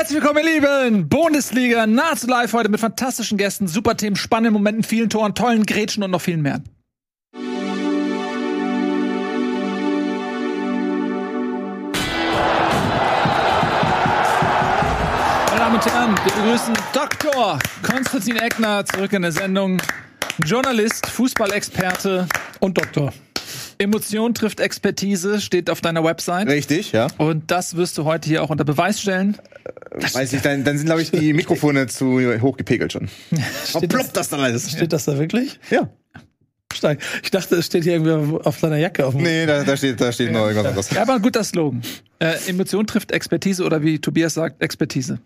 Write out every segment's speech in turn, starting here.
Herzlich willkommen, ihr Lieben! Bundesliga, nahezu live heute mit fantastischen Gästen, super Themen, spannenden Momenten, vielen Toren, tollen Grätschen und noch vielen mehr. Meine Damen und Herren, wir begrüßen Dr. Konstantin Eckner zurück in der Sendung. Journalist, Fußballexperte Und Doktor. Emotion trifft Expertise, steht auf deiner Website. Richtig, ja. Und das wirst du heute hier auch unter Beweis stellen. Weiß ich, dann, dann sind, glaube ich, die Mikrofone zu hoch gepegelt schon. Verploppt das dann alles. Steht das da wirklich? Ja. Stark. Ich dachte, es steht hier irgendwie auf seiner Jacke. Auf dem Nee, da, da steht, da steht noch irgendwas anderes. Ja, aber ein guter Slogan. Äh, Emotion trifft Expertise oder wie Tobias sagt, Expertise.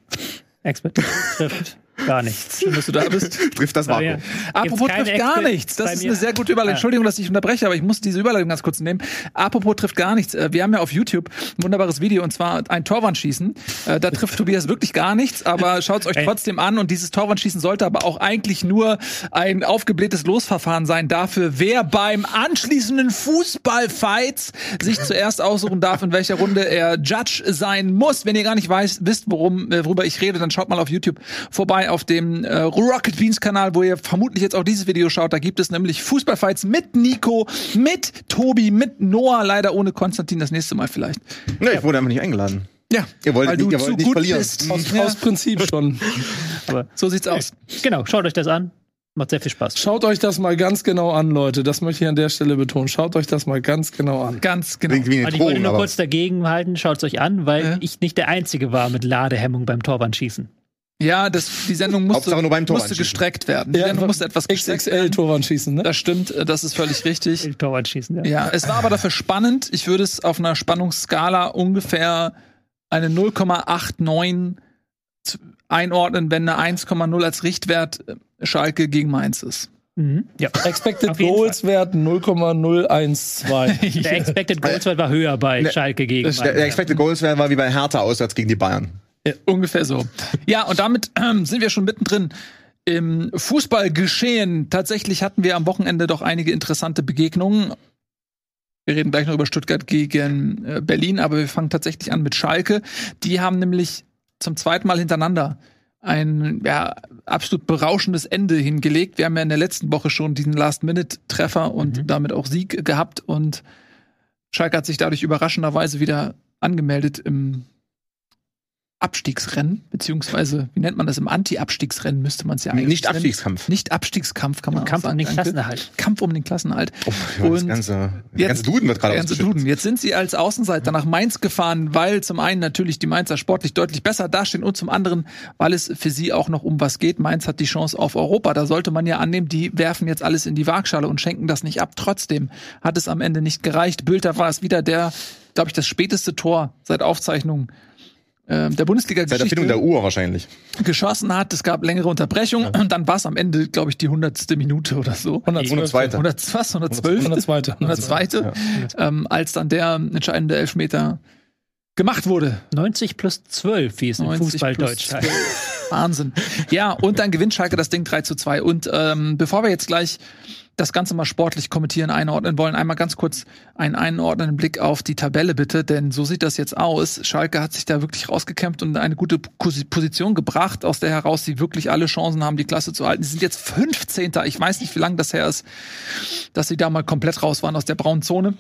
Expertise trifft gar nichts. Schön, dass du da bist. Trifft das Vakuum. Apropos trifft gar nichts. Das ist eine sehr gute Überleitung. Entschuldigung, dass ich unterbreche, aber ich muss diese Überleitung ganz kurz nehmen. Apropos trifft gar nichts. Äh, Wir haben ja auf YouTube ein wunderbares Video und zwar ein Torwandschießen. Äh, Da trifft Tobias wirklich gar nichts, aber schaut euch Ey. trotzdem an. Und dieses Torwandschießen sollte aber auch eigentlich nur ein aufgeblähtes Losverfahren sein dafür, wer beim anschließenden Fußballfights sich zuerst aussuchen darf, in welcher Runde er Judge sein muss. Wenn ihr gar nicht weiß, wisst, worum, äh, worüber ich rede, dann schaut mal auf YouTube vorbei auf dem äh, Rocket Beans Kanal, wo ihr vermutlich jetzt auch dieses Video schaut. Da gibt es nämlich Fußballfights mit Nico, mit Tobi, mit Noah, leider ohne Konstantin das nächste Mal vielleicht. Nee, ich wurde einfach nicht eingeladen. Ja, Ihr wollt weil nicht- du ihr wollt zu nicht gut verlieren. bist. Aus, Ja, aus Prinzip schon. Aber so sieht's aus. genau, schaut euch das an. Macht sehr viel Spaß. Schaut euch das mal ganz genau an, Leute. Das möchte ich an der Stelle betonen. Schaut euch das mal ganz genau an. Ganz genau. Klingt wie eine Und ich wollte Drohung, nur aber kurz dagegen halten, schaut es euch an, weil Ja. ich nicht der Einzige war mit Ladehemmung beim Torwandschießen. Ja, das, die Sendung musste, musste gestreckt werden. Die Sendung musste etwas gestreckt XXL werden. Torwand schießen, ne? Das stimmt, äh, das ist völlig richtig. Torwandschießen, ja. Ja, es war aber dafür spannend. Ich würde es auf einer Spannungsskala ungefähr eine 0,89 zu- einordnen, wenn eine 1,0 als Richtwert äh, Schalke gegen Mainz ist. Mhm. ja. Expected Goals Wert 0,012. Der Expected Goals Wert war höher bei Ne, Schalke gegen der, der Expected Goals Wert war wie bei Hertha auswärts gegen die Bayern. Ungefähr so. Ja, und damit ähm, sind wir schon mittendrin im Fußballgeschehen. Tatsächlich hatten wir am Wochenende doch einige interessante Begegnungen. Wir reden gleich noch über Stuttgart gegen äh, Berlin, aber wir fangen tatsächlich an mit Schalke. Die haben nämlich zum zweiten Mal hintereinander ein ja, absolut berauschendes Ende hingelegt. Wir haben ja in der letzten Woche schon diesen Last-Minute-Treffer und Mhm. damit auch Sieg gehabt und Schalke hat sich dadurch überraschenderweise wieder angemeldet im Abstiegsrennen, beziehungsweise, wie nennt man das, im Anti-Abstiegsrennen müsste man es ja eigentlich Nicht nennen. Abstiegskampf. Nicht Abstiegskampf kann man Kampf auch um den sagen. Klassenerhalt. Kampf um den Klassenerhalt. Oh, ja, das Und ganze, der jetzt- ganze Duden wird gerade ganze. Duden. Jetzt sind sie als Außenseiter nach Mainz gefahren, weil zum einen natürlich die Mainzer sportlich deutlich besser dastehen und zum anderen, weil es für sie auch noch um was geht. Mainz hat die Chance auf Europa. Da sollte man ja annehmen, die werfen jetzt alles in die Waagschale und schenken das nicht ab. Trotzdem hat es am Ende nicht gereicht. Bülter war es wieder der, glaube ich, das späteste Tor seit Aufzeichnung ähm, der Bundesliga Seit Erfindung der Uhr wahrscheinlich. geschossen hat. Es gab längere Unterbrechungen und dann war es am Ende, glaube ich, die hundertste Minute oder so. 112. 102. 100, was? 112? 102. 102. Ähm, als dann der entscheidende Elfmeter gemacht wurde. 90 plus 12, wie es im 90 Fußball plus Deutsch heißt. 12. Wahnsinn. Ja, und dann gewinnt Schalke das Ding 3 zu 2. Und ähm, bevor wir jetzt gleich das Ganze mal sportlich kommentieren, einordnen wollen, einmal ganz kurz einen einordnenden Blick auf die Tabelle bitte, denn so sieht das jetzt aus. Schalke hat sich da wirklich rausgekämpft und eine gute Posi- Position gebracht, aus der heraus sie wirklich alle Chancen haben, die Klasse zu halten. Sie sind jetzt 15. Ich weiß nicht, wie lange das her ist, dass sie da mal komplett raus waren aus der braunen Zone.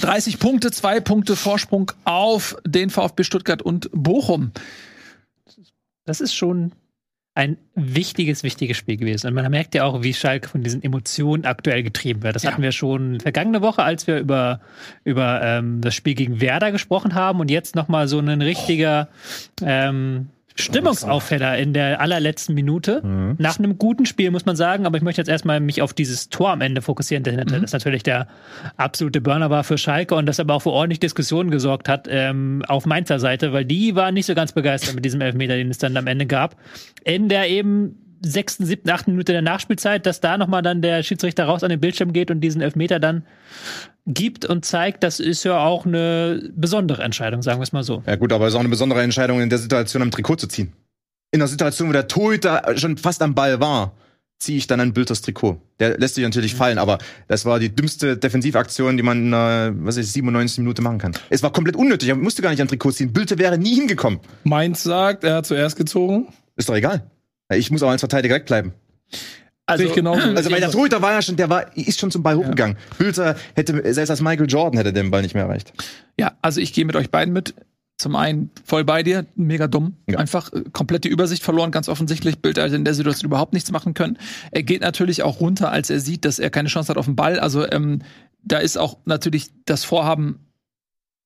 30 Punkte, zwei Punkte Vorsprung auf den VfB Stuttgart und Bochum. Das ist schon ein wichtiges, wichtiges Spiel gewesen. Und man merkt ja auch, wie Schalke von diesen Emotionen aktuell getrieben wird. Das Ja. hatten wir schon vergangene Woche, als wir über, über ähm, das Spiel gegen Werder gesprochen haben und jetzt nochmal so ein richtiger ähm, Stimmungsaufheller in der allerletzten Minute. Nach einem guten Spiel, muss man sagen, aber ich möchte jetzt erstmal mich auf dieses Tor am Ende fokussieren, denn das natürlich der absolute Burner war für Schalke und das aber auch für ordentlich Diskussionen gesorgt hat ähm, auf Mainzer Seite, weil die waren nicht so ganz begeistert mit diesem Elfmeter, den es dann am Ende gab. In der eben sechsten, siebten, achten Minute der Nachspielzeit, dass da nochmal dann der Schiedsrichter raus an den Bildschirm geht und diesen Elfmeter dann gibt und zeigt, das ist ja auch eine besondere Entscheidung, sagen wir es mal so. Ja gut, aber es ist auch eine besondere Entscheidung, in der Situation am Trikot zu ziehen. In der Situation, wo der Torhüter schon fast am Ball war. ziehe ich dann an Bülters Trikot. Der lässt sich natürlich fallen, aber das war die dümmste Defensivaktion, die man in einer, was ist, 97 Minute machen kann. Es war komplett unnötig, er musste gar nicht an Trikot ziehen. Bülter wäre nie hingekommen. Mainz sagt, er hat zuerst gezogen. Ist doch egal. Ich muss auch als Verteidiger wegbleiben. Also, ich genauso. Also weil der Torhüter war ja schon, der war, ist schon zum Ball hochgegangen. Bülter hätte, selbst als Michael Jordan hätte den Ball nicht mehr erreicht. Ja, also ich gehe mit euch beiden mit. Zum einen voll bei dir, mega dumm. Ja. Einfach äh, komplett die Übersicht verloren, ganz offensichtlich. Bild also in der Situation überhaupt nichts machen können. Er geht natürlich auch runter, als er sieht, dass er keine Chance hat auf den Ball. Also ähm, da ist auch natürlich das Vorhaben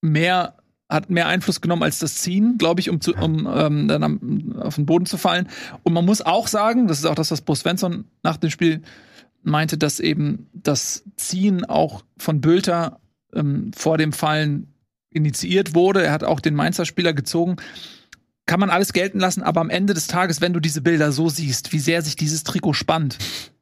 mehr hat mehr Einfluss genommen als das Ziehen, glaube ich, um, zu, um ähm, dann am, auf den Boden zu fallen. Und man muss auch sagen, das ist auch das, was Bo Svensson nach dem Spiel meinte, dass eben das Ziehen auch von Bülter ähm, vor dem Fallen initiiert wurde. Er hat auch den Mainzer Spieler gezogen. Kann man alles gelten lassen, aber am Ende des Tages, wenn du diese Bilder so siehst, wie sehr sich dieses Trikot spannt,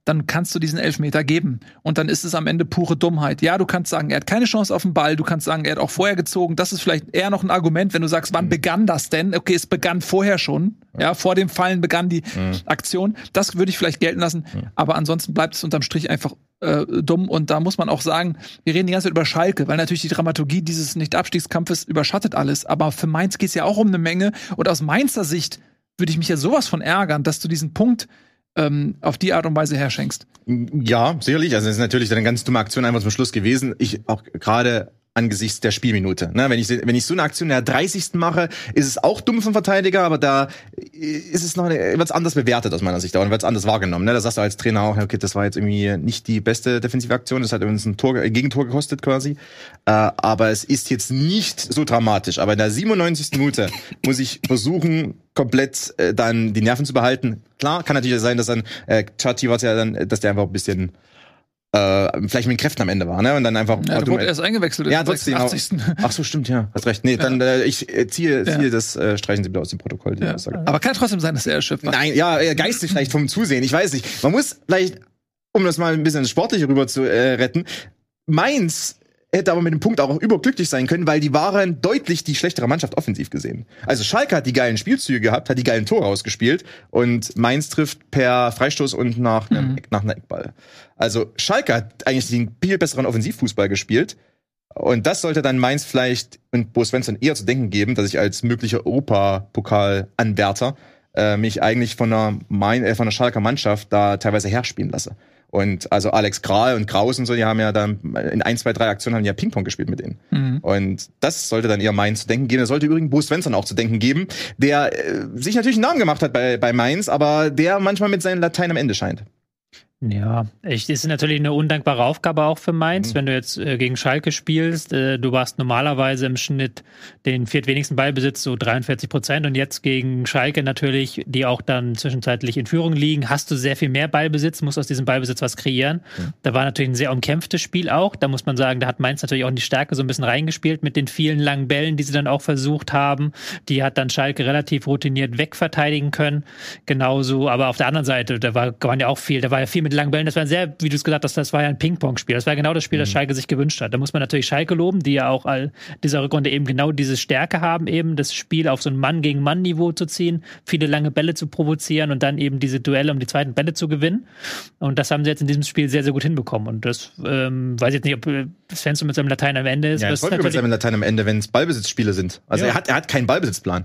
dann kannst du diesen Elfmeter geben. Und dann ist es am Ende pure Dummheit. Ja, du kannst sagen, er hat keine Chance auf den Ball, du kannst sagen, er hat auch vorher gezogen. Das ist vielleicht eher noch ein Argument, wenn du sagst, wann begann das denn? Okay, es begann vorher schon. Ja, vor dem Fallen begann die Aktion. Das würde ich vielleicht gelten lassen. Aber ansonsten bleibt es unterm Strich einfach äh, dumm. Und da muss man auch sagen, wir reden die ganze Zeit über Schalke, weil natürlich die Dramaturgie dieses Nicht-Abstiegskampfes überschattet alles. Aber für Mainz geht es ja auch um eine Menge. Und aus Mainzer Sicht würde ich mich ja sowas von ärgern, dass du diesen Punkt ähm, auf die Art und Weise herschenkst. Ja, sicherlich. Also es ist natürlich eine ganz dumme Aktion einfach zum Schluss gewesen. Ich auch gerade angesichts der Spielminute. Ne, wenn ich wenn ich so eine Aktion in der 30. mache, ist es auch dumm vom Verteidiger, aber da ist es noch wird's anders bewertet aus meiner Sicht, da wird's anders wahrgenommen. Ne? Da sagst du als Trainer auch, okay, das war jetzt irgendwie nicht die beste defensive Aktion, das hat uns ein Tor, ein Gegentor gekostet quasi. Äh, aber es ist jetzt nicht so dramatisch. Aber in der 97. Minute muss ich versuchen, komplett äh, dann die Nerven zu behalten. Klar, kann natürlich sein, dass dann äh, Chati war ja dann, dass der einfach ein bisschen äh, vielleicht mit Kräften am Ende war, ne? Und dann einfach. Ja, wurde erst eingewechselt. in Ja, trotzdem. 86. Ach so, stimmt, ja. Hast recht. Nee, dann äh, ich äh, ziehe, ziehe Ja. das, äh, streichen Sie bitte aus dem Protokoll. Die Ja. Aussage. Aber kann trotzdem sein, dass er erschöpft war. Nein, ja, äh, geistig vielleicht vom Zusehen, ich weiß nicht. Man muss vielleicht, um das mal ein bisschen sportlich rüber zu äh, retten, Mainz hätte aber mit dem Punkt auch überglücklich sein können, weil die waren deutlich die schlechtere Mannschaft offensiv gesehen. Also Schalke hat die geilen Spielzüge gehabt, hat die geilen Tore rausgespielt und Mainz trifft per Freistoß und nach einem, Eck- nach einem Eckball. Also Schalke hat eigentlich den viel besseren Offensivfußball gespielt. Und das sollte dann Mainz vielleicht und Bo Svensson eher zu denken geben, dass ich als möglicher Europapokal-Anwärter äh, mich eigentlich von einer, Main, äh, von einer Schalker Mannschaft da teilweise herspielen lasse. Und also Alex Kral und Kraus und so, die haben ja dann in ein, zwei, drei Aktionen haben die ja Ping-Pong gespielt mit denen. Mhm. Und das sollte dann eher Mainz zu denken geben. Das sollte übrigens Bo Svensson auch zu denken geben, der äh, sich natürlich einen Namen gemacht hat bei, bei Mainz, aber der manchmal mit seinen Latein am Ende scheint. Ja, echt, ist natürlich eine undankbare Aufgabe auch für Mainz, wenn du jetzt äh, gegen Schalke spielst. Äh, du warst normalerweise im Schnitt den viertwenigsten Ballbesitz, so 43 Prozent. Und jetzt gegen Schalke natürlich, die auch dann zwischenzeitlich in Führung liegen, hast du sehr viel mehr Ballbesitz, musst aus diesem Ballbesitz was kreieren. Da war natürlich ein sehr umkämpftes Spiel auch. Da muss man sagen, da hat Mainz natürlich auch in die Stärke so ein bisschen reingespielt mit den vielen langen Bällen, die sie dann auch versucht haben. Die hat dann Schalke relativ routiniert wegverteidigen können. Genauso, aber auf der anderen Seite, da war, waren ja auch viel, da war ja viel mit langen Bällen. Das war ein sehr, wie du es gesagt hast, das war ja ein Ping-Pong-Spiel. Das war genau das Spiel, das Schalke sich gewünscht hat. Da muss man natürlich Schalke loben, die ja auch all dieser Rückrunde eben genau diese Stärke haben, eben das Spiel auf so ein Mann gegen Mann-Niveau zu ziehen, viele lange Bälle zu provozieren und dann eben diese Duelle um die zweiten Bälle zu gewinnen. Und das haben sie jetzt in diesem Spiel sehr, sehr gut hinbekommen. Und das ähm, weiß ich jetzt nicht, ob äh, Svensson mit seinem Latein am Ende ist. Ja, das natürlich- in Latein am Ende, wenn es Ballbesitzspiele sind. Also Ja. er hat, er hat keinen Ballbesitzplan.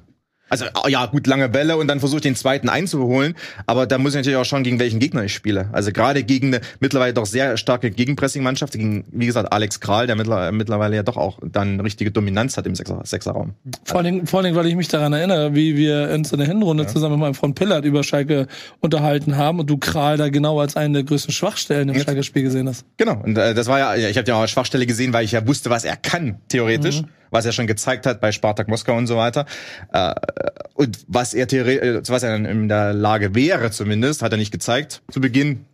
Also ah, ja, gut, lange Bälle und dann versucht den zweiten einzuholen, aber da muss ich natürlich auch schauen, gegen welchen Gegner ich spiele. Also gerade gegen eine mittlerweile doch sehr starke Gegenpressing-Mannschaft, gegen, wie gesagt, Alex Kral, der mittler, mittlerweile ja doch auch dann richtige Dominanz hat im Sechser, Sechserraum. Vor allen, Dingen, vor allen Dingen, weil ich mich daran erinnere, wie wir uns in der Hinrunde zusammen mit meinem Freund Pillard über Schalke unterhalten haben und du Kral da genau als einen der größten Schwachstellen im Ja. Schalke-Spiel gesehen hast. Genau, und äh, das war ja, ja, ich habe ja auch eine Schwachstelle gesehen, weil ich ja wusste, was er kann, theoretisch, was er schon gezeigt hat bei Spartak Moskau und so weiter. Äh, und was er theoretisch, was er dann in der Lage wäre, zumindest, hat er nicht gezeigt zu Beginn.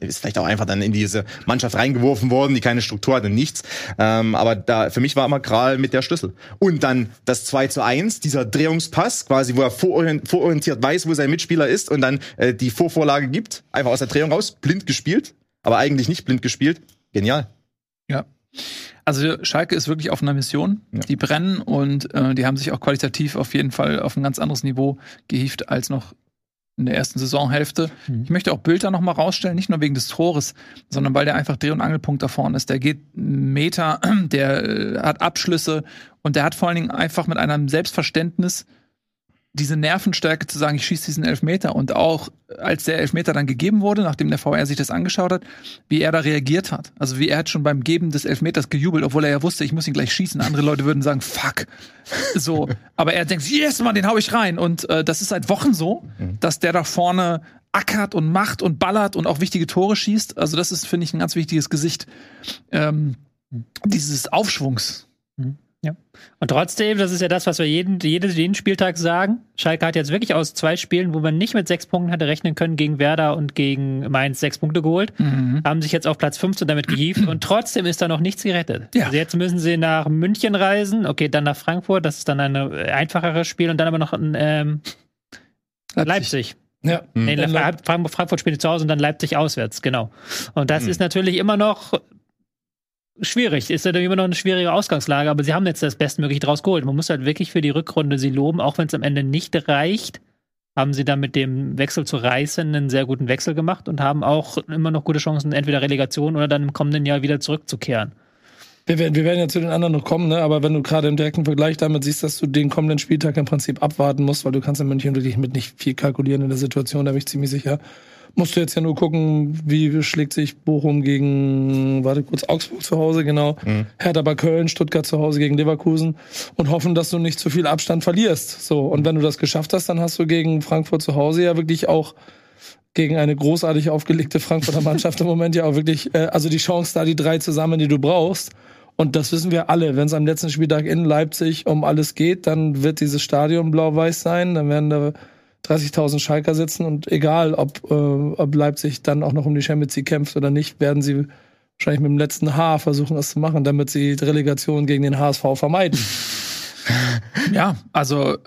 Ist vielleicht auch einfach dann in diese Mannschaft reingeworfen worden, die keine Struktur hatte, nichts. Ähm, aber da für mich war immer Kral mit der Schlüssel. Und dann das 2 zu 1, dieser Drehungspass, quasi, wo er vororient- vororientiert weiß, wo sein Mitspieler ist und dann äh, die Vorvorlage gibt, einfach aus der Drehung raus, blind gespielt, aber eigentlich nicht blind gespielt. Genial. Ja. Also Schalke ist wirklich auf einer Mission. Ja. Die brennen und äh, die haben sich auch qualitativ auf jeden Fall auf ein ganz anderes Niveau gehievt als noch in der ersten Saisonhälfte. Ich möchte auch Bülter noch mal rausstellen, nicht nur wegen des Tores, sondern weil der einfach Dreh- und Angelpunkt da vorne ist. Der geht Meter, der äh, hat Abschlüsse und der hat vor allen Dingen einfach mit einem Selbstverständnis diese Nervenstärke zu sagen, ich schieße diesen Elfmeter und auch als der Elfmeter dann gegeben wurde, nachdem der VR sich das angeschaut hat, wie er da reagiert hat. Also wie er hat schon beim Geben des Elfmeters gejubelt, obwohl er ja wusste, ich muss ihn gleich schießen. Andere Leute würden sagen, fuck. So, aber er denkt, yes, Mann, den hau ich rein. Und äh, das ist seit Wochen so, dass der da vorne ackert und macht und ballert und auch wichtige Tore schießt. Also das ist, finde ich, ein ganz wichtiges Gesicht ähm, dieses Aufschwungs. Ja. Und trotzdem, das ist ja das, was wir jeden, jeden, jeden Spieltag sagen. Schalke hat jetzt wirklich aus zwei Spielen, wo man nicht mit sechs Punkten hatte rechnen können, gegen Werder und gegen Mainz sechs Punkte geholt, haben sich jetzt auf Platz 15 damit gehievt und trotzdem ist da noch nichts gerettet. Ja. Also jetzt müssen sie nach München reisen, okay, dann nach Frankfurt, das ist dann ein einfacheres Spiel und dann aber noch ein ähm, Leipzig. Ja. Nee, Fra- Frankfurt, Frankfurt spielt zu Hause und dann Leipzig auswärts, genau. Und das ist natürlich immer noch schwierig. Ist natürlich immer noch eine schwierige Ausgangslage, aber sie haben jetzt das Bestmögliche draus geholt. Man muss halt wirklich für die Rückrunde sie loben, auch wenn es am Ende nicht reicht, haben sie dann mit dem Wechsel zu Reißen einen sehr guten Wechsel gemacht und haben auch immer noch gute Chancen, entweder Relegation oder dann im kommenden Jahr wieder zurückzukehren. Wir werden, wir werden ja zu den anderen noch kommen, ne? aber wenn du gerade im direkten Vergleich damit siehst, dass du den kommenden Spieltag im Prinzip abwarten musst, weil du kannst in München wirklich mit nicht viel kalkulieren in der Situation, da bin ich ziemlich sicher. Musst du jetzt ja nur gucken, wie schlägt sich Bochum gegen, warte kurz, Augsburg zu Hause, genau. Hertha bei Köln, Stuttgart zu Hause gegen Leverkusen und hoffen, dass du nicht zu viel Abstand verlierst. So. Und wenn du das geschafft hast, dann hast du gegen Frankfurt zu Hause ja wirklich auch gegen eine großartig aufgelegte Frankfurter Mannschaft im Moment ja auch wirklich, äh, also die Chance da, die drei zusammen, die du brauchst. Und das wissen wir alle. Wenn es am letzten Spieltag in Leipzig um alles geht, dann wird dieses Stadion blau-weiß sein. Dann werden da 30.000 Schalker sitzen und egal, ob, äh, ob Leipzig dann auch noch um die Champions League kämpft oder nicht, werden sie wahrscheinlich mit dem letzten Haar versuchen, das zu machen, damit sie die Relegation gegen den HSV vermeiden. Ja, also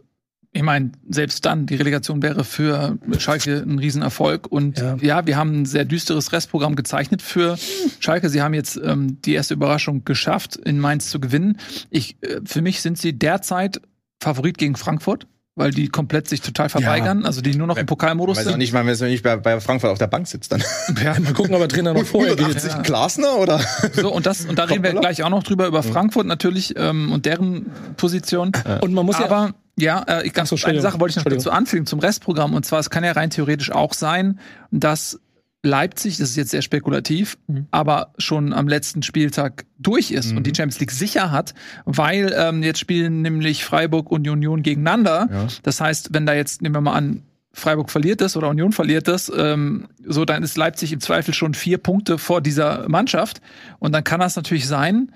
ich meine, selbst dann, die Relegation wäre für Schalke ein Riesenerfolg. Und Ja. ja, wir haben ein sehr düsteres Restprogramm gezeichnet für Schalke. Sie haben jetzt ähm, die erste Überraschung geschafft, in Mainz zu gewinnen. Ich, äh, für mich sind sie derzeit Favorit gegen Frankfurt, weil die komplett sich total verweigern, also die nur noch im Pokalmodus Weiß auch sind. nicht mal, wenn es nicht bei, bei Frankfurt auf der Bank sitzt dann. Ja, Mal gucken, ob der Trainer noch vorher geht. 180 Glasner oder? so, und das, und da reden wir gleich auch noch drüber, über Frankfurt natürlich ähm, und deren Position. Und man muss ja, Aber ja, äh, ich ganz so, eine. Sache wollte ich noch dazu anfügen zum Restprogramm. Und zwar, es kann ja rein theoretisch auch sein, dass Leipzig, das ist jetzt sehr spekulativ, Mhm. aber schon am letzten Spieltag durch ist und die Champions League sicher hat, weil ähm, jetzt spielen nämlich Freiburg und Union gegeneinander. Ja. Das heißt, wenn da jetzt, nehmen wir mal an, Freiburg verliert das oder Union verliert das, ähm, so dann ist Leipzig im Zweifel schon vier Punkte vor dieser Mannschaft. Und dann kann das natürlich sein,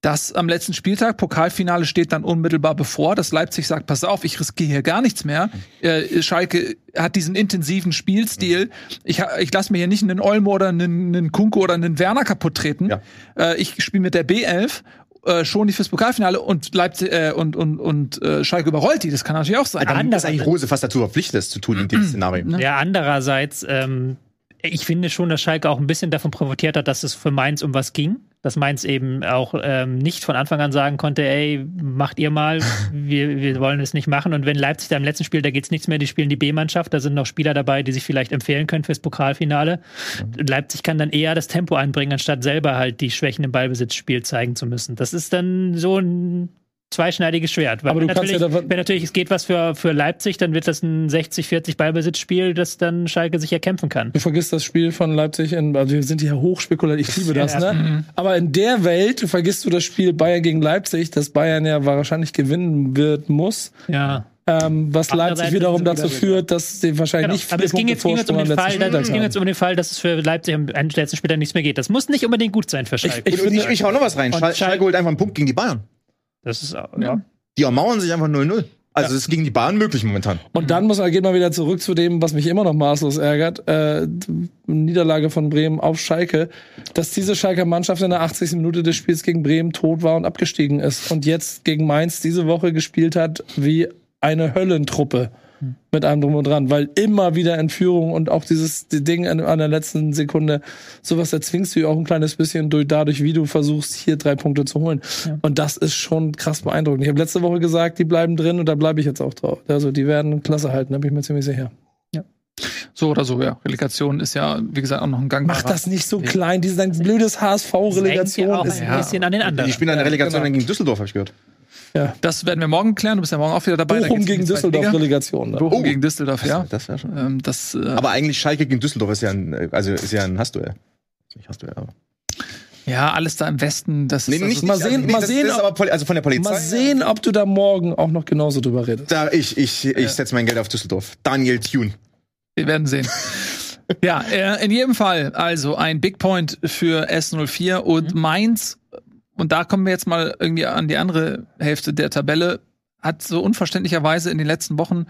dass am letzten Spieltag, Pokalfinale steht dann unmittelbar bevor, dass Leipzig sagt, pass auf, ich riskiere hier gar nichts mehr. Äh, Schalke hat diesen intensiven Spielstil. Ich, ich lasse mir hier nicht einen Olmo oder einen, einen Kunko oder einen Werner kaputt treten. Ja. Äh, ich spiele mit der B11 äh, schon nicht fürs Pokalfinale und Leipzig äh, und und und äh, Schalke überrollt die. Das kann natürlich auch sein. Dann ist eigentlich Rose fast dazu verpflichtet, das zu tun in dem Szenario. Ja, andererseits, ähm, ich finde schon, dass Schalke auch ein bisschen davon profitiert hat, dass es für Mainz um was ging. Dass Mainz eben auch ähm, nicht von Anfang an sagen konnte, ey, macht ihr mal, wir, wir wollen es nicht machen. Und wenn Leipzig da im letzten Spiel, da geht's nichts mehr, die spielen die B-Mannschaft, da sind noch Spieler dabei, die sich vielleicht empfehlen können fürs Pokalfinale. Leipzig kann dann eher das Tempo einbringen, anstatt selber halt die Schwächen im Ballbesitzspiel zeigen zu müssen. Das ist dann so ein zweischneidiges Schwert. Weil Aber wenn, du kannst natürlich, ja da- wenn natürlich es geht was für, für Leipzig, dann wird das ein 60-40 Ballbesitzspiel, das dann Schalke sich erkämpfen kann. Du vergisst das Spiel von Leipzig, in, also wir sind hier hochspekulativ, ich liebe das, Ja, ne? Aber in der Welt vergisst du das Spiel Bayern gegen Leipzig, das Bayern ja wahrscheinlich gewinnen wird, muss. Ja. Ähm, was Leipzig wiederum dazu wieder führt, dass sie wahrscheinlich Genau. nicht Aber vier es ging jetzt, ging jetzt um den Fall, Spieltag ging jetzt um den Fall, dass es für Leipzig am letzten Spieltag nichts mehr geht. Das muss nicht unbedingt gut sein für Schalke. Ich, ich, ich hau noch was rein. Schalke- Schalke holt einfach einen Punkt gegen die Bayern. Das ist auch, ja. Die ermauern sich einfach 0-0. Also das ist gegen die Bayern möglich momentan. Und dann muss man, geht man wieder zurück zu dem, was mich immer noch maßlos ärgert, äh, Niederlage von Bremen auf Schalke, dass diese Schalker Mannschaft in der 80. Minute des Spiels gegen Bremen tot war und abgestiegen ist und jetzt gegen Mainz diese Woche gespielt hat wie eine Höllentruppe mit allem drum und dran, weil immer wieder Entführung und auch dieses Ding an, an der letzten Sekunde, sowas erzwingst du ja auch ein kleines bisschen durch dadurch, wie du versuchst, hier drei Punkte zu holen. Und das ist schon krass beeindruckend. Ich habe letzte Woche gesagt, die bleiben drin und da bleibe ich jetzt auch drauf. Also die werden Klasse halten, da bin ich mir ziemlich sicher. So oder so, ja. Relegation ist ja, wie gesagt, auch noch ein Gang. Mach das nicht so klein, dieses ein blödes HSV-Relegation auch ist. ein bisschen an den anderen. Die spielen eine Relegation genau. gegen Düsseldorf, habe ich gehört. Das werden wir morgen klären. Du bist ja morgen auch wieder dabei. Da Bochum in gegen Düsseldorf Liga. Relegation. Ne? Bochum Oh. gegen Düsseldorf, ja. Das wäre schon. Ähm, das, äh, Aber eigentlich Schalke gegen Düsseldorf ist ja ein, äh, also ist ja ein Hassduell. Nicht Hassduell, aber. ja, alles da im Westen, das ist also, mal sehen- mal das, sehen, das Poli also von der Polizei. Mal sehen, ob du da morgen auch noch genauso drüber redest. Da, ich ich, ich setze mein Geld auf Düsseldorf. Daniel Thune. Wir werden sehen. ja, äh, in jedem Fall, also ein Big Point für S04 und Mainz, und da kommen wir jetzt mal irgendwie an die andere Hälfte der Tabelle, hat so unverständlicherweise in den letzten Wochen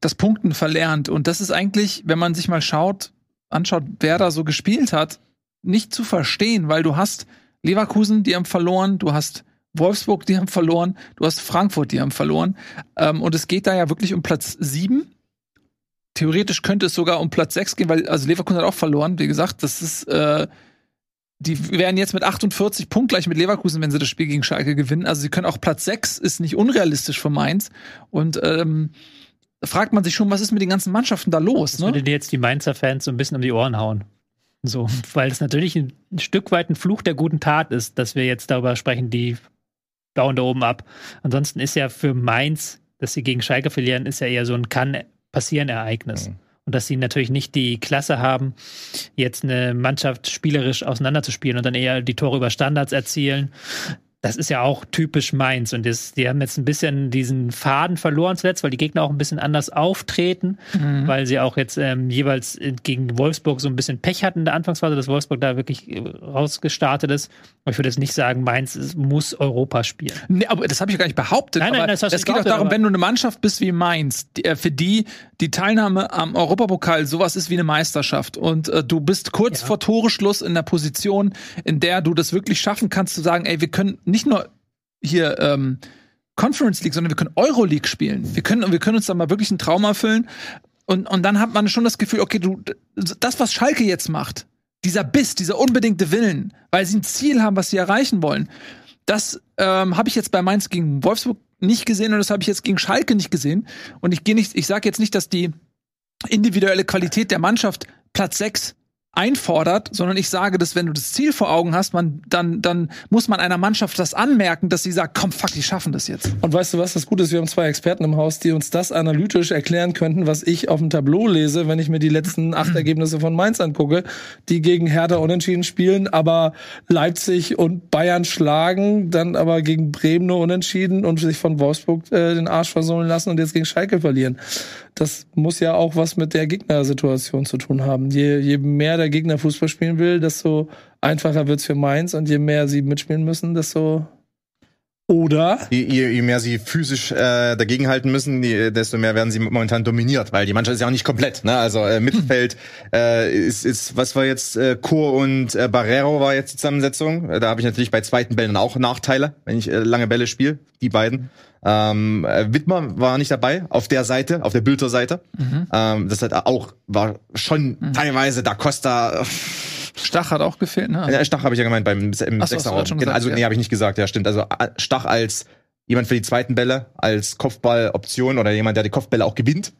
das Punkten verlernt. Und das ist eigentlich, wenn man sich mal schaut, anschaut, wer da so gespielt hat, nicht zu verstehen, weil du hast Leverkusen, die haben verloren, du hast Wolfsburg, die haben verloren, du hast Frankfurt, die haben verloren. Ähm, und es geht da ja wirklich um Platz sieben theoretisch könnte es sogar um Platz 6 gehen, weil also Leverkusen hat auch verloren, wie gesagt, das ist äh, die wären jetzt mit 48 punktgleich mit Leverkusen, wenn sie das Spiel gegen Schalke gewinnen. Also sie können auch Platz 6 ist nicht unrealistisch für Mainz und ähm, da fragt man sich schon, was ist mit den ganzen Mannschaften da los, Das ne? würde dir jetzt die Mainzer Fans so ein bisschen um die Ohren hauen. So, weil es natürlich ein, ein Stück weit ein Fluch der guten Tat ist, dass wir jetzt darüber sprechen, die bauen da oben ab. Ansonsten ist ja für Mainz, dass sie gegen Schalke verlieren, ist ja eher so ein kann passieren Ereignis. Mhm. Und dass sie natürlich nicht die Klasse haben, jetzt eine Mannschaft spielerisch auseinanderzuspielen und dann eher die Tore über Standards erzielen. Das ist ja auch typisch Mainz. Und das, die haben jetzt ein bisschen diesen Faden verloren zuletzt, weil die Gegner auch ein bisschen anders auftreten, Mhm. weil sie auch jetzt ähm, jeweils äh, gegen Wolfsburg so ein bisschen Pech hatten in der Anfangsphase, dass Wolfsburg da wirklich äh, rausgestartet ist. Aber ich würde jetzt nicht sagen, Mainz muss Europa spielen. Nee, aber das habe ich gar nicht behauptet. Nein, nein, das hast du es geht auch darum, wenn du eine Mannschaft bist wie Mainz, die, äh, für die die Teilnahme am Europapokal sowas ist wie eine Meisterschaft und äh, du bist kurz Ja. vor Toreschluss in der Position, in der du das wirklich schaffen kannst, zu sagen, ey, wir können nicht nur hier ähm, Conference League, sondern wir können Euroleague spielen. Wir können, wir können uns da mal wirklich einen Traum erfüllen. Und, und dann hat man schon das Gefühl, okay, du, das, was Schalke jetzt macht, dieser Biss, dieser unbedingte Willen, weil sie ein Ziel haben, was sie erreichen wollen, das ähm, habe ich jetzt bei Mainz gegen Wolfsburg nicht gesehen und das habe ich jetzt gegen Schalke nicht gesehen. Und ich gehe nicht, ich sage jetzt nicht, dass die individuelle Qualität der Mannschaft Platz 6 einfordert, sondern ich sage, dass wenn du das Ziel vor Augen hast, man dann dann muss man einer Mannschaft das anmerken, dass sie sagt, komm, fuck, die schaffen das jetzt. Und weißt du was, das Gute ist, wir haben zwei Experten im Haus, die uns das analytisch erklären könnten, was ich auf dem Tableau lese, wenn ich mir die letzten acht Ergebnisse von Mainz angucke, die gegen Hertha unentschieden spielen, aber Leipzig und Bayern schlagen, dann aber gegen Bremen nur unentschieden und sich von Wolfsburg äh, den Arsch versohlen lassen und jetzt gegen Schalke verlieren. Das muss ja auch was mit der Gegnersituation zu tun haben. Je, je mehr der Gegner Fußball spielen will, desto einfacher wird's für Mainz und je mehr sie mitspielen müssen, desto oder Je, je, je mehr sie physisch äh, dagegenhalten müssen, die, desto mehr werden sie momentan dominiert, weil die Mannschaft ist ja auch nicht komplett. Ne? Also äh, Mittelfeld äh, ist, ist, was war jetzt, äh, Chor und äh, Barrero war jetzt die Zusammensetzung. Äh, Da habe ich natürlich bei zweiten Bällen auch Nachteile, wenn ich äh, lange Bälle spiele, die beiden. Ähm, äh, Wittmer war nicht dabei, auf der Seite, auf der Bülter Seite. Ähm, das hat auch, war schon teilweise Da Costa, Stach hat auch gefehlt, ne? ja, Stach habe ich ja gemeint beim im so, Sechserraum. Genau, gesagt, also ja. nee, habe ich nicht gesagt, ja stimmt. Also äh, Stach als jemand für die zweiten Bälle, als Kopfballoption oder jemand, der die Kopfbälle auch gewinnt.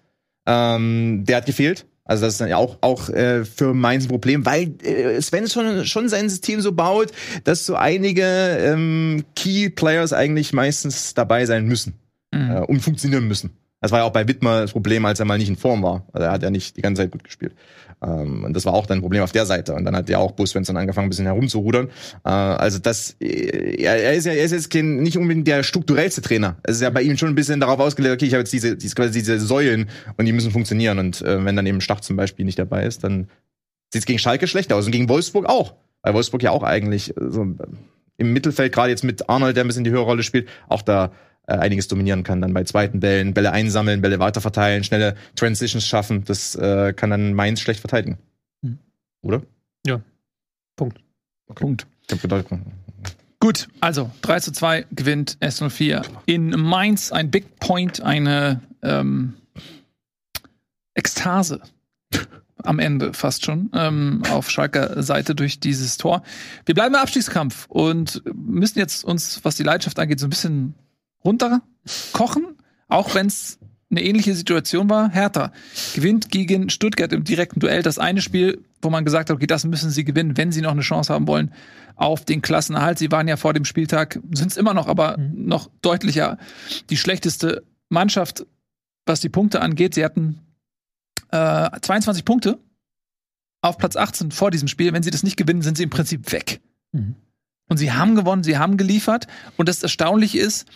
Ähm, der hat gefehlt. Also das ist dann ja auch, auch äh, für Mainz ein Problem, weil äh, Sven schon, schon sein System so baut, dass so einige ähm, Key Players eigentlich meistens dabei sein müssen Mhm. äh, und funktionieren müssen. Das war ja auch bei Wittmer das Problem, als er mal nicht in Form war. Also er hat ja nicht die ganze Zeit gut gespielt. Ähm, und das war auch dann ein Problem auf der Seite. Und dann hat ja auch Bo Svensson angefangen, ein bisschen herumzurudern. Äh, also das, äh, er, ist ja, er ist jetzt kein, nicht unbedingt der strukturellste Trainer. Es ist ja bei ihm schon ein bisschen darauf ausgelegt, okay, ich habe jetzt diese, diese, quasi diese Säulen und die müssen funktionieren. Und äh, wenn dann eben Stach zum Beispiel nicht dabei ist, dann sieht es gegen Schalke schlecht aus und gegen Wolfsburg auch. Weil Wolfsburg ja auch eigentlich so im Mittelfeld, gerade jetzt mit Arnold, der ein bisschen die höhere Rolle spielt, auch da äh, einiges dominieren kann. Dann bei zweiten Bällen, Bälle einsammeln, Bälle weiterverteilen, schnelle Transitions schaffen. Das äh, kann dann Mainz schlecht verteidigen. Hm. Oder? Punkt. Punkt. Ich hab gedacht, Gut, also 3 zu 2 gewinnt S04 in Mainz. Ein Big Point, eine ähm, Ekstase am Ende fast schon ähm, auf Schalker Seite durch dieses Tor. Wir bleiben im Abstiegskampf und müssen jetzt uns, was die Leidenschaft angeht, so ein bisschen runterkochen, auch wenn es eine ähnliche Situation war. Hertha gewinnt gegen Stuttgart im direkten Duell das eine Spiel, wo man gesagt hat, okay, das müssen sie gewinnen, wenn sie noch eine Chance haben wollen auf den Klassenerhalt. Sie waren ja vor dem Spieltag, sind es immer noch, aber Mhm. noch deutlicher die schlechteste Mannschaft, was die Punkte angeht. Sie hatten äh, 22 Punkte auf Platz 18 vor diesem Spiel. Wenn sie das nicht gewinnen, sind sie im Prinzip weg. Mhm. Und sie haben gewonnen, sie haben geliefert. Und das Erstaunliche ist,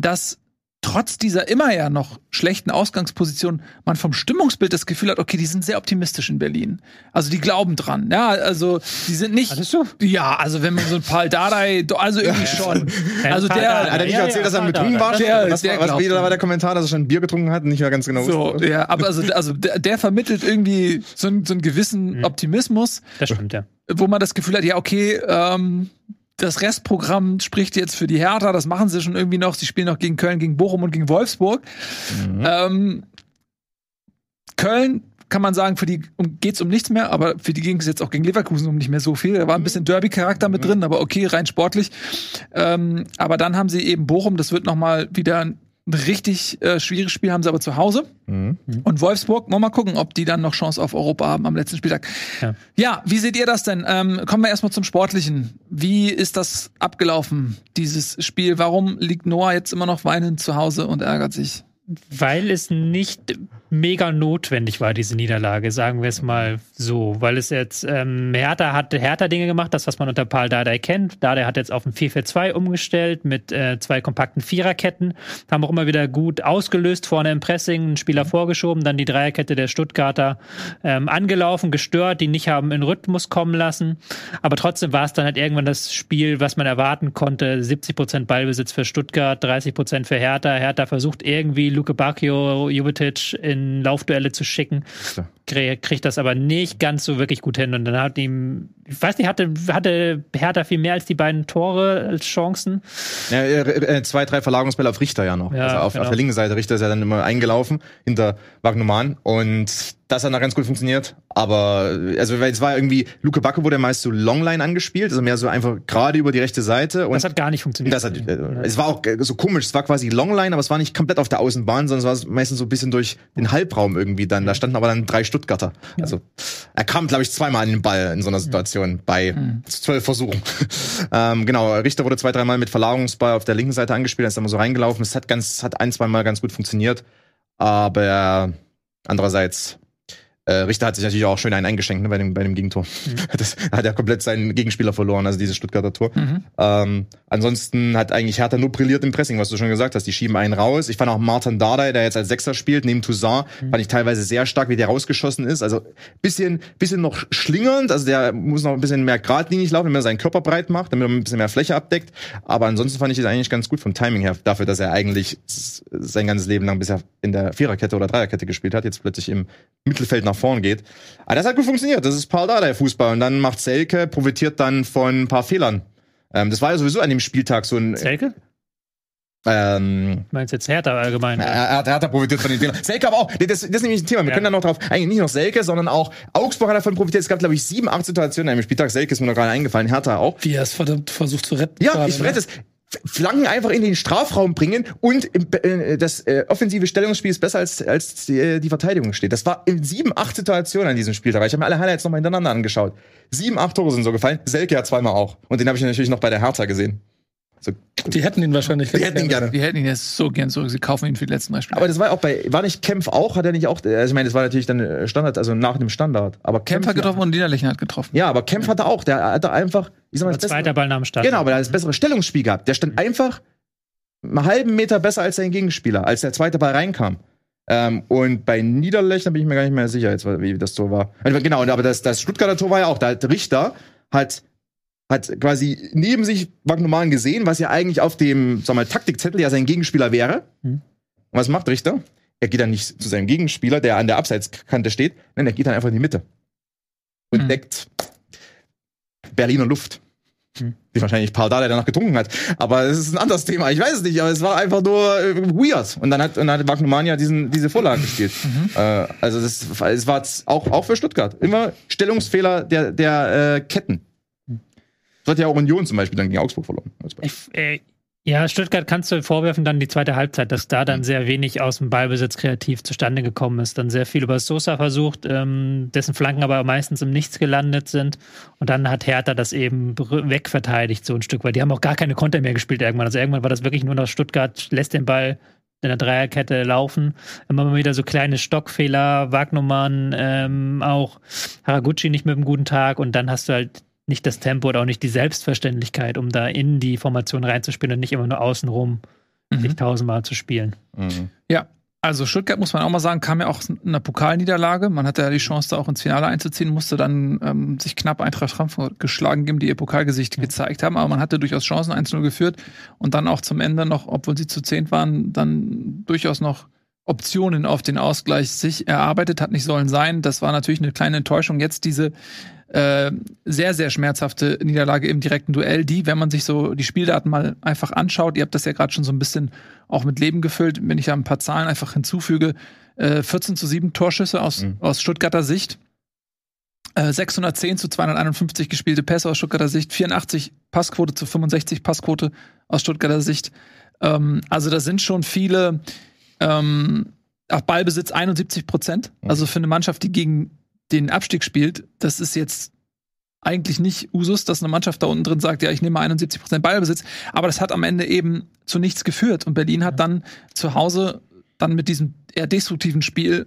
dass trotz dieser immer ja noch schlechten Ausgangsposition man vom Stimmungsbild das Gefühl hat, okay, die sind sehr optimistisch in Berlin. Also die glauben dran. Ja, also die sind nicht. Hattest du? Ja, also wenn man so ein Paul Dardai, also irgendwie schon. Also Paul der, Dardai. Hat er nicht Ja, erzählt, dass er betrunken war? Der- was der war, was wieder war der Kommentar, dass er schon ein Bier getrunken hat und nicht mehr ganz genau so, wusste? ja, aber also, also der, der vermittelt irgendwie so, einen- so einen gewissen Optimismus. Das stimmt, ja. wo man das Gefühl hat, ja, okay, ähm, das Restprogramm spricht jetzt für die Hertha, das machen sie schon irgendwie noch. Sie spielen noch gegen Köln, gegen Bochum und gegen Wolfsburg. Ähm, Köln kann man sagen, für die um, geht's um nichts mehr, aber für die ging es jetzt auch gegen Leverkusen um nicht mehr so viel. Da war ein bisschen Derby-Charakter mit drin, aber okay, rein sportlich. Ähm, aber dann haben sie eben Bochum, das wird noch mal wieder ein richtig äh, schwieriges Spiel, haben sie aber zu Hause. Mhm. Und Wolfsburg, wollen wir mal gucken, ob die dann noch Chance auf Europa haben am letzten Spieltag. Ja. Ja, wie seht ihr das denn? Ähm, kommen wir erstmal zum Sportlichen. Wie ist das abgelaufen, dieses Spiel? Warum liegt Noah jetzt immer noch weinend zu Hause und ärgert sich? Weil es nicht mega notwendig war, diese Niederlage, sagen wir es mal so. Weil es jetzt, ähm, Hertha hat Hertha Dinge gemacht, das, was man unter Paul Dardai kennt. Dardai hat jetzt auf ein 4-4-2 umgestellt mit äh, zwei kompakten Viererketten. Haben auch immer wieder gut ausgelöst, vorne im Pressing, einen Spieler vorgeschoben, dann die Dreierkette der Stuttgarter ähm, angelaufen, gestört, die nicht haben in Rhythmus kommen lassen. Aber trotzdem war es dann halt irgendwann das Spiel, was man erwarten konnte. 70% Ballbesitz für Stuttgart, 30% für Hertha. Hertha versucht irgendwie Luke Bacchio, Jovetic in Laufduelle zu schicken. Ja. Krie- Kriegt das aber nicht ganz so wirklich gut hin. Und dann hat ihm, ich weiß nicht, hatte, hatte Hertha viel mehr als die beiden Tore als Chancen. Ja, äh, äh, zwei, drei Verlagerungsbälle auf Richter ja noch. Ja, also auf, genau. auf der linken Seite. Richter ist ja dann immer eingelaufen hinter Wagnumann und das hat dann ganz gut funktioniert. Aber also weil es war irgendwie, Luke Backe wurde meist so Longline angespielt, also mehr so einfach gerade über die rechte Seite. Und Das hat gar nicht funktioniert. das hat, äh, es war auch äh, so komisch, es war quasi Longline, aber es war nicht komplett auf der Außenbahn, sondern es war meistens so ein bisschen durch den Halbraum irgendwie dann. Da standen aber dann drei Stuttgarter. Also er kam, glaube ich, zweimal an den Ball in so einer Situation bei zwölf Versuchen. ähm, genau, Richter wurde zwei, dreimal mit Verlagerungsball auf der linken Seite angespielt, ist dann mal so reingelaufen. Es hat ganz, hat ein, zwei Mal ganz gut funktioniert. Aber andererseits äh, Richter hat sich natürlich auch schön einen eingeschenkt ne, bei, dem, bei dem Gegentor. Das hat er komplett seinen Gegenspieler verloren, also dieses Stuttgarter Tor. Ähm, ansonsten hat eigentlich Hertha nur brilliert im Pressing, was du schon gesagt hast. Die schieben einen raus. Ich fand auch Martin Dardai, der jetzt als Sechser spielt, neben Toussaint, fand ich teilweise sehr stark, wie der rausgeschossen ist. Also bisschen, bisschen noch schlingernd. Also der muss noch ein bisschen mehr geradlinig laufen, wenn er seinen Körper breit macht, damit er ein bisschen mehr Fläche abdeckt. Aber ansonsten fand ich das eigentlich ganz gut vom Timing her, dafür, dass er eigentlich sein ganzes Leben lang bisher in der Viererkette oder Dreierkette gespielt hat, jetzt plötzlich im Mittelfeld nach vorn geht. Aber das hat gut funktioniert. Das ist Paul Dardai Fußball. Und dann macht Selke, profitiert dann von ein paar Fehlern. Ähm, das war ja sowieso an dem Spieltag so ein. Selke? Ähm, Du meinst jetzt Hertha allgemein? er, er, hat, er hat da profitiert von den Fehlern. Selke aber auch. Nee, Das, das ist nämlich ein Thema. Wir Ja. können da noch drauf. Eigentlich nicht nur Selke, sondern auch Augsburg hat davon profitiert. Es gab, glaube ich, sieben, acht Situationen an einem Spieltag. Selke ist mir noch gerade eingefallen. Hertha auch. Wie er es verdammt versucht zu retten. Ja, gerade, ich ne? rette es. Flanken einfach in den Strafraum bringen und im, äh, das äh, offensive Stellungsspiel ist besser als, als die, äh, die Verteidigung steht. Das war in sieben, acht Situationen an diesem Spieltag. Ich habe mir alle Highlights nochmal hintereinander angeschaut. Sieben, acht Tore sind so gefallen. Selke hat zweimal auch. Und den habe ich natürlich noch bei der Hertha gesehen. So, Die hätten ihn wahrscheinlich die hätten ihn gerne. Die hätten ihn jetzt so gern zurück. Sie kaufen ihn für die letzten drei Spiele. Aber das war auch bei, war nicht Kempf auch? Hat er nicht auch, also ich meine, das war natürlich dann äh, Standard, also nach dem Standard. Aber Kempf hat getroffen und Niederlechner hat getroffen. Ja, aber Kempf hatte auch, der hatte einfach, ich sag mal, das bessere- Zweiter Ball nach dem Start. Genau, aber er hat das bessere Stellungsspiel gehabt. Der stand einfach einen halben Meter besser als sein Gegenspieler, als der zweite Ball reinkam. Ähm, und bei Niederlechner bin ich mir gar nicht mehr sicher, jetzt, wie das Tor war. Also, Genau, aber das, das Stuttgarter Tor war ja auch, da hat Richter hat, hat quasi neben sich Wagnumann gesehen, was ja eigentlich auf dem, sag mal, Taktikzettel ja sein Gegenspieler wäre. Mhm. Und was macht Richter? Er geht dann nicht zu seinem Gegenspieler, der an der Abseitskante steht, nein, er geht dann einfach in die Mitte. Und Mhm. deckt Berliner Luft. Mhm. Die wahrscheinlich Paul Dardai danach getrunken hat. Aber es ist ein anderes Thema. Ich weiß es nicht, aber es war einfach nur äh, weird. Und dann hat, und dann hat Wagnermann diesen, diese Vorlage gespielt. Äh, also das, es war auch, auch für Stuttgart. Immer Stellungsfehler der, der äh, Ketten. So hat ja auch Union zum Beispiel dann gegen Augsburg verloren. äh, Ja, Stuttgart kannst du vorwerfen, dann die zweite Halbzeit, dass da dann sehr wenig aus dem Ballbesitz kreativ zustande gekommen ist. Dann sehr viel über Sosa versucht, ähm, dessen Flanken aber meistens im Nichts gelandet sind. Und dann hat Hertha das eben wegverteidigt, so ein Stück, weil die haben auch gar keine Konter mehr gespielt irgendwann. Also irgendwann war das wirklich nur noch Stuttgart lässt den Ball in der Dreierkette laufen. Immer mal wieder so kleine Stockfehler, Wagnumann, ähm, auch Haraguchi nicht mit einem guten Tag und dann hast du halt nicht das Tempo oder auch nicht die Selbstverständlichkeit, um da in die Formation reinzuspielen und nicht immer nur außenrum sich tausendmal zu spielen. Mhm. Ja, also Stuttgart muss man auch mal sagen, kam ja auch in einer Pokalniederlage. Man hatte ja die Chance, da auch ins Finale einzuziehen, musste dann ähm, sich knapp Eintracht Frankfurt geschlagen geben, die ihr Pokalgesicht gezeigt haben. Aber man hatte durchaus Chancen, 1-0 geführt und dann auch zum Ende noch, obwohl sie zu zehnt waren, dann durchaus noch Optionen auf den Ausgleich sich erarbeitet, hat nicht sollen sein. Das war natürlich eine kleine Enttäuschung. Jetzt diese äh, sehr, sehr schmerzhafte Niederlage im direkten Duell, die, wenn man sich so die Spieldaten mal einfach anschaut, ihr habt das ja gerade schon so ein bisschen auch mit Leben gefüllt, wenn ich ja ein paar Zahlen einfach hinzufüge, äh, 14 zu 7 Torschüsse aus, Mhm. aus Stuttgarter Sicht, äh, 610 zu 251 gespielte Pässe aus Stuttgarter Sicht, 84 Passquote zu 65 Passquote aus Stuttgarter Sicht. Ähm, also da sind schon viele ähm, auch Ballbesitz 71 Prozent. Also für eine Mannschaft, die gegen den Abstieg spielt, das ist jetzt eigentlich nicht Usus, dass eine Mannschaft da unten drin sagt, ja, ich nehme 71 Prozent Ballbesitz. Aber das hat am Ende eben zu nichts geführt. Und Berlin hat dann zu Hause dann mit diesem eher destruktiven Spiel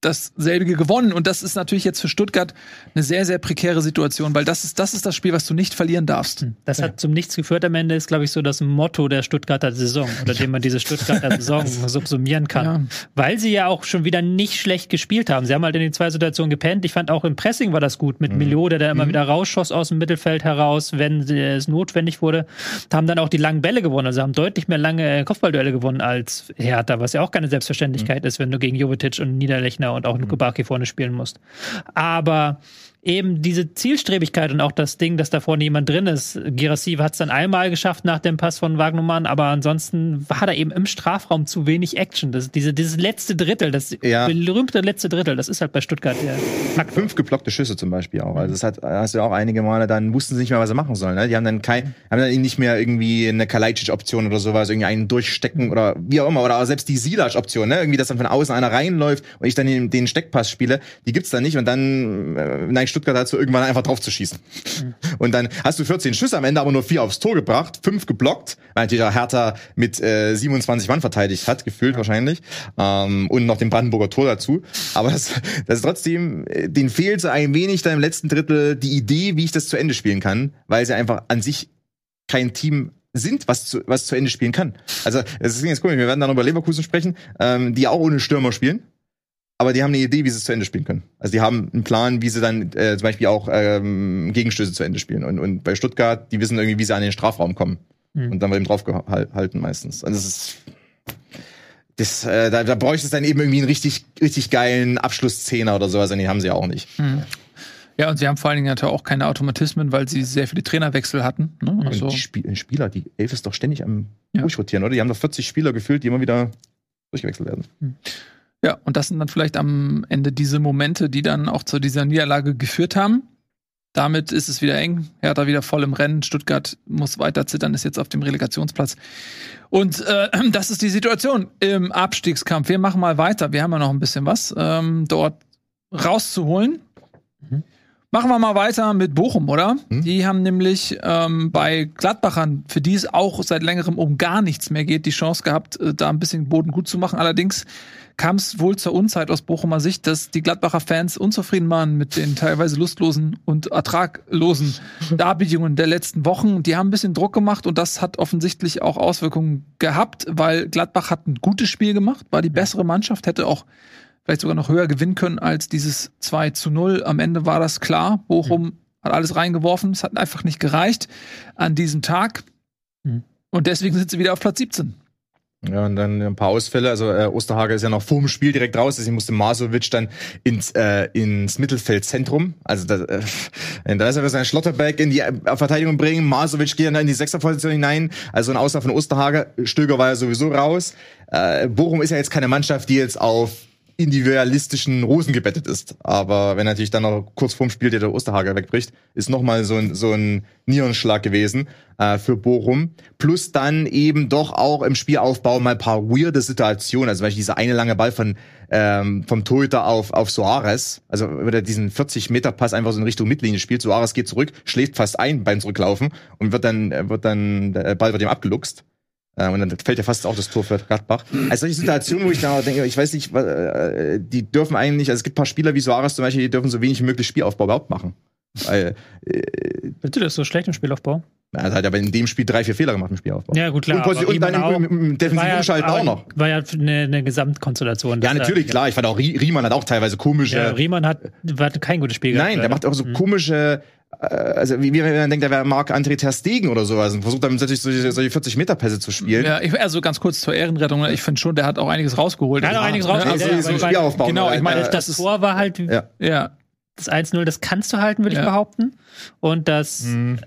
dasselbige gewonnen. Und das ist natürlich jetzt für Stuttgart eine sehr, sehr prekäre Situation, weil das ist, das ist das Spiel, was du nicht verlieren darfst. Das hat zum Nichts geführt am Ende, ist, glaube ich, so das Motto der Stuttgarter Saison, unter dem man diese Stuttgarter Saison subsumieren kann. Ja. Weil sie ja auch schon wieder nicht schlecht gespielt haben. Sie haben halt in den zwei Situationen gepennt. Ich fand auch im Pressing war das gut mit Milo, der da immer wieder rausschoss aus dem Mittelfeld heraus, wenn es notwendig wurde. Haben dann auch die langen Bälle gewonnen. Also haben deutlich mehr lange Kopfballduelle gewonnen als Hertha, was ja auch keine Selbstverständlichkeit ist, wenn du gegen Jovetic und Niederlechner und auch Nukubaki vorne spielen musst. Aber eben diese Zielstrebigkeit und auch das Ding, dass da vorne jemand drin ist. Girassi hat es dann einmal geschafft nach dem Pass von Wagnumann, aber ansonsten war da eben im Strafraum zu wenig Action. Das, diese, dieses letzte Drittel, das Ja. berühmte letzte Drittel, das ist halt bei Stuttgart der Fakt. Fünf geblockte Schüsse zum Beispiel auch. Also das hat, hast du ja auch einige Male, dann wussten sie nicht mehr, was sie machen sollen. Ne? Die haben dann kein, haben dann nicht mehr irgendwie eine Kalajdzic-Option oder sowas, irgendwie einen durchstecken oder wie auch immer. Oder auch selbst die Silac-Option, ne? Irgendwie, dass dann von außen einer reinläuft und ich dann den, den Steckpass spiele, die gibt's da nicht und dann äh, neigt Stuttgart dazu, irgendwann einfach drauf zu schießen. Und dann hast du 14 Schüsse am Ende, aber nur vier aufs Tor gebracht, fünf geblockt, weil natürlich auch Hertha mit äh, 27 Mann verteidigt hat, gefühlt wahrscheinlich. Ähm, und noch den Brandenburger Tor dazu. Aber das, das ist trotzdem, äh, denen fehlt so ein wenig da im letzten Drittel die Idee, wie ich das zu Ende spielen kann, weil sie einfach an sich kein Team sind, was zu, was zu Ende spielen kann. Also, es ist jetzt komisch, wir werden dann über Leverkusen sprechen, ähm, die auch ohne Stürmer spielen. Aber die haben eine Idee, wie sie es zu Ende spielen können. Also die haben einen Plan, wie sie dann äh, zum Beispiel auch ähm, Gegenstöße zu Ende spielen. Und, und bei Stuttgart, die wissen irgendwie, wie sie an den Strafraum kommen. Mhm. Und dann wird eben drauf gehalten meistens. Und das ist. Das, äh, da, da bräuchte es dann eben irgendwie einen richtig, richtig geilen Abschlusszehner oder sowas, und den haben sie ja auch nicht. Ja, und sie haben vor allen Dingen natürlich auch keine Automatismen, weil sie sehr viele Trainerwechsel hatten. Ne? Also, Und die Spie Spieler, die Elf ist doch ständig am Ja. Durchrotieren, oder? Die haben doch 40 Spieler gefühlt, die immer wieder durchgewechselt werden. Ja, und das sind dann vielleicht am Ende diese Momente, die dann auch zu dieser Niederlage geführt haben. Damit ist es wieder eng. Hertha wieder voll im Rennen. Stuttgart muss weiter zittern, ist jetzt auf dem Relegationsplatz. Und äh, das ist die Situation im Abstiegskampf. Wir machen mal weiter. Wir haben ja noch ein bisschen was ähm, dort rauszuholen. Machen wir mal weiter mit Bochum, oder? Mhm. Die haben nämlich ähm, bei Gladbachern, für die es auch seit längerem um gar nichts mehr geht, die Chance gehabt, äh, da ein bisschen Boden gut zu machen. Allerdings kam es wohl zur Unzeit aus Bochumer Sicht, dass die Gladbacher Fans unzufrieden waren mit den teilweise lustlosen und ertraglosen Darbietungen der letzten Wochen. Die haben ein bisschen Druck gemacht und das hat offensichtlich auch Auswirkungen gehabt, weil Gladbach hat ein gutes Spiel gemacht, war die bessere Mannschaft, hätte auch vielleicht sogar noch höher gewinnen können als dieses 2 zu 0. Am Ende war das klar. Bochum hat alles reingeworfen. Es hat einfach nicht gereicht an diesem Tag. Mhm. Und deswegen sind sie wieder auf Platz 17. Ja, und dann ein paar Ausfälle. Also äh, Osterhage ist ja noch vor dem Spiel direkt raus. Deswegen musste Masovic dann ins, äh, ins Mittelfeldzentrum. Also da, äh, da ist er sein Schlotterbeck in die äh, Verteidigung bringen. Masovic geht dann in die Sechserposition hinein. Also ein Auslauf von Osterhage. Stöger war ja sowieso raus. Äh, Bochum ist ja jetzt keine Mannschaft, die jetzt auf individualistischen Rosen gebettet ist. Aber wenn natürlich dann noch kurz vorm Spiel der Osterhager wegbricht, ist nochmal so ein, so ein Nierenschlag gewesen äh, für Bochum. Plus dann eben doch auch im Spielaufbau mal ein paar weirde Situationen. Also zum Beispiel dieser eine lange Ball von ähm, vom Torhüter auf, auf Soares. Also wenn er diesen 40-Meter-Pass einfach so in Richtung Mittellinie spielt. Soares geht zurück, schläft fast ein beim Zurücklaufen und wird dann, wird dann, der Ball wird ihm abgeluchst. Äh, Und dann fällt ja fast auch das Tor für Gladbach. Also solche Situationen, wo ich da denke, ich weiß nicht, äh, die dürfen eigentlich, also es gibt ein paar Spieler wie Soares zum Beispiel, die dürfen so wenig wie möglich Spielaufbau überhaupt machen. Weil, äh, Bitte, das ist so schlecht im Spielaufbau. Er hat halt aber in dem Spiel drei, vier Fehler gemacht im Spielaufbau. Ja, gut, klar. Und, und dann Riemann im, im, im defensiven War ja- Umschalten auch noch. War ja eine, eine Gesamtkonstellation. Ja, natürlich, da- klar. Ich fand auch, Rie- Riemann hat auch teilweise komische. Ja, Riemann hat, hat kein gutes Spiel Nein, der gehabt, macht auch so Mhm. komische, äh, also wie, wie wenn man denkt, der wäre Marc-André Ter Stegen oder sowas und versucht dann natürlich solche, solche 40-Meter-Pässe zu spielen. Ja, ich, also ganz kurz zur Ehrenrettung. ne? Ich finde schon, der hat auch einiges rausgeholt. Er hat auch einiges Ja, rausgeholt, Also, ja, so ich Spielaufbau. genau, ich meine, Das, das Tor war halt Ja. ja. das 1-0, das kannst du halten, würde ich Ja. behaupten. Und das, Mhm.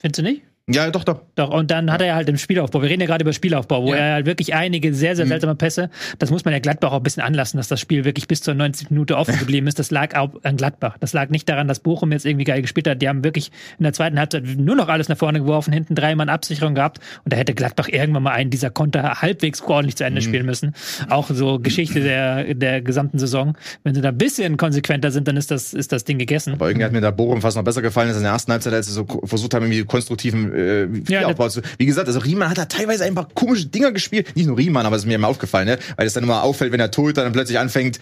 Findest du nicht? Ja, doch, doch. Doch, und dann hat er ja halt im Spielaufbau, wir reden ja gerade über Spielaufbau, wo Ja. er halt wirklich einige sehr, Mhm. sehr seltsame Pässe, das muss man ja Gladbach auch ein bisschen anlassen, dass das Spiel wirklich bis zur 90 Minute offen geblieben ist. Das lag auch an Gladbach. Das lag nicht daran, dass Bochum jetzt irgendwie geil gespielt hat. Die haben wirklich in der zweiten Halbzeit nur noch alles nach vorne geworfen, hinten drei Mann Absicherung gehabt und da hätte Gladbach irgendwann mal einen dieser Konter halbwegs ordentlich zu Mhm. Ende spielen müssen. Auch so Geschichte der, der gesamten Saison. Wenn sie da ein bisschen konsequenter sind, dann ist das, ist das Ding gegessen. Aber irgendwie hat mir der Bochum fast noch besser gefallen als in der ersten Halbzeit, als sie so versucht haben, irgendwie konstruktiven äh, Spielaufbau zu. Wie gesagt, also Riemann hat da teilweise einfach komische Dinger gespielt. Nicht nur Riemann, aber es ist mir immer aufgefallen, ne? weil es dann immer auffällt, wenn der Torhüter dann plötzlich anfängt,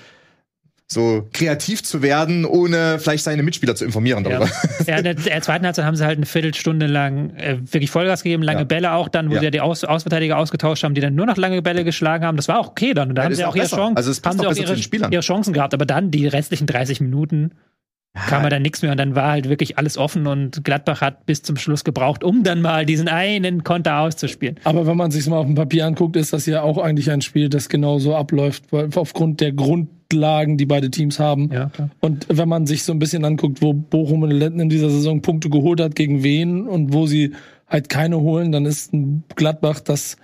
so kreativ zu werden, ohne vielleicht seine Mitspieler zu informieren Ja. darüber. ja, in der, der zweiten Halbzeit haben sie halt eine Viertelstunde lang äh, wirklich Vollgas gegeben, lange Ja. Bälle auch dann, wo Ja. sie ja die Aus Ausverteidiger ausgetauscht haben, die dann nur noch lange Bälle geschlagen haben. Das war auch okay dann. Und da haben das sie auch auch ihre. Chancen, Also haben sie auch ihre, ihre Chancen gehabt. Aber dann die restlichen 30 Minuten kam er dann nichts mehr und dann war halt wirklich alles offen und Gladbach hat bis zum Schluss gebraucht, um dann mal diesen einen Konter auszuspielen. Aber wenn man sich mal auf dem Papier anguckt, ist das ja auch eigentlich ein Spiel, das genauso abläuft, weil aufgrund der Grundlagen, die beide Teams haben. Ja. Und wenn man sich so ein bisschen anguckt, wo Bochum in der- in dieser Saison Punkte geholt hat, gegen wen und wo sie halt keine holen, dann ist ein Gladbach, das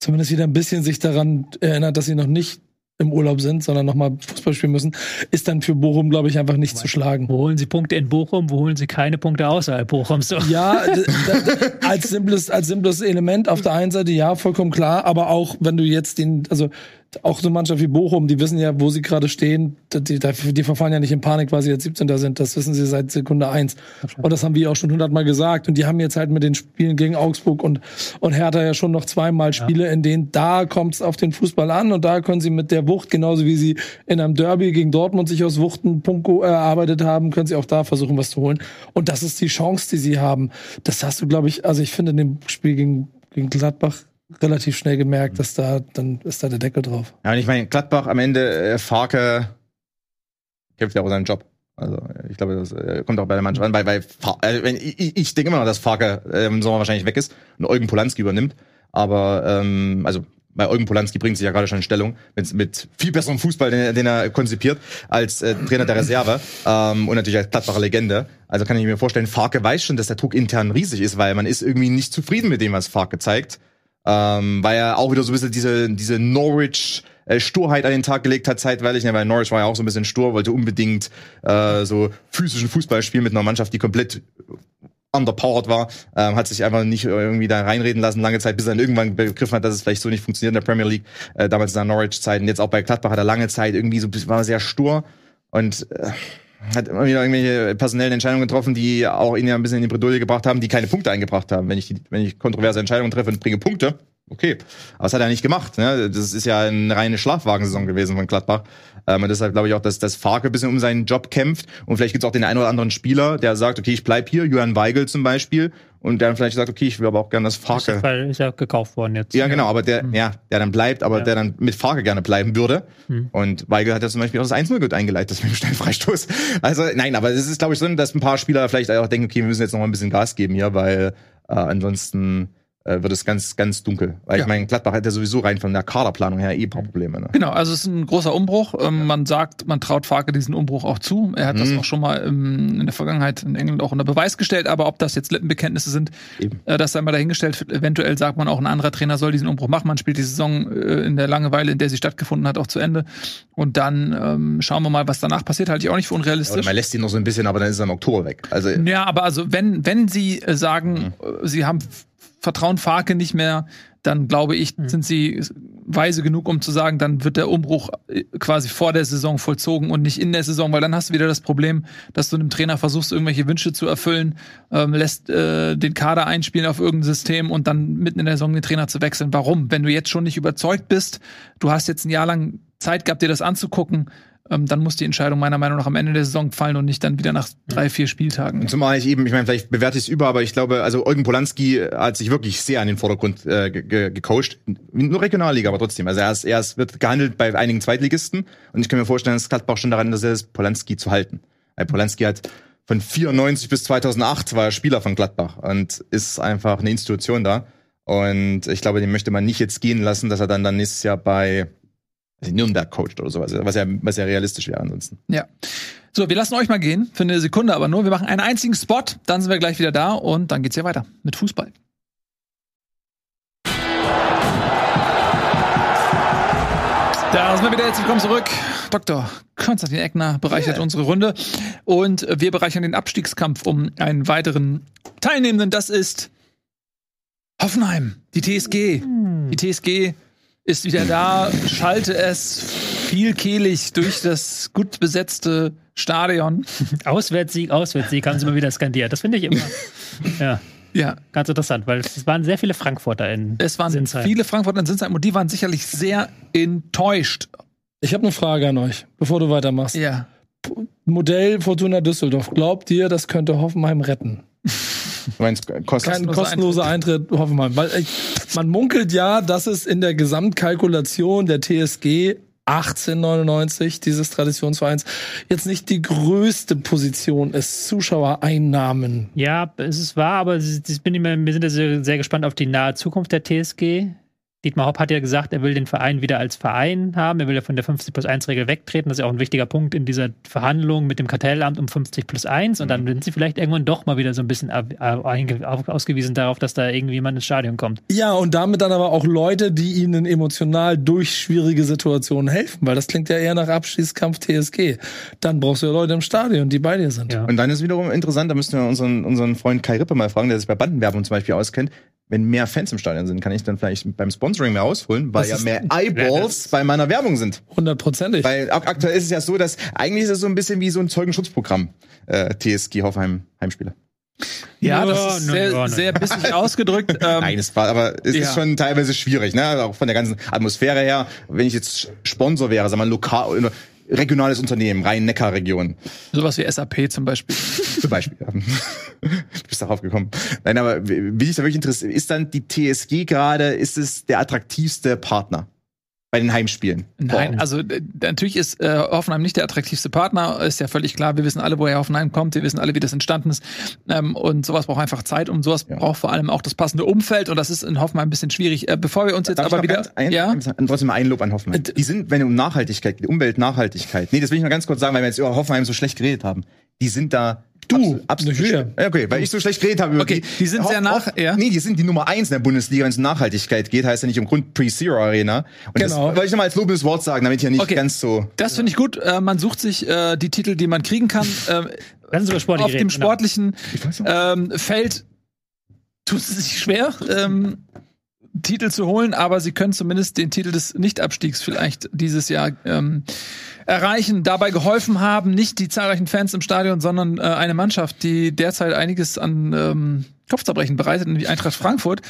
zumindest wieder ein bisschen sich daran erinnert, dass sie noch nicht im Urlaub sind, sondern nochmal Fußball spielen müssen, ist dann für Bochum, glaube ich, einfach nicht zu schlagen. Wo holen sie Punkte in Bochum, wo holen sie keine Punkte außerhalb Bochums? So. Ja, als simples, als simples Element auf der einen Seite, ja, vollkommen klar, aber auch wenn du jetzt den, also auch so Mannschaft wie Bochum, die wissen ja, wo sie gerade stehen, die, die, verfallen ja nicht in Panik, weil sie jetzt 17. sind, das wissen sie seit Sekunde eins. Und das haben wir auch schon hundertmal gesagt. Und die haben jetzt halt mit den Spielen gegen Augsburg und, und Hertha ja schon noch zweimal Spiele, in denen da kommt es auf den Fußball an und da können sie mit der Wucht, genauso wie sie in einem Derby gegen Dortmund sich aus Wuchten Punko erarbeitet haben, können sie auch da versuchen, was zu holen. Und das ist die Chance, die sie haben. Das hast du, glaube ich, also ich finde in dem Spiel gegen, gegen Gladbach relativ schnell gemerkt, dass da, dann ist da der Deckel drauf. Ja, und ich meine, Gladbach am Ende, äh, Farke kämpft ja auch seinen Job. Also ich glaube, das äh, kommt auch bei der Mannschaft an, weil, weil äh, wenn, ich, ich denke immer noch, dass Farke äh, im Sommer wahrscheinlich weg ist und Eugen Polanski übernimmt. Aber ähm, also bei Eugen Polanski bringt sich ja gerade schon in Stellung mit, mit viel besserem Fußball, den, er- den er konzipiert, als äh, Trainer der Reserve ähm, und natürlich als Gladbacher Legende. Also kann ich mir vorstellen, Farke weiß schon, dass der Druck intern riesig ist, weil man ist irgendwie nicht zufrieden mit dem, was Farke zeigt. Ähm, weil er auch wieder so ein bisschen diese, diese Norwich äh, Sturheit an den Tag gelegt hat zeitweilig, ne, weil Norwich war ja auch so ein bisschen stur, wollte unbedingt äh, so physischen Fußball spielen mit einer Mannschaft, die komplett underpowered war, ähm, hat sich einfach nicht irgendwie da reinreden lassen lange Zeit, bis er dann irgendwann begriffen hat, dass es vielleicht so nicht funktioniert in der Premier League, äh, damals in der Norwich-Zeit und jetzt auch bei Gladbach hat er lange Zeit irgendwie so war sehr stur. Und äh, hat immer wieder irgendwelche personellen Entscheidungen getroffen, die auch ihn ja ein bisschen in die Bredouille gebracht haben, die keine Punkte eingebracht haben. Wenn ich, die, wenn ich kontroverse Entscheidungen treffe und bringe Punkte, okay. Aber das hat er nicht gemacht. Ne? Das ist ja eine reine Schlafwagensaison gewesen von Gladbach. Ähm, und deshalb glaube ich auch, dass, dass Farke ein bisschen um seinen Job kämpft. Und vielleicht gibt es auch den einen oder anderen Spieler, der sagt, okay, ich bleib hier, Johann Weigel zum Beispiel. Und der dann vielleicht sagt, okay, ich will aber auch gerne das Farke. Weil ist ja gekauft worden jetzt. Ja, genau, aber der, ja, der dann bleibt, aber Ja. der dann mit Farke gerne bleiben würde. Hm. Und Weigel hat ja zum Beispiel auch das 1-0 gut eingeleitet mit dem Schnellfreistoß. Also, nein, aber es ist, glaube ich, so, dass ein paar Spieler vielleicht auch denken, okay, wir müssen jetzt noch mal ein bisschen Gas geben hier, weil äh, ansonsten äh, wird es ganz, ganz dunkel. Weil Ja. ich meine, Gladbach hat ja sowieso rein von der Kaderplanung her eh ein paar Probleme. Ne? Genau, also es ist ein großer Umbruch. Ähm, Man sagt, man traut Farke diesen Umbruch auch zu. Er hat das Mhm. auch schon mal im, in der Vergangenheit in England auch unter Beweis gestellt, aber ob das jetzt Lippenbekenntnisse sind, Eben. äh, das sei mal dahingestellt. Eventuell sagt man auch, ein anderer Trainer soll diesen Umbruch machen. Man spielt die Saison äh, in der Langeweile, in der sie stattgefunden hat, auch zu Ende. Und dann ähm, schauen wir mal, was danach passiert. Halte ich auch nicht für unrealistisch. man lässt ihn noch so ein bisschen, aber dann ist er im Oktober weg. Also Ja, aber also wenn, wenn sie äh, sagen, äh, sie haben Vertrauen Farke nicht mehr, dann glaube ich, sind sie weise genug, um zu sagen, dann wird der Umbruch äh, quasi vor der Saison vollzogen und nicht in der Saison, weil dann hast du wieder das Problem, dass du einem Trainer versuchst, irgendwelche Wünsche zu erfüllen, ähm, lässt äh, den Kader einspielen auf irgendein System und dann mitten in der Saison den Trainer zu wechseln. Warum? Wenn du jetzt schon nicht überzeugt bist, du hast jetzt ein Jahr lang Zeit gehabt, dir das anzugucken, ähm, dann muss die Entscheidung meiner Meinung nach am Ende der Saison fallen und nicht dann wieder nach drei, vier Spieltagen. Zumal ich eben, ich meine, vielleicht bewerte ich es über, aber ich glaube, also Eugen Polanski hat sich wirklich sehr an den Vordergrund äh, ge- gecoacht. Nur Regionalliga, aber trotzdem. Also er, ist, er ist, wird gehandelt bei einigen Zweitligisten und ich kann mir vorstellen, dass Gladbach schon daran interessiert ist, Polanski zu halten. Weil Polanski hat von 94 bis 2008 war er Spieler von Gladbach und ist einfach eine Institution da. Und ich glaube, den möchte man nicht jetzt gehen lassen, dass er dann, dann nächstes Jahr bei also Nürnberg coacht oder sowas, was ja, was ja realistisch wäre ansonsten. Ja. So, wir lassen euch mal gehen, für eine Sekunde aber nur. Wir machen einen einzigen Spot, dann sind wir gleich wieder da und dann geht's hier weiter mit Fußball. Da sind wir wieder, herzlich willkommen zurück. Dr. Konstantin Eckner bereichert unsere Runde und wir bereichern den Abstiegskampf um einen weiteren Teilnehmenden. Das ist Hoffenheim, die TSG. Die TSG ist wieder da, schalte es vielkehlig durch das gut besetzte Stadion. Auswärtssieg, Auswärtssieg, haben sie mal wieder skandiert. Das finde ich immer ja, Ja, ganz interessant, weil es waren sehr viele Frankfurter in es waren Sinsheim. viele Frankfurter in Sinsheim und die waren sicherlich sehr enttäuscht. Ich habe eine Frage an euch, bevor du weitermachst. Ja. Modell Fortuna Düsseldorf. Glaubt ihr, das könnte Hoffenheim retten? Du meinst, kostet Kein Kostenloser kostenloser Eintritt, Hoffenheim. Weil ich, man munkelt ja, dass es in der Gesamtkalkulation der TSG 1899 dieses Traditionsvereins jetzt nicht die größte Position ist. Zuschauereinnahmen. Ja, es ist wahr, aber ich bin immer, wir sind sehr, sehr gespannt auf die nahe Zukunft der TSG. Dietmar Hopp hat ja gesagt, er will den Verein wieder als Verein haben. Er will ja von der 50 plus 1 Regel wegtreten. Das ist ja auch ein wichtiger Punkt in dieser Verhandlung mit dem Kartellamt um 50 plus 1. Und dann sind sie vielleicht irgendwann doch mal wieder so ein bisschen ausgewiesen darauf, dass da irgendwie jemand ins Stadion kommt. Ja, und damit dann aber auch Leute, die ihnen emotional durch schwierige Situationen helfen, weil das klingt ja eher nach Abschießkampf TSG. Dann brauchst du ja Leute im Stadion, die bei dir sind. Ja. Und dann ist wiederum interessant, da müssten wir unseren, unseren Freund Kai Rippe mal fragen, der sich bei Bandenwerbung zum Beispiel auskennt. Wenn mehr Fans im Stadion sind, kann ich dann vielleicht beim Sponsoring mehr ausholen, weil Das ja mehr Eyeballs bei meiner Werbung sind. Hundertprozentig. Weil ak aktuell ist es ja so, dass eigentlich ist es so ein bisschen wie so ein Zeugenschutzprogramm, äh, TSG Hoffenheim Heimspieler. Ja, Ja, das ist na, sehr, na. sehr bissig ausgedrückt. Ähm, Nein, es war, aber es ja. ist schon teilweise schwierig, ne? Auch von der ganzen Atmosphäre her. Wenn ich jetzt Sponsor wäre, sagen wir mal lokal, regionales Unternehmen, Rhein-Neckar-Region, sowas wie SAP zum Beispiel. zum Beispiel. du bist darauf gekommen. Nein, aber wie ich da wirklich interessiert, ist dann die TSG gerade, ist es der attraktivste Partner bei den Heimspielen? Nein, also äh, natürlich ist äh, Hoffenheim nicht der attraktivste Partner, ist ja völlig klar. Wir wissen alle, woher Hoffenheim kommt, wir wissen alle, wie das entstanden ist. Ähm, und sowas braucht einfach Zeit und sowas Ja. braucht vor allem auch das passende Umfeld und das ist in Hoffenheim ein bisschen schwierig. Äh, bevor wir uns jetzt Darf aber wieder. ein, ja, trotzdem mal ein Lob an Hoffenheim. Äh, Die sind, wenn es um Nachhaltigkeit geht, Umweltnachhaltigkeit. Nee, das will ich mal ganz kurz sagen, weil wir jetzt über Hoffenheim so schlecht geredet haben. Die sind da. Du, absolut. wir. Ja, Okay, weil ich so schlecht geredet habe über Okay, die sind Hoff- sehr nach- ja. Nee, die sind die Nummer eins in der Bundesliga, wenn es um Nachhaltigkeit geht, heißt ja nicht um Grund Pre-Zero Arena. Und Genau. das wollte ich nochmal als lobendes Wort sagen, damit ich ja nicht Okay. ganz so. das finde ich gut. Äh, man sucht sich äh, die Titel, die man kriegen kann. Äh, Sport auf reden. dem genau. sportlichen noch. ähm, Feld tut es sich schwer, ähm, Titel zu holen, aber sie können zumindest den Titel des Nichtabstiegs vielleicht dieses Jahr ähm, erreichen. Dabei geholfen haben nicht die zahlreichen Fans im Stadion, sondern äh, eine Mannschaft, die derzeit einiges an ähm, Kopfzerbrechen bereitet, nämlich Eintracht Frankfurt,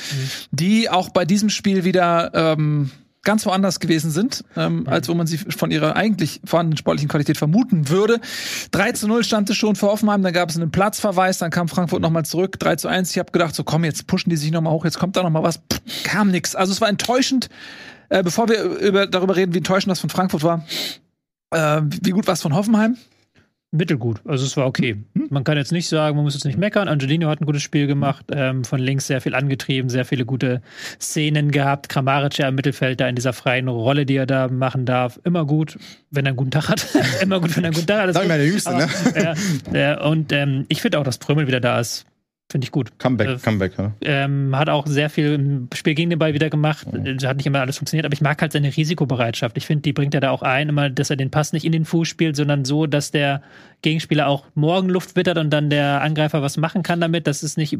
die auch bei diesem Spiel wieder ähm, ganz woanders gewesen sind, ähm, als wo man sie von ihrer eigentlich vorhandenen sportlichen Qualität vermuten würde. 3 zu 0 stand es schon für Hoffenheim, dann gab es einen Platzverweis, dann kam Frankfurt nochmal zurück, 3 zu 1. Ich habe gedacht, so komm, jetzt pushen die sich nochmal hoch, jetzt kommt da nochmal was. Pff, kam nix. Also es war enttäuschend. Äh, bevor wir über, darüber reden, wie enttäuschend das von Frankfurt war, äh, wie gut war es von Hoffenheim? mittelgut. Also es war okay. Man kann jetzt nicht sagen, man muss jetzt nicht meckern. Angelino hat ein gutes Spiel gemacht, ähm, von links sehr viel angetrieben, sehr viele gute Szenen gehabt. Kramaric ja im Mittelfeld da in dieser freien Rolle, die er da machen darf. Immer gut, wenn er einen guten Tag hat. Immer gut, wenn er einen guten Tag hat. Gut. mal, der Jüngste, ne? Ja, ja, und ähm, ich finde auch, dass Prömel wieder da ist. Finde ich gut. Comeback, Äh, Comeback, ja. ähm, hat auch sehr viel im Spiel gegen den Ball wieder gemacht. Äh, Hat nicht immer alles funktioniert, aber ich mag halt seine Risikobereitschaft. Ich finde, die bringt er da auch ein, immer, dass er den Pass nicht in den Fuß spielt, sondern so, dass der Gegenspieler auch morgen Luft wittert und dann der Angreifer was machen kann damit. Das ist nicht.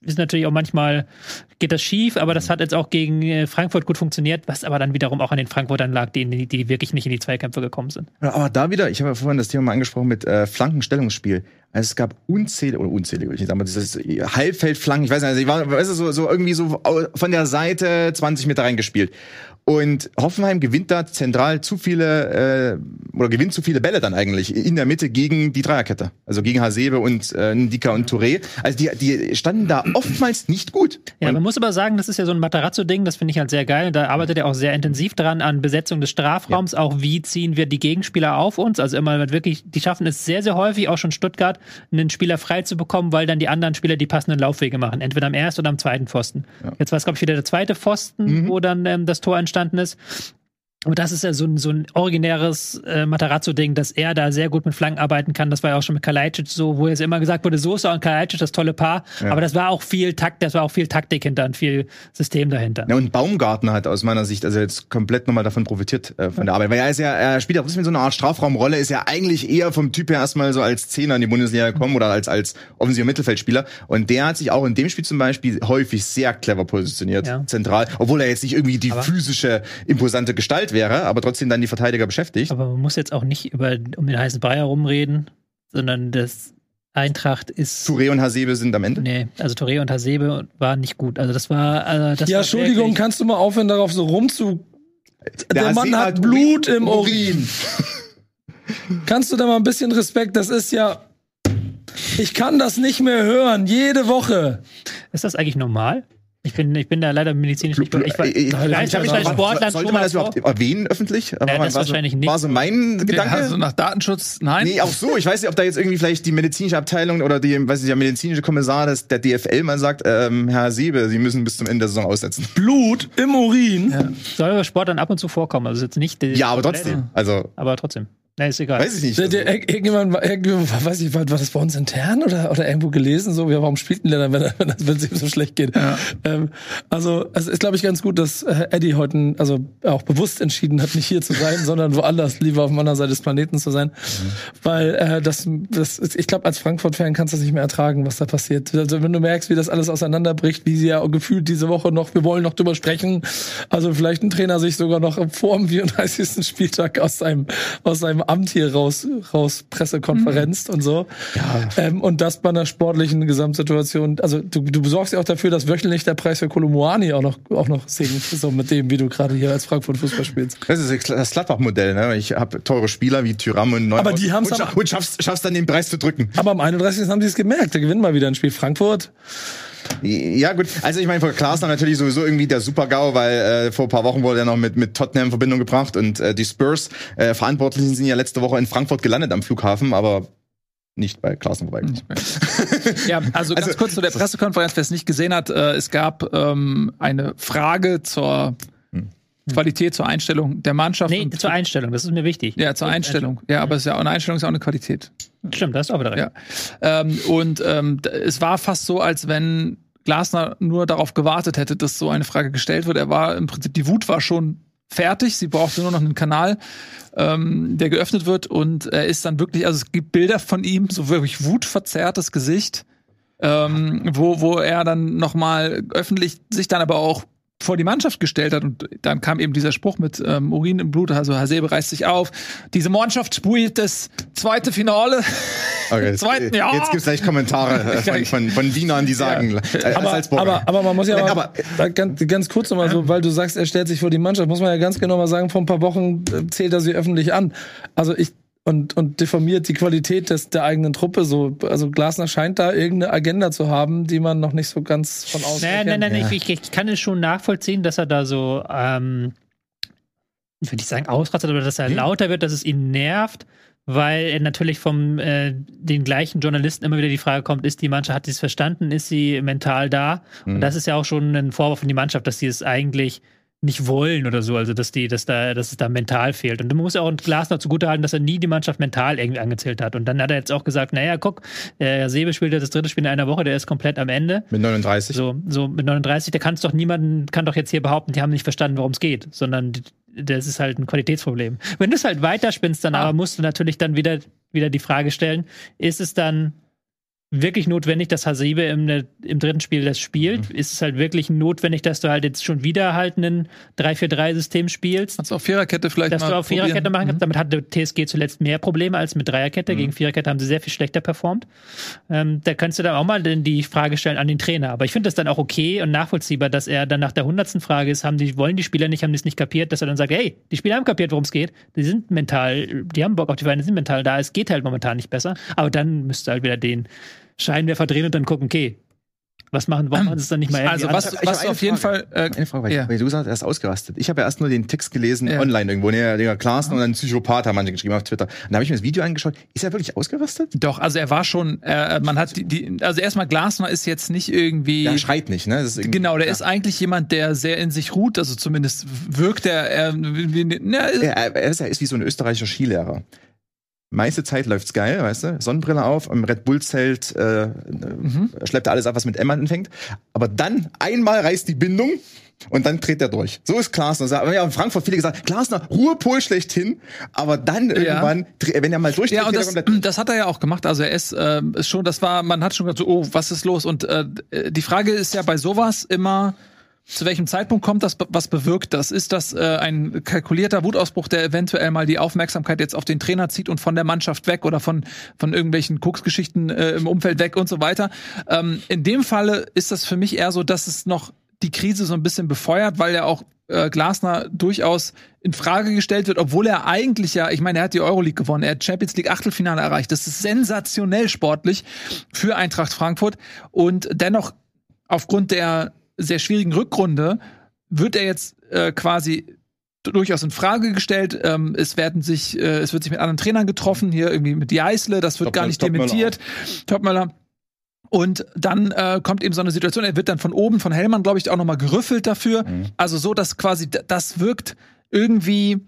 Ist natürlich auch manchmal geht das schief, aber das hat jetzt auch gegen äh, Frankfurt gut funktioniert, was aber dann wiederum auch an den Frankfurtern lag, die, die wirklich nicht in die Zweikämpfe gekommen sind. Aber da wieder, ich habe ja vorhin das Thema mal angesprochen mit äh, Flankenstellungsspiel. Also es gab unzählige, oder unzählige, ich nicht sagen, aber dieses Halbfeldflanken, ich weiß nicht, also ich war, weißt du, so, so irgendwie so von der Seite 20 Meter reingespielt. Und Hoffenheim gewinnt da zentral zu viele, äh, oder gewinnt zu viele Bälle dann eigentlich in der Mitte gegen die Dreierkette. Also gegen Hasebe und äh, Ndika und Touré. Also die, die standen da oftmals nicht gut. Ja, Und man muss aber sagen, das ist ja so ein Matarazzo-Ding, das finde ich halt sehr geil. Da arbeitet er auch sehr intensiv dran an Besetzung des Strafraums, auch wie ziehen wir die Gegenspieler auf uns. Also immer wirklich, die schaffen es sehr, sehr häufig, auch schon Stuttgart, einen Spieler frei zu bekommen, weil dann die anderen Spieler die passenden Laufwege machen. Entweder am ersten oder am zweiten Pfosten. Jetzt war es, glaube ich, wieder der zweite Pfosten, wo dann ähm, das Tor entstanden ist. Und das ist ja so ein, so ein originäres äh, Matarazzo-Ding, dass er da sehr gut mit Flanken arbeiten kann. Das war ja auch schon mit Kalajdzic so, wo jetzt immer gesagt wurde, Sosa und Kalajdzic, das tolle Paar. Aber das war auch viel Takt, das war auch viel Taktik hinter und viel System dahinter. Ja, und Baumgarten hat aus meiner Sicht also jetzt komplett nochmal davon profitiert äh, von der Arbeit. Weil er ist ja, er spielt auch ein bisschen so eine Art Strafraumrolle, ist ja eigentlich eher vom Typ her erstmal so als Zehner in die Bundesliga gekommen oder als, als offensiver Mittelfeldspieler. Und der hat sich auch in dem Spiel zum Beispiel häufig sehr clever positioniert, Ja. zentral, obwohl er jetzt nicht irgendwie die physische, imposante Gestalt wäre, aber trotzdem dann die Verteidiger beschäftigt. Aber man muss jetzt auch nicht über, um den heißen Brei herumreden, sondern das Eintracht ist. Touré und Hasebe sind am Ende. Nee, also Torre und Hasebe waren nicht gut. Also das war. Also das Ja, war Entschuldigung, wirklich- kannst du mal aufhören, darauf so rumzu. Der, Mann Hasebe hat Blut im Urin. Kannst du da mal ein bisschen Respekt? Das ist ja. Ich kann das nicht mehr hören, jede Woche. Ist das eigentlich normal? Ich bin, ich bin da leider medizinisch nicht. Ich, Nein, weiß, bei ja- Sportlern sollte man das überhaupt erwähnen öffentlich? War, das war, so, wahrscheinlich nicht. war so mein Gedanke. Also nach Datenschutz, nein. Nee, auch so. Ich weiß nicht, ob da jetzt irgendwie vielleicht die medizinische Abteilung oder die, weiß nicht, der medizinische Kommissar des, der DFL mal sagt, ähm, Herr Siebe, Sie müssen bis zum Ende der Saison aussetzen. Blut im Urin. Soll bei Sportlern ab und zu vorkommen. Also ist jetzt nicht. die- Ja, aber trotzdem. Also, Aber trotzdem. Nee, ist egal. weiß ich nicht. Der, der, ir- irgendjemand, war- irgendjemand, weiß ich, war, war das bei uns intern oder, oder irgendwo gelesen? So, ja, warum spielt denn der dann, wenn, er- wenn, wenn es ihm so schlecht geht? Ähm, also, es ist, glaube ich, ganz gut, dass äh, Eddie heute, also auch bewusst entschieden hat, nicht hier zu sein, sondern woanders, lieber auf der anderen Seite des Planeten zu sein. Weil äh, das, das ist, ich glaube, als Frankfurt-Fan kannst du das nicht mehr ertragen, was da passiert. Also, wenn du merkst, wie das alles auseinanderbricht, wie sie ja gefühlt diese Woche noch, wir wollen noch drüber sprechen, also vielleicht ein Trainer sich sogar noch vor dem 34. Spieltag aus seinem, aus seinem Amt hier raus, raus Pressekonferenz und so. Ähm, und das bei einer sportlichen Gesamtsituation. Also du, du besorgst ja auch dafür, dass wöchentlich der Preis für Kolomoani auch noch, auch noch sinkt, so mit dem, wie du gerade hier als Frankfurt Fußball spielst. Das ist das Gladbach-Modell, ne? Ich habe teure Spieler wie Tyram und Neuhaus. Aber die am- scha- und schaffst, schaffst dann den Preis zu drücken. Aber am 31. haben sie es gemerkt. Da gewinnen mal wieder ein Spiel. Frankfurt. Ja, gut. Also ich meine, für Klaasner natürlich sowieso irgendwie der Super-GAU, weil äh, vor ein paar Wochen wurde er noch mit, mit Tottenham in Verbindung gebracht und äh, die Spurs äh, Verantwortlichen sind ja letzte Woche in Frankfurt gelandet am Flughafen, aber nicht bei Klaasner vorbei. Ja, also ganz Also- kurz zu der Pressekonferenz, wer es nicht gesehen hat, äh, es gab ähm, eine Frage zur Qualität, zur Einstellung der Mannschaft. Nee, zur Einstellung, das ist mir wichtig. ja, zur Einstellung. Ja, aber es ist ja auch eine Einstellung ist ja auch eine Qualität. Stimmt, das ist auch wieder recht. Ja. Ähm, und ähm, es war fast so, als wenn Glasner nur darauf gewartet hätte, dass so eine Frage gestellt wird. Er war im Prinzip, die Wut war schon fertig, sie brauchte nur noch einen Kanal, ähm, der geöffnet wird und er ist dann wirklich, also es gibt Bilder von ihm, so wirklich wutverzerrtes Gesicht, ähm, wo, wo er dann nochmal öffentlich sich dann aber auch vor die Mannschaft gestellt hat. Und dann kam eben dieser Spruch mit ähm, Urin im Blut, also Hasebe reißt sich auf. Diese Mannschaft spielt das zweite Finale. Okay, zweiten Jahr. Jetzt gibt's gleich Kommentare äh, von, von, von Wienern, die sagen, äh, als Aber, aber, aber man muss ja Nein, mal, aber- ganz, ganz kurz nochmal so, weil du sagst, er stellt sich vor die Mannschaft, muss man ja ganz genau mal sagen, vor ein paar Wochen äh, zählt er sie öffentlich an. Also ich und, und diffamiert die Qualität des, der eigenen Truppe so. Also Glasner scheint da irgendeine Agenda zu haben, die man noch nicht so ganz von außen Nein, nein, erkennt. nein, ich, ich kann es schon nachvollziehen, dass er da so, ähm, ich will nicht sagen ausrastet, aber dass er lauter wird, dass es ihn nervt, weil natürlich vom äh, den gleichen Journalisten immer wieder die Frage kommt, ist die Mannschaft, hat sie es verstanden, ist sie mental da? Mhm. Und das ist ja auch schon ein Vorwurf von die Mannschaft, dass sie es eigentlich nicht wollen oder so, also dass die, dass da, dass es da mental fehlt. Und du musst auch Glasner zugutehalten, dass er nie die Mannschaft mental irgendwie angezählt hat. Und dann hat er jetzt auch gesagt, naja, guck, der Sebe spielt ja das dritte Spiel in einer Woche, der ist komplett am Ende. Mit 39. So, so mit 39, da kannst doch niemanden, kann doch jetzt hier behaupten, die haben nicht verstanden, worum es geht, sondern das ist halt ein Qualitätsproblem. Wenn du es halt weiterspinnst, dann Ah. aber musst du natürlich dann wieder, wieder die Frage stellen, ist es dann wirklich notwendig, dass Hasebe im, ne, im dritten Spiel das spielt? Mhm. Ist es halt wirklich notwendig, dass du halt jetzt schon wieder halt ein 3-4-3-System spielst? Kannst du auf Viererkette vielleicht Dass mal du auf Viererkette probieren. machen Mhm. kannst. Damit hatte TSG zuletzt mehr Probleme als mit Dreierkette. Gegen Viererkette haben sie sehr viel schlechter performt. Ähm, da kannst du dann auch mal die Frage stellen an den Trainer. Aber ich finde das dann auch okay und nachvollziehbar, dass er dann nach der hundertsten Frage ist, haben die, wollen die Spieler nicht, haben die es nicht kapiert, dass er dann sagt, hey, die Spieler haben kapiert, worum es geht. Die sind mental, die haben Bock auf die Vereine, sind mental da. Es geht halt momentan nicht besser. Aber dann müsste halt wieder den Scheinwerfer drehen und dann gucken, okay, was machen, warum machen sie es dann nicht mal Also was, was du eine auf jeden. Fall äh, Eine Frage, weil, Ja. weil du sagst, er ist ausgerastet. Ich habe ja erst nur den Text gelesen Ja. online irgendwo, ne, der Klaassen und dann Psychopath haben manche geschrieben auf Twitter. Und da habe ich mir das Video angeschaut. Ist er wirklich ausgerastet? Doch, also er war schon, äh, man hat die, die also erstmal Glasner ist jetzt nicht irgendwie. Der schreit nicht, ne? Das ist irgendwie- Genau, der ja. ist eigentlich jemand, der sehr in sich ruht, also zumindest wirkt er, er, wie, na, Er, er, ist, er ist wie so ein österreichischer Skilehrer. Meiste Zeit läuft's geil, weißt du? Sonnenbrille auf, im Red Bull Zelt äh, Mhm. schleppt er alles ab, was mit M anfängt. Aber dann einmal reißt die Bindung und dann dreht er durch. So ist Klaasner. Wir haben ja in Frankfurt viele gesagt, Klaasner, Ruhepol schlechthin. Aber dann irgendwann, wenn er mal durchdreht, Ja, und das, das hat er ja auch gemacht. Also er ist, äh, ist schon, das war, man hat schon gedacht, so, oh, was ist los? Und äh, die Frage ist ja bei sowas immer, zu welchem Zeitpunkt kommt das, was bewirkt das? Ist das äh, ein kalkulierter Wutausbruch, der eventuell mal die Aufmerksamkeit jetzt auf den Trainer zieht und von der Mannschaft weg oder von, von irgendwelchen Koksgeschichten äh, im Umfeld weg und so weiter? Ähm, in dem Falle ist das für mich eher so, dass es noch die Krise so ein bisschen befeuert, weil ja auch äh, Glasner durchaus in Frage gestellt wird, obwohl er eigentlich ja, ich meine, er hat die Euroleague gewonnen, er hat Champions League Achtelfinale erreicht. Das ist sensationell sportlich für Eintracht Frankfurt und dennoch aufgrund der sehr schwierigen Rückrunde wird er jetzt äh, quasi durchaus in Frage gestellt. Ähm, es werden sich, äh, es wird sich mit anderen Trainern getroffen, hier irgendwie mit Jeißle, das wird Top- gar nicht Topmöller dementiert. Topmöller. Und dann äh, kommt eben so eine Situation, er wird dann von oben, von Hellmann, glaube ich, auch nochmal gerüffelt dafür. Also so, dass quasi das wirkt irgendwie,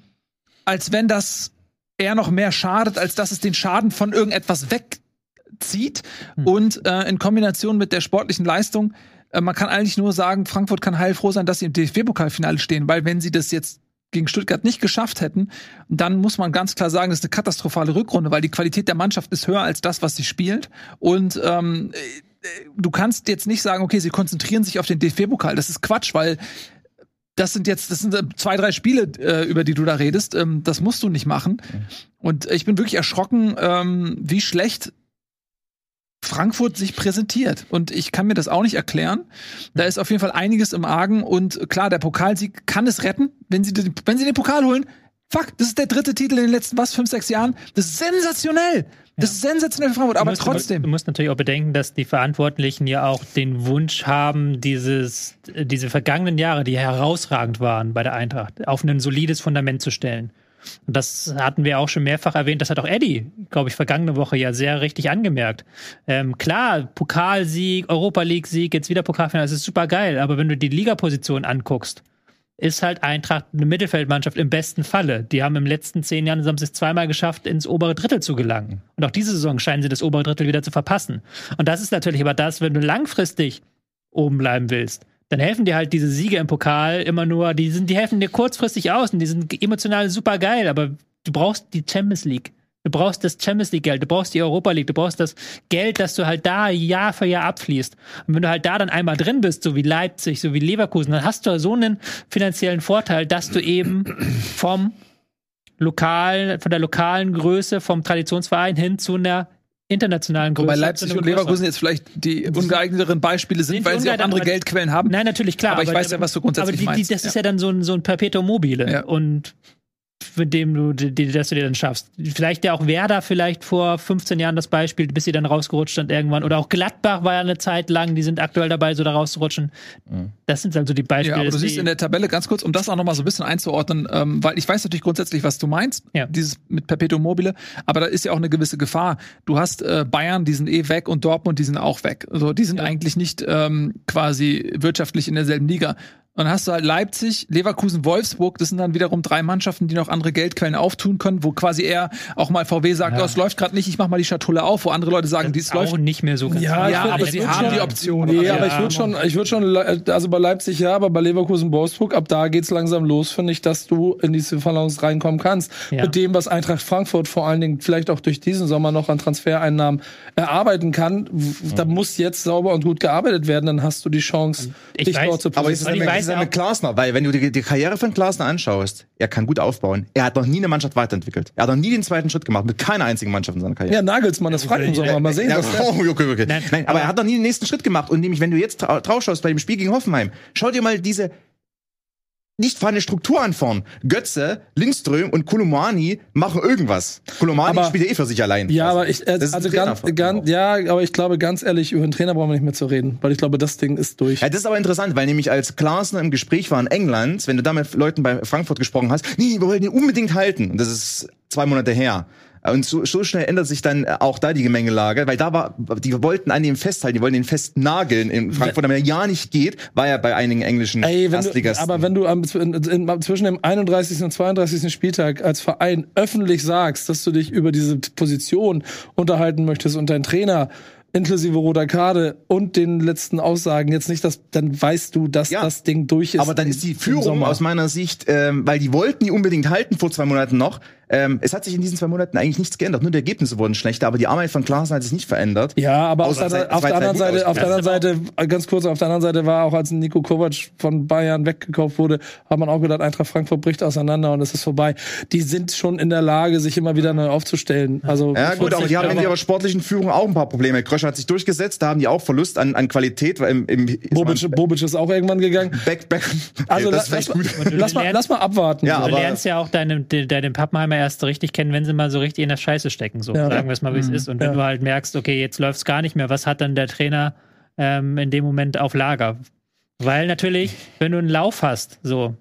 als wenn das eher noch mehr schadet, als dass es den Schaden von irgendetwas wegzieht. Und äh, in Kombination mit der sportlichen Leistung, man kann eigentlich nur sagen, Frankfurt kann heilfroh sein, dass sie im DFB-Pokalfinale stehen, weil wenn sie das jetzt gegen Stuttgart nicht geschafft hätten, dann muss man ganz klar sagen, das ist eine katastrophale Rückrunde, weil die Qualität der Mannschaft ist höher als das, was sie spielt. Und ähm, äh, du kannst jetzt nicht sagen, okay, sie konzentrieren sich auf den DFB-Pokal. Das ist Quatsch, weil das sind jetzt, das sind äh, zwei, drei Spiele, äh, über die du da redest. Ähm, das musst du nicht machen. Und ich bin wirklich erschrocken, ähm, wie schlecht Frankfurt sich präsentiert. Und ich kann mir das auch nicht erklären. Da ist auf jeden Fall einiges im Argen. Und klar, der Pokalsieg kann es retten, wenn sie, den, wenn sie den Pokal holen. Fuck, das ist der dritte Titel in den letzten, was, fünf, sechs Jahren. Das ist sensationell. Das ist sensationell für Frankfurt, aber Du musst- Du trotzdem. musst natürlich auch bedenken, dass die Verantwortlichen ja auch den Wunsch haben, dieses, diese vergangenen Jahre, die herausragend waren bei der Eintracht, auf ein solides Fundament zu stellen. Und das hatten wir auch schon mehrfach erwähnt. Das hat auch Eddie, glaube ich, vergangene Woche ja sehr richtig angemerkt. Ähm, klar, Pokalsieg, Europa League-Sieg, jetzt wieder Pokalfinale, das ist super geil. Aber wenn du die Ligaposition anguckst, ist halt Eintracht eine Mittelfeldmannschaft im besten Falle. Die haben im letzten zehn Jahren haben sie es zweimal geschafft, ins obere Drittel zu gelangen. Und auch diese Saison scheinen sie das obere Drittel wieder zu verpassen. Und das ist natürlich aber das, wenn du langfristig oben bleiben willst, dann helfen dir halt diese Siege im Pokal immer nur, die sind, die helfen dir kurzfristig aus und die sind emotional super geil, aber du brauchst die Champions League. Du brauchst das Champions League Geld, du brauchst die Europa League, du brauchst das Geld, das du halt da Jahr für Jahr abfließt. Und wenn du halt da dann einmal drin bist, so wie Leipzig, so wie Leverkusen, dann hast du so einen finanziellen Vorteil, dass du eben vom lokal, von der lokalen Größe, vom Traditionsverein hin zu einer internationalen Größe. Wobei Leipzig und Leverkusen jetzt vielleicht die ungeeigneteren Beispiele sind, Sind weil sie auch andere aber- Geldquellen haben. Nein, natürlich, klar. Aber ich weiß ja, was du grundsätzlich aber die, die, meinst. Das ist Ja. ja dann so ein, so ein Perpetuum mobile. Ja. Und mit dem du, die, dass du dir dann schaffst. Vielleicht ja auch Werder vielleicht vor 15 Jahren das Beispiel, bis sie dann rausgerutscht sind irgendwann. Oder auch Gladbach war ja eine Zeit lang, die sind aktuell dabei, so da rauszurutschen. Das sind also die Beispiele. Ja, aber du siehst in der Tabelle ganz kurz, um das auch noch mal so ein bisschen einzuordnen, ähm, weil ich weiß natürlich grundsätzlich, was du meinst, Ja. dieses mit Perpetuum mobile, aber da ist ja auch eine gewisse Gefahr. Du hast äh, Bayern, die sind eh weg und Dortmund, die sind auch weg. Also die sind eigentlich nicht ähm, quasi wirtschaftlich in derselben Liga. Und dann hast du halt Leipzig, Leverkusen, Wolfsburg, das sind dann wiederum drei Mannschaften, die noch andere Geldquellen auftun können, wo quasi eher auch mal VW sagt, Ja. oh, es läuft gerade nicht, ich mach mal die Schatulle auf, wo andere Leute sagen, dies läuft. nicht mehr so ganz Ja, Ja, aber sie haben schon- die Option. Nee, Ja, aber ich würde schon, ich würde schon, also bei Leipzig ja, aber bei Leverkusen, Wolfsburg, ab da geht's langsam los, finde ich, dass du in diese Balance reinkommen kannst. Ja. Mit dem, was Eintracht Frankfurt vor allen Dingen vielleicht auch durch diesen Sommer noch an Transfereinnahmen erarbeiten kann, w- da muss jetzt sauber und gut gearbeitet werden, dann hast du die Chance, Ich dich weiß, dort zu Aber ja mit, ja auch- Glasner, weil wenn du die, die Karriere von Glasner anschaust, er kann gut aufbauen. Er hat noch nie eine Mannschaft weiterentwickelt. Er hat noch nie den zweiten Schritt gemacht, mit keiner einzigen Mannschaft in seiner Karriere. Ja, Nagelsmann ist frei im Sommer. Mal sehen, Ja, was der- oh, okay, okay. Nein, Nein, aber aber- er hat noch nie den nächsten Schritt gemacht. Und nämlich, wenn du jetzt trau- drauf schaust bei dem Spiel gegen Hoffenheim, schau dir mal diese nicht vorhandene Struktur an vorn. Götze, Lindström und Kolomani machen irgendwas. Kolomani spielt ja eh für sich allein. Ja, aber ich, äh, also ganz, ganz, ja, aber ich glaube ganz ehrlich, über den Trainer brauchen wir nicht mehr zu reden, weil ich glaube, das Ding ist durch. Ja, das ist aber interessant, weil nämlich als Glasner im Gespräch war in England, wenn du da mit Leuten bei Frankfurt gesprochen hast, nee, wir wollen ihn unbedingt halten. Und das ist zwei Monate her. Und so, so schnell ändert sich dann auch da die Gemengelage, weil da war, die wollten an ihm festhalten, die wollten ihn festnageln in Frankfurt, aber er ja nicht geht, war ja bei einigen englischen Ey, wenn du, Erstligisten. aber wenn du am, in, zwischen dem 31. und 32. Spieltag als Verein öffentlich sagst, dass du dich über diese Position unterhalten möchtest und dein Trainer inklusive roter Karte und den letzten Aussagen jetzt nicht, dass dann weißt du, dass Ja. das Ding durch ist. aber dann ist die Führung aus meiner Sicht, ähm, weil die wollten die unbedingt halten vor zwei Monaten noch. Ähm, es hat sich in diesen zwei Monaten eigentlich nichts geändert. Nur die Ergebnisse wurden schlechter, aber die Arbeit von Klaassen hat sich nicht verändert. Ja, aber auf, der, auf der anderen Seite, auf der anderen. Seite, ganz kurz, auf der anderen Seite war auch, als Nico Kovac von Bayern weggekauft wurde, hat man auch gedacht, Eintracht Frankfurt bricht auseinander und es ist vorbei. Die sind schon in der Lage, sich immer wieder neu aufzustellen. Also Ja, gut, aber die haben in aber- ihrer sportlichen Führung auch ein paar Probleme. Kröscher hat sich durchgesetzt, da haben die auch Verlust an, an Qualität, weil im, im Bobic, Bobic ist auch irgendwann gegangen. Back, back. Also lass, das lass, lass, mal, lass mal abwarten. Ja. Du aber- lernst ja auch deine, de, deine Pappenheimer erst richtig kennen, wenn sie mal so richtig in der Scheiße stecken. So Ja. sagen wir es mal, wie es ist. Und wenn Ja. du halt merkst, okay, jetzt läuft es gar nicht mehr, was hat dann der Trainer ähm, in dem Moment auf Lager? Weil natürlich, wenn du einen Lauf hast, so,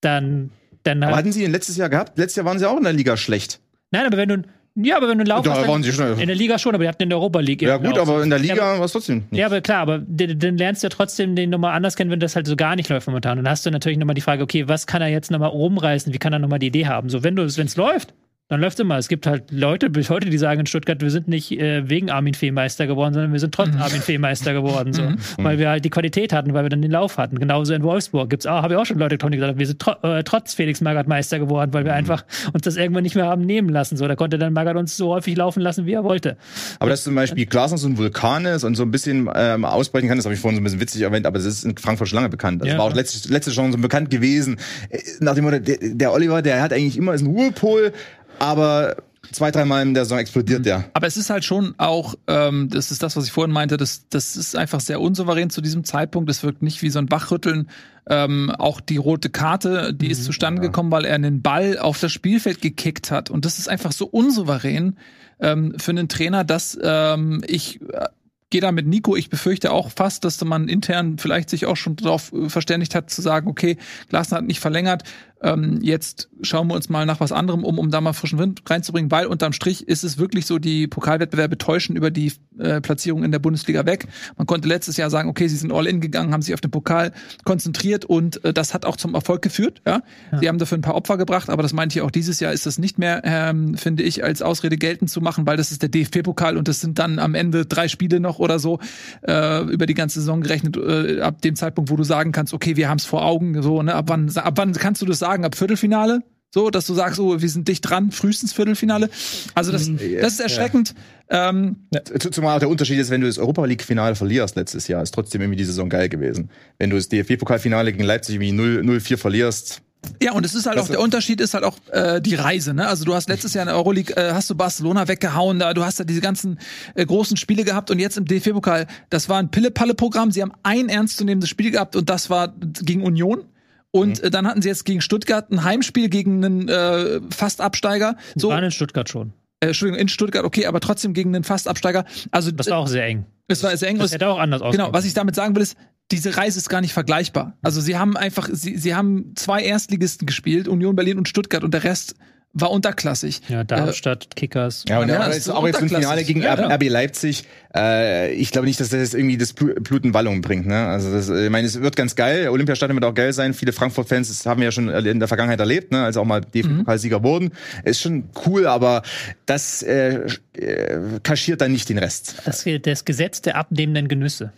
dann, dann Aber hatten sie ihn letztes Jahr gehabt? Letztes Jahr waren sie auch in der Liga schlecht. nein, aber wenn du, ja, aber wenn du Lauf Da hast, waren sie schnell. in der Liga schon, aber die hatten in der Europa League. Ja gut, aber in der Ja, Liga aber- war es trotzdem nicht. Ja, aber klar, aber dann lernst du ja trotzdem den nochmal anders kennen, wenn das halt so gar nicht läuft momentan. Und dann hast du natürlich nochmal die Frage, okay, was kann er jetzt nochmal rumreißen? Wie kann er nochmal die Idee haben? So, wenn du, wenn es läuft, dann läuft immer. Es gibt halt Leute bis heute, die sagen in Stuttgart, wir sind nicht äh, wegen Armin Fee Meister geworden, sondern wir sind trotz Armin Fee Meister geworden. So. Weil wir halt die Qualität hatten, weil wir dann den Lauf hatten. Genauso in Wolfsburg gibt's auch, habe ich auch schon Leute Tony gesagt, wir sind tro äh, trotz Felix Magath Meister geworden, weil wir einfach uns das irgendwann nicht mehr haben nehmen lassen. So, da konnte dann Magath uns so häufig laufen lassen, wie er wollte. Aber dass zum Beispiel Glasner so ein Vulkan ist und so ein bisschen ähm, ausbrechen kann, das habe ich vorhin so ein bisschen witzig erwähnt, aber das ist in Frankfurt schon lange bekannt. Das Ja. war auch letzte, letzte so bekannt gewesen. Äh, Nach dem Motto, der, der Oliver, der hat eigentlich immer ist ein Ruhepol, aber zwei, dreimal in der Saison explodiert der. Aber es ist halt schon auch, ähm, das ist das, was ich vorhin meinte, das, das ist einfach sehr unsouverän zu diesem Zeitpunkt. Es wirkt nicht wie so ein Wachrütteln. Ähm, auch die rote Karte, die ist zustande gekommen, weil er einen Ball auf das Spielfeld gekickt hat. Und das ist einfach so unsouverän ähm, für einen Trainer, dass ähm, ich äh, gehe da mit Nico. Ich befürchte auch fast, dass man intern vielleicht sich auch schon darauf verständigt hat, zu sagen, okay, Glasner hat nicht verlängert. Ähm, jetzt schauen wir uns mal nach was anderem um, um da mal frischen Wind reinzubringen, weil unterm Strich ist es wirklich so, die Pokalwettbewerbe täuschen über die äh, Platzierung in der Bundesliga weg. Man konnte letztes Jahr sagen, okay, sie sind all in gegangen, haben sich auf den Pokal konzentriert und äh, das hat auch zum Erfolg geführt. Ja? Sie haben dafür ein paar Opfer gebracht, aber das meinte ich auch dieses Jahr ist das nicht mehr, ähm, finde ich, als Ausrede geltend zu machen, weil das ist der DFB-Pokal und das sind dann am Ende drei Spiele noch oder so äh, über die ganze Saison gerechnet, äh, ab dem Zeitpunkt, wo du sagen kannst, okay, wir haben es vor Augen, so, ne, ab wann, ab wann kannst du das sagen? Ab Viertelfinale? So, dass du sagst, oh, wir sind dicht dran, frühestens Viertelfinale. Also das, das ist erschreckend. Ähm, Z- Zumal auch der Unterschied ist, wenn du das Europa League-Finale verlierst letztes Jahr, ist trotzdem irgendwie die Saison geil gewesen. Wenn du das DFB-Pokalfinale gegen Leipzig irgendwie 0 0-4 verlierst, Ja, und es ist halt Das auch, der Unterschied ist halt auch äh, die Reise, ne? Also du hast letztes Jahr in der Euroleague, äh, hast du Barcelona weggehauen, da, du hast da diese ganzen äh, großen Spiele gehabt und jetzt im DFB-Pokal, das war ein Pille-Palle-Programm, sie haben ein ernstzunehmendes Spiel gehabt und das war gegen Union. Und äh, dann hatten sie jetzt gegen Stuttgart ein Heimspiel gegen einen äh, Fast-Absteiger. So. Waren in Stuttgart schon. äh, Entschuldigung, in Stuttgart, okay, aber trotzdem gegen einen Fast-Absteiger. Also Das war auch sehr eng. es war sehr eng. Das hätte auch anders ausgehen. Genau, was ich damit sagen will, ist, diese Reise ist gar nicht vergleichbar. Also sie haben einfach, sie, sie haben zwei Erstligisten gespielt, Union Berlin und Stuttgart, und der Rest war unterklassig. Ja, Darmstadt, Kickers. Ja, und Ja, ist auch jetzt im. Finale gegen Ja, RB ja. RB Leipzig. Äh, ich glaube nicht, dass das irgendwie das Blu- Blut in Wallung bringt. Ne? Also das, äh, ich meine, es wird ganz geil. Olympiastadion wird auch geil sein. Viele Frankfurt-Fans, das haben wir ja schon in der Vergangenheit erlebt, ne? als auch mal Mhm. DFB-Pokalsieger wurden. Ist schon cool, aber das äh, äh, kaschiert dann nicht den Rest. Das, das Gesetz der abnehmenden Genüsse.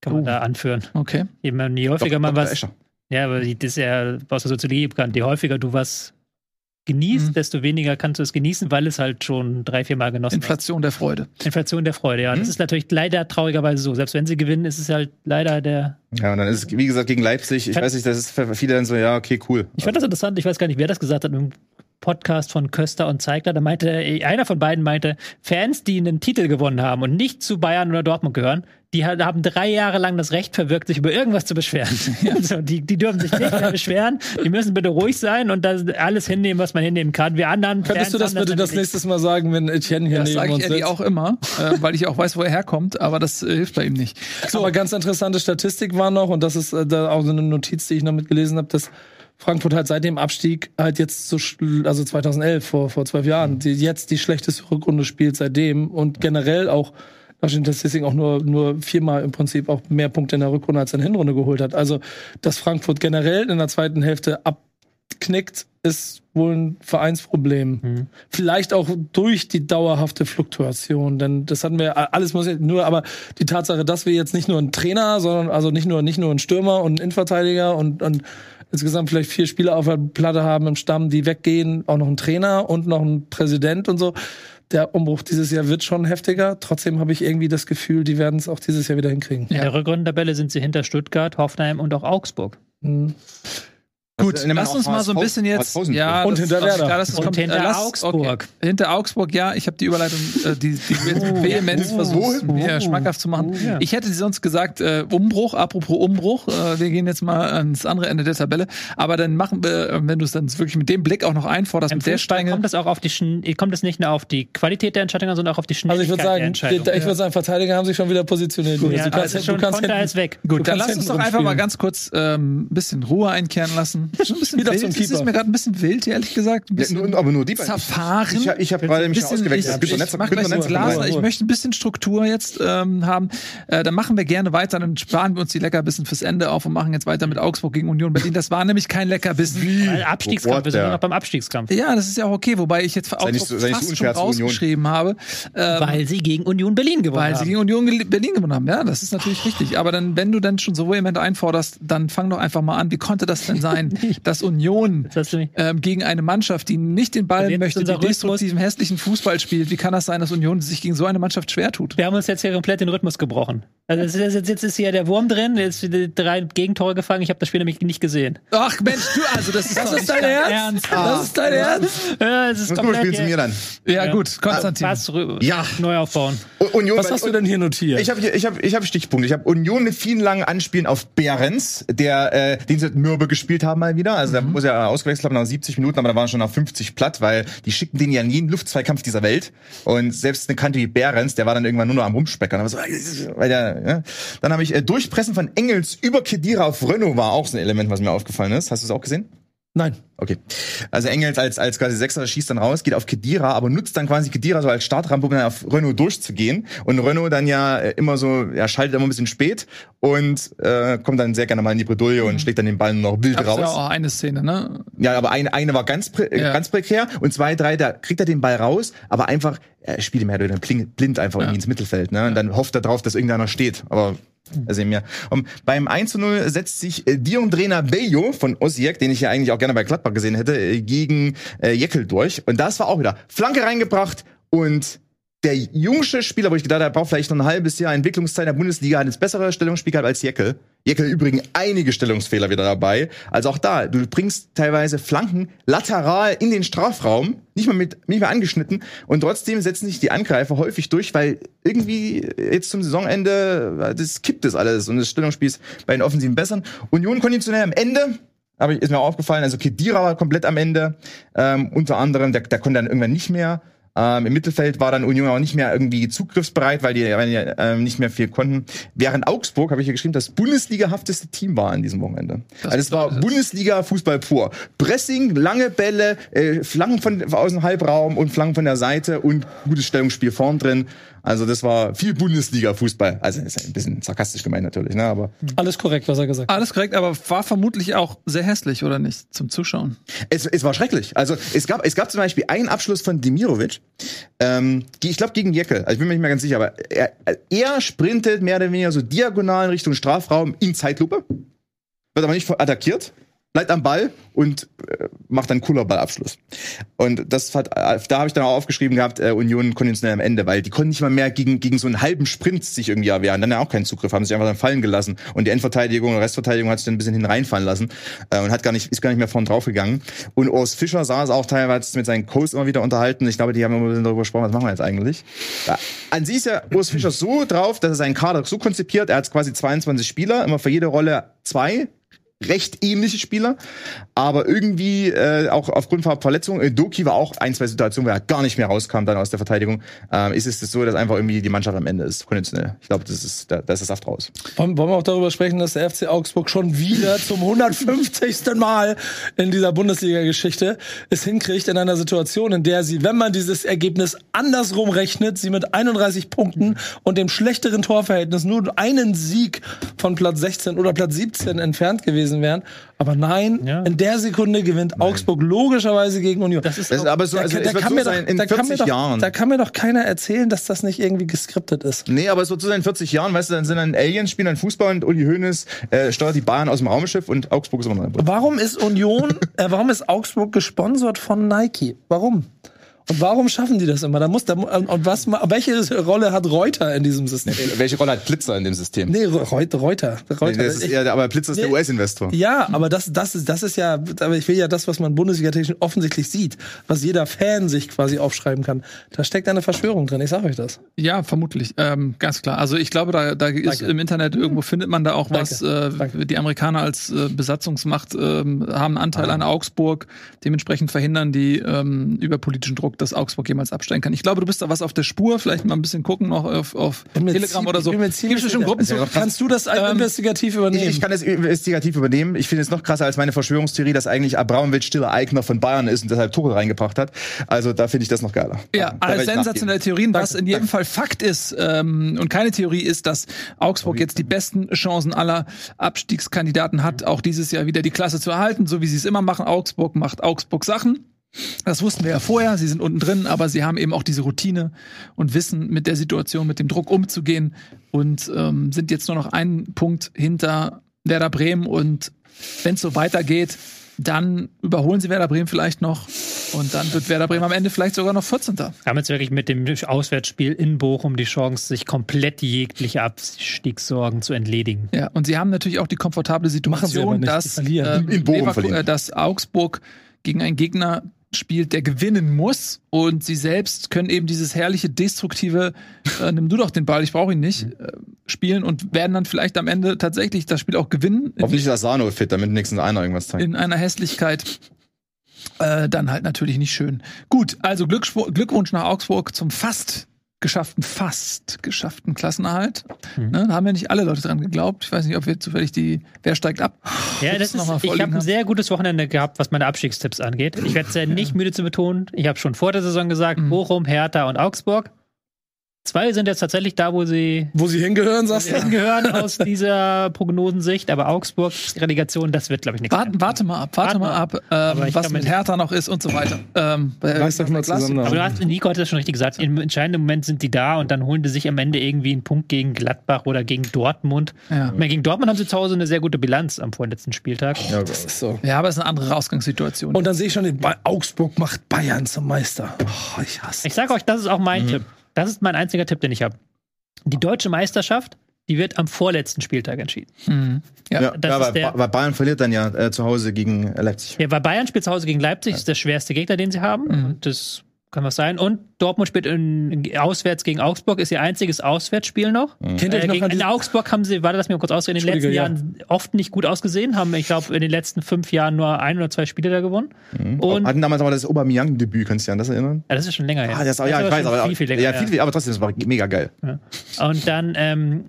Kann man da anführen. Okay. Eben, je häufiger man Dr. was. Escher. Ja, aber das ist ja aus der Soziologie bekannt. Je häufiger du was genießt, Mhm. desto weniger kannst du es genießen, weil es halt schon drei, vier Mal genossen Inflation der Freude. Inflation der Freude, ja. Das Mhm. ist natürlich leider traurigerweise so. Selbst wenn sie gewinnen, ist es halt leider der. Ja, und dann ist es, wie gesagt, gegen Leipzig. Ich Kann- weiß nicht, das ist für viele dann so, ja, okay, cool. Ich fand das interessant, ich weiß gar nicht, wer das gesagt hat im Podcast von Köster und Zeigler. Da meinte, einer von beiden meinte, Fans, die einen Titel gewonnen haben und nicht zu Bayern oder Dortmund gehören, die ha- haben drei Jahre lang das Recht verwirkt, sich über irgendwas zu beschweren. Also, die, die dürfen sich nicht mehr beschweren. Die müssen bitte ruhig sein und das alles hinnehmen, was man hinnehmen kann. Wir anderen. Könntest Fans du das bitte das nächstes Mal sagen, wenn Etienne hier Das neben uns ich sitzt? auch immer, äh, weil ich auch weiß, wo er herkommt, aber das äh, hilft bei ihm nicht. So, aber ganz interessante Statistik war noch, und das ist äh, da auch so eine Notiz, die ich noch mitgelesen habe, dass Frankfurt halt seit dem Abstieg halt jetzt so, also 2011, vor, vor zwölf Jahren, die jetzt die schlechteste Rückrunde spielt seitdem und generell auch nach den Statistiken auch nur, nur viermal im Prinzip auch mehr Punkte in der Rückrunde als in der Hinrunde geholt hat. Also, dass Frankfurt generell in der zweiten Hälfte abknickt, ist wohl ein Vereinsproblem. Mhm. Vielleicht auch durch die dauerhafte Fluktuation, denn das hatten wir alles muss nur, aber die Tatsache, dass wir jetzt nicht nur einen Trainer, sondern also nicht nur nicht nur einen Stürmer und einen Innenverteidiger und, und insgesamt vielleicht vier Spieler auf der Platte haben im Stamm, die weggehen, auch noch einen Trainer und noch einen Präsident und so. Der Umbruch dieses Jahr wird schon heftiger. Trotzdem habe ich irgendwie das Gefühl, die werden es auch dieses Jahr wieder hinkriegen. In der Rückrundentabelle sind sie hinter Stuttgart, Hoffenheim und auch Augsburg. Hm. Gut, Also, lass uns mal so ein bisschen jetzt. Ja, Und das- hinter das- Werder. Ja, das ist Und kommt- hinter lass- Augsburg. Okay. Hinter Augsburg, ja. Ich habe die Überleitung, äh, die, die mit Vehemenz versucht, mir schmackhaft zu machen. Ja. Ich hätte sonst gesagt, äh, Umbruch, apropos Umbruch. Äh, wir gehen jetzt mal ans andere Ende der Tabelle. Aber dann machen wir, äh, wenn du es dann wirklich mit dem Blick auch noch einforderst, Im mit der Strenge. kommt es auch auf die Schn kommt es nicht nur auf die Qualität der Entscheidung, sondern auch auf die Also Schnelligkeit ich würde der sagen, Entscheidung. ich würde sagen, Verteidiger haben sich schon wieder positioniert. ja, du das kannst, ist schon du kannst hinten- weg. Gut, dann lass uns doch einfach mal ganz kurz ähm, ein bisschen Ruhe einkehren lassen. Schon ein bisschen Wieder zum wild. Es ist Keeper. mir gerade ein bisschen wild, ehrlich gesagt. Ein Ja, bisschen nur, aber nur die beiden. zerfahren. Ich, ich, ich habe gerade mich ausgewechselt. ich, ich, Netzer- mach gleich Glas, ich möchte ein bisschen Struktur jetzt ähm, haben. Äh, dann machen wir gerne weiter, dann sparen wir uns die Leckerbissen fürs Ende auf und machen jetzt weiter mit Augsburg gegen Union Berlin. Das war nämlich kein Leckerbissen. Weil Abstiegskampf, What wir sind nur noch beim Abstiegskampf. Ja, das ist ja auch okay, wobei ich jetzt Sei Augsburg so- sei nicht so fast schon rausgeschrieben habe. Ähm, Weil sie gegen Union Berlin gewonnen weil sie haben. gegen Union Berlin gewonnen haben. Ja, das ist natürlich richtig. Aber dann, wenn du dann schon so vehement einforderst, dann fang doch einfach mal an. Wie konnte das denn sein, dass Union Das ähm, gegen eine Mannschaft, die nicht den Ball möchte, die destruktiven, hässlichen Fußball spielt, wie kann das sein, dass Union sich gegen so eine Mannschaft schwer tut? Wir haben uns jetzt hier komplett den Rhythmus gebrochen. Also ist, jetzt, ist hier der Wurm drin, jetzt wieder drei Gegentore gefangen. Ich habe das Spiel nämlich nicht gesehen. Ach Mensch, du, also das ist, Das ist dein dein Ernst? Ah. Das ist dein Ernst? Ja, es ist Was gut komplett spielst du mir dann? Ja, gut, Konstantin. Pass rü- Ja. neu aufbauen. Union, Was hast du denn hier notiert? Ich habe ich habe, ich habe Stichpunkte. Ich habe Union mit vielen langen Anspielen auf Behrens, der, äh, den sie mürbe gespielt haben mal wieder. Also da muss er ausgewechselt haben nach 70 Minuten, aber da waren schon nach 50 platt, weil die schicken den ja nie in Luftzweikampf dieser Welt. Und selbst eine Kante wie Behrens, der war dann irgendwann nur noch am Rumspeckern. Aber so, weil der, ja. Dann habe ich äh, Durchpressen von Engels über Kedira auf Renault war auch so ein Element, was mir aufgefallen ist. Hast du es auch gesehen? Nein. Okay. Also Engels als, als quasi Sechser schießt dann raus, geht auf Kedira, aber nutzt dann quasi Kedira so als Startrampe, um dann auf Renault durchzugehen. Und Renault dann ja äh, immer so, ja, schaltet immer ein bisschen spät und äh, kommt dann sehr gerne mal in die Bredouille und schlägt dann den Ball noch wild Gab's ja raus. auch eine Szene, ne? Ja, aber eine, eine war ganz, prä Ja. ganz prekär und zwei, drei, da kriegt er den Ball raus, aber einfach, er spielt ihm mehr oder weniger blind, einfach irgendwie ins Mittelfeld. Ne? Und dann hofft er drauf, dass irgendeiner steht. Aber also mehr. Und beim 1 zu 0 setzt sich äh, Dion Drena Bello von Osijek, den ich ja eigentlich auch gerne bei Gladbach gesehen hätte, äh, gegen äh, Jeckel durch. Und das war auch wieder Flanke reingebracht und der jüngste Spieler, wo ich gedacht habe, er braucht vielleicht noch ein halbes Jahr Entwicklungszeit in der Bundesliga, hat jetzt bessere Stellungsspiel gehabt als Jeckel. Jeckel übrigens einige Stellungsfehler wieder dabei. Also auch da, du bringst teilweise Flanken lateral in den Strafraum, nicht mal mit, nicht mehr angeschnitten, und trotzdem setzen sich die Angreifer häufig durch, weil irgendwie jetzt zum Saisonende, das kippt das alles und das Stellungsspiel ist bei den Offensiven bessern. Union konditionell am Ende, ich, ist mir aufgefallen. Also Kedira war komplett am Ende, ähm, unter anderem, der, der konnte dann irgendwann nicht mehr. Ähm, Im Mittelfeld war dann Union auch nicht mehr irgendwie zugriffsbereit, weil die, weil die ähm, nicht mehr viel konnten. Während Augsburg, habe ich hier geschrieben, das Bundesliga-hafteste Team war an diesem Wochenende. Das also es war Bundesliga-Fußball pur. Pressing, lange Bälle, äh, Flanken von, aus dem Halbraum und Flanken von der Seite und gutes Stellungsspiel vorn drin. Also das war viel Bundesliga-Fußball. Also ist ein bisschen sarkastisch gemeint natürlich, ne? Aber Alles korrekt, was er gesagt hat. Alles korrekt, aber war vermutlich auch sehr hässlich, oder nicht? Zum Zuschauen. Es, es war schrecklich. Also es gab, es gab zum Beispiel einen Abschluss von Demirovic, ähm, ich glaube gegen Jeckel, also ich bin mir nicht mehr ganz sicher, aber er, er sprintet mehr oder weniger so diagonal in Richtung Strafraum in Zeitlupe, wird aber nicht attackiert, bleibt am Ball und äh, macht dann cooler Ballabschluss. Und das hat, äh, da habe ich dann auch aufgeschrieben gehabt, äh, Union konditionell am Ende, weil die konnten nicht mal mehr gegen, gegen so einen halben Sprint sich irgendwie erwehren. Dann ja auch keinen Zugriff, haben sich einfach dann fallen gelassen. Und die Endverteidigung, oder Restverteidigung hat sich dann ein bisschen hineinfallen lassen äh, und hat gar nicht, ist gar nicht mehr vorn drauf gegangen. Und Urs Fischer saß auch teilweise mit seinen Coach immer wieder unterhalten. Ich glaube, die haben immer ein bisschen darüber gesprochen, was machen wir jetzt eigentlich. Ja, an sich ist ja Urs Fischer so drauf, dass er seinen Kader so konzipiert, er hat quasi 22 Spieler, immer für jede Rolle zwei recht ähnliche Spieler, aber irgendwie äh, auch aufgrund von Verletzungen, äh, Doki war auch ein, zwei Situationen, wo er gar nicht mehr rauskam dann aus der Verteidigung, ähm, ist es so, dass einfach irgendwie die Mannschaft am Ende ist, konditionell. Ich glaube, das ist, da, da ist der Saft raus. Wollen, wollen wir auch darüber sprechen, dass der FC Augsburg schon wieder zum 150. Mal in dieser Bundesliga-Geschichte es hinkriegt, in einer Situation, in der sie, wenn man dieses Ergebnis andersrum rechnet, sie mit 31 Punkten und dem schlechteren Torverhältnis nur einen Sieg von Platz 16 oder Platz 17 entfernt gewesen wären. Aber nein, Ja. in der Sekunde gewinnt Augsburg logischerweise gegen Union. Das ist aber so, also es wird so mir sein, in da kann mir 40 doch, Jahren. Da kann mir doch keiner erzählen, dass das nicht irgendwie geskriptet ist. Nee, aber es wird so sein, in 40 Jahren, weißt du, dann sind dann Aliens, spielen dann Fußball und Uli Hoeneß äh, steuert die Bayern aus dem Raumschiff und Augsburg ist immer noch im Bund. Warum ist Union, äh, warum ist Augsburg gesponsert von Nike? Warum? Und warum schaffen die das immer? Da muss, da, und was, ma- welche Rolle hat Reuter in diesem System? Welche Rolle hat Blitzer in dem System? Nee, Reuter, Reuter. Reuter. das ist, ja, aber Blitzer ist der Nee. US-Investor. ja, aber das, das ist, das ist ja, aber ich will ja das, was man Bundesliga-technisch offensichtlich sieht, was jeder Fan sich quasi aufschreiben kann. Da steckt eine Verschwörung drin, ich sag euch das. Ja, vermutlich. Ähm, ganz klar. Also ich glaube, da, da ist Danke. im Internet irgendwo findet man da auch Danke. was. Äh, Danke. die Amerikaner als äh, Besatzungsmacht ähm, haben einen Anteil Ah. an Augsburg. Dementsprechend verhindern die ähm, über politischen Druck, dass Augsburg jemals absteigen kann. Ich glaube, du bist da was auf der Spur. Vielleicht mal ein bisschen gucken noch auf, auf Telegram oder so. Gibt's sicher. Gruppen. Also, Kannst du das Ähm, investigativ übernehmen? Ich kann das investigativ übernehmen. Ich finde es noch krasser als meine Verschwörungstheorie, dass eigentlich Abramovic stiller Eigner von Bayern ist und deshalb Tuchel reingebracht hat. Also da finde ich das noch geiler. Ja, Da alle werd ich sensationelle Theorien. Was in jedem Fall Fakt ist ähm, und keine Theorie ist, dass Augsburg jetzt die besten Chancen aller Abstiegskandidaten hat, auch dieses Jahr wieder die Klasse zu erhalten, so wie sie es immer machen. Augsburg macht Augsburg Sachen. Das wussten wir ja vorher, sie sind unten drin, aber sie haben eben auch diese Routine und wissen mit der Situation, mit dem Druck umzugehen und ähm, sind jetzt nur noch einen Punkt hinter Werder Bremen und wenn es so weitergeht, dann überholen sie Werder Bremen vielleicht noch und dann wird Werder Bremen am Ende vielleicht sogar noch 14. haben jetzt wirklich mit dem Auswärtsspiel in Bochum die Chance, sich komplett jegliche Abstiegssorgen zu entledigen. Ja, und sie haben natürlich auch die komfortable Situation, dass, ähm, In Bochum äh, dass Augsburg gegen einen Gegner spielt, der gewinnen muss und sie selbst können eben dieses herrliche destruktive äh, nimm du doch den Ball, ich brauche ihn nicht Mhm. äh, spielen und werden dann vielleicht am Ende tatsächlich das Spiel auch gewinnen Hoffentlich ist Asano fit, damit wenigstens einer irgendwas zeigt. in einer Hässlichkeit äh, dann halt natürlich nicht schön. Gut, also Glückwunsch nach Augsburg zum fast geschafften, fast geschafften Klassenerhalt. Mhm. Ne, da haben ja nicht alle Leute dran geglaubt. Ich weiß nicht, ob wir zufällig die, wer steigt ab? Ja, das ist, ich habe ein sehr gutes Wochenende gehabt, was meine Abstiegstipps angeht. Ich werde es ja nicht müde zu betonen. Ich habe schon vor der Saison gesagt, Mhm. Bochum, Hertha und Augsburg. Zwei sind jetzt tatsächlich da, wo sie Wo sie hingehören, sagst du? hingehören aus dieser Prognosensicht. Aber Augsburg, Relegation, das wird, glaube ich, nichts. Warte, warte mal ab, warte Warte mal mal. ab, ähm, was mit Hertha noch ist und so weiter. Ähm, äh, Reißt euch mal zusammen. Aber du hast, Nico hat das schon richtig gesagt. Im entscheidenden Moment sind die da und dann holen die sich am Ende irgendwie einen Punkt gegen Gladbach oder gegen Dortmund. Ja. Meine, gegen Dortmund haben sie zu Hause eine sehr gute Bilanz am vorletzten Spieltag. Ja, Das ist so. ja, aber es ist eine andere Ausgangssituation. Und dann sehe ich schon, den Ba- Augsburg macht Bayern zum Meister. Oh, ich hasse. Ich sage euch, das ist auch mein Tipp. Das ist mein einziger Tipp, den ich habe. Die deutsche Meisterschaft, die wird am vorletzten Spieltag entschieden. mhm. ja. ja, das ja ist weil, der- weil Bayern verliert dann ja äh, zu Hause gegen äh, Leipzig. Ja, weil Bayern spielt zu Hause gegen Leipzig, ist der schwerste Gegner, den sie haben. Und das kann was sein. Und Dortmund spielt in, auswärts gegen Augsburg, ist ihr einziges Auswärtsspiel noch. Euch Äh, noch in Augsburg haben sie, warte, lass mich mal kurz ausreden, in den letzten Entschuldige, Jahren oft nicht gut ausgesehen, haben, ich glaube, in den letzten fünf Jahren nur ein oder zwei Spiele da gewonnen. Und Hatten damals aber das Aubameyang-Debüt, kannst du dich an das erinnern? ja, das ist schon länger her. Ah, das, ja, ist ich weiß, aber viel, viel länger ja, viel, viel, aber trotzdem, das war mega geil. Und dann, ähm,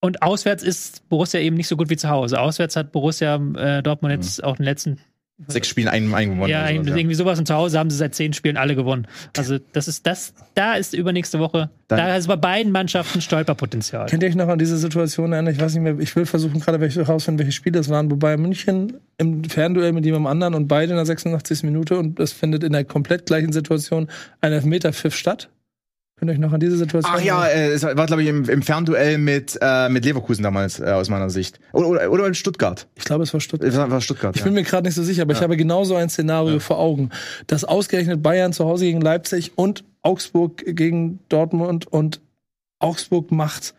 und auswärts ist Borussia eben nicht so gut wie zu Hause. Auswärts hat Borussia äh, Dortmund jetzt auch in den letzten, Sechs Spielen, einen, einen gewonnen. ja, oder sowas, irgendwie sowas. Und zu Hause haben sie seit zehn Spielen alle gewonnen. Also das ist das, da ist übernächste Woche, Dann- da ist bei beiden Mannschaften Stolperpotenzial. Kennt ihr euch noch an diese Situation erinnern? Ich weiß nicht mehr, ich will versuchen gerade welche herausfinden, welche Spiele es waren, wobei München im Fernduell mit jemandem anderen und beide in der 86. Minute und es findet in der komplett gleichen Situation ein Elfmeterpfiff statt. Könnt ihr euch noch an diese Situation Ach ja, äh, es war, glaube ich, im, im Fernduell mit, äh, mit Leverkusen damals, äh, aus meiner Sicht. Oder, oder, oder in Stuttgart. Ich glaube, es war Stuttgart. Es war, war Stuttgart. Ich bin mir gerade nicht so sicher, aber ich habe genauso ein Szenario vor Augen, dass ausgerechnet Bayern zu Hause gegen Leipzig und Augsburg gegen Dortmund und Augsburg macht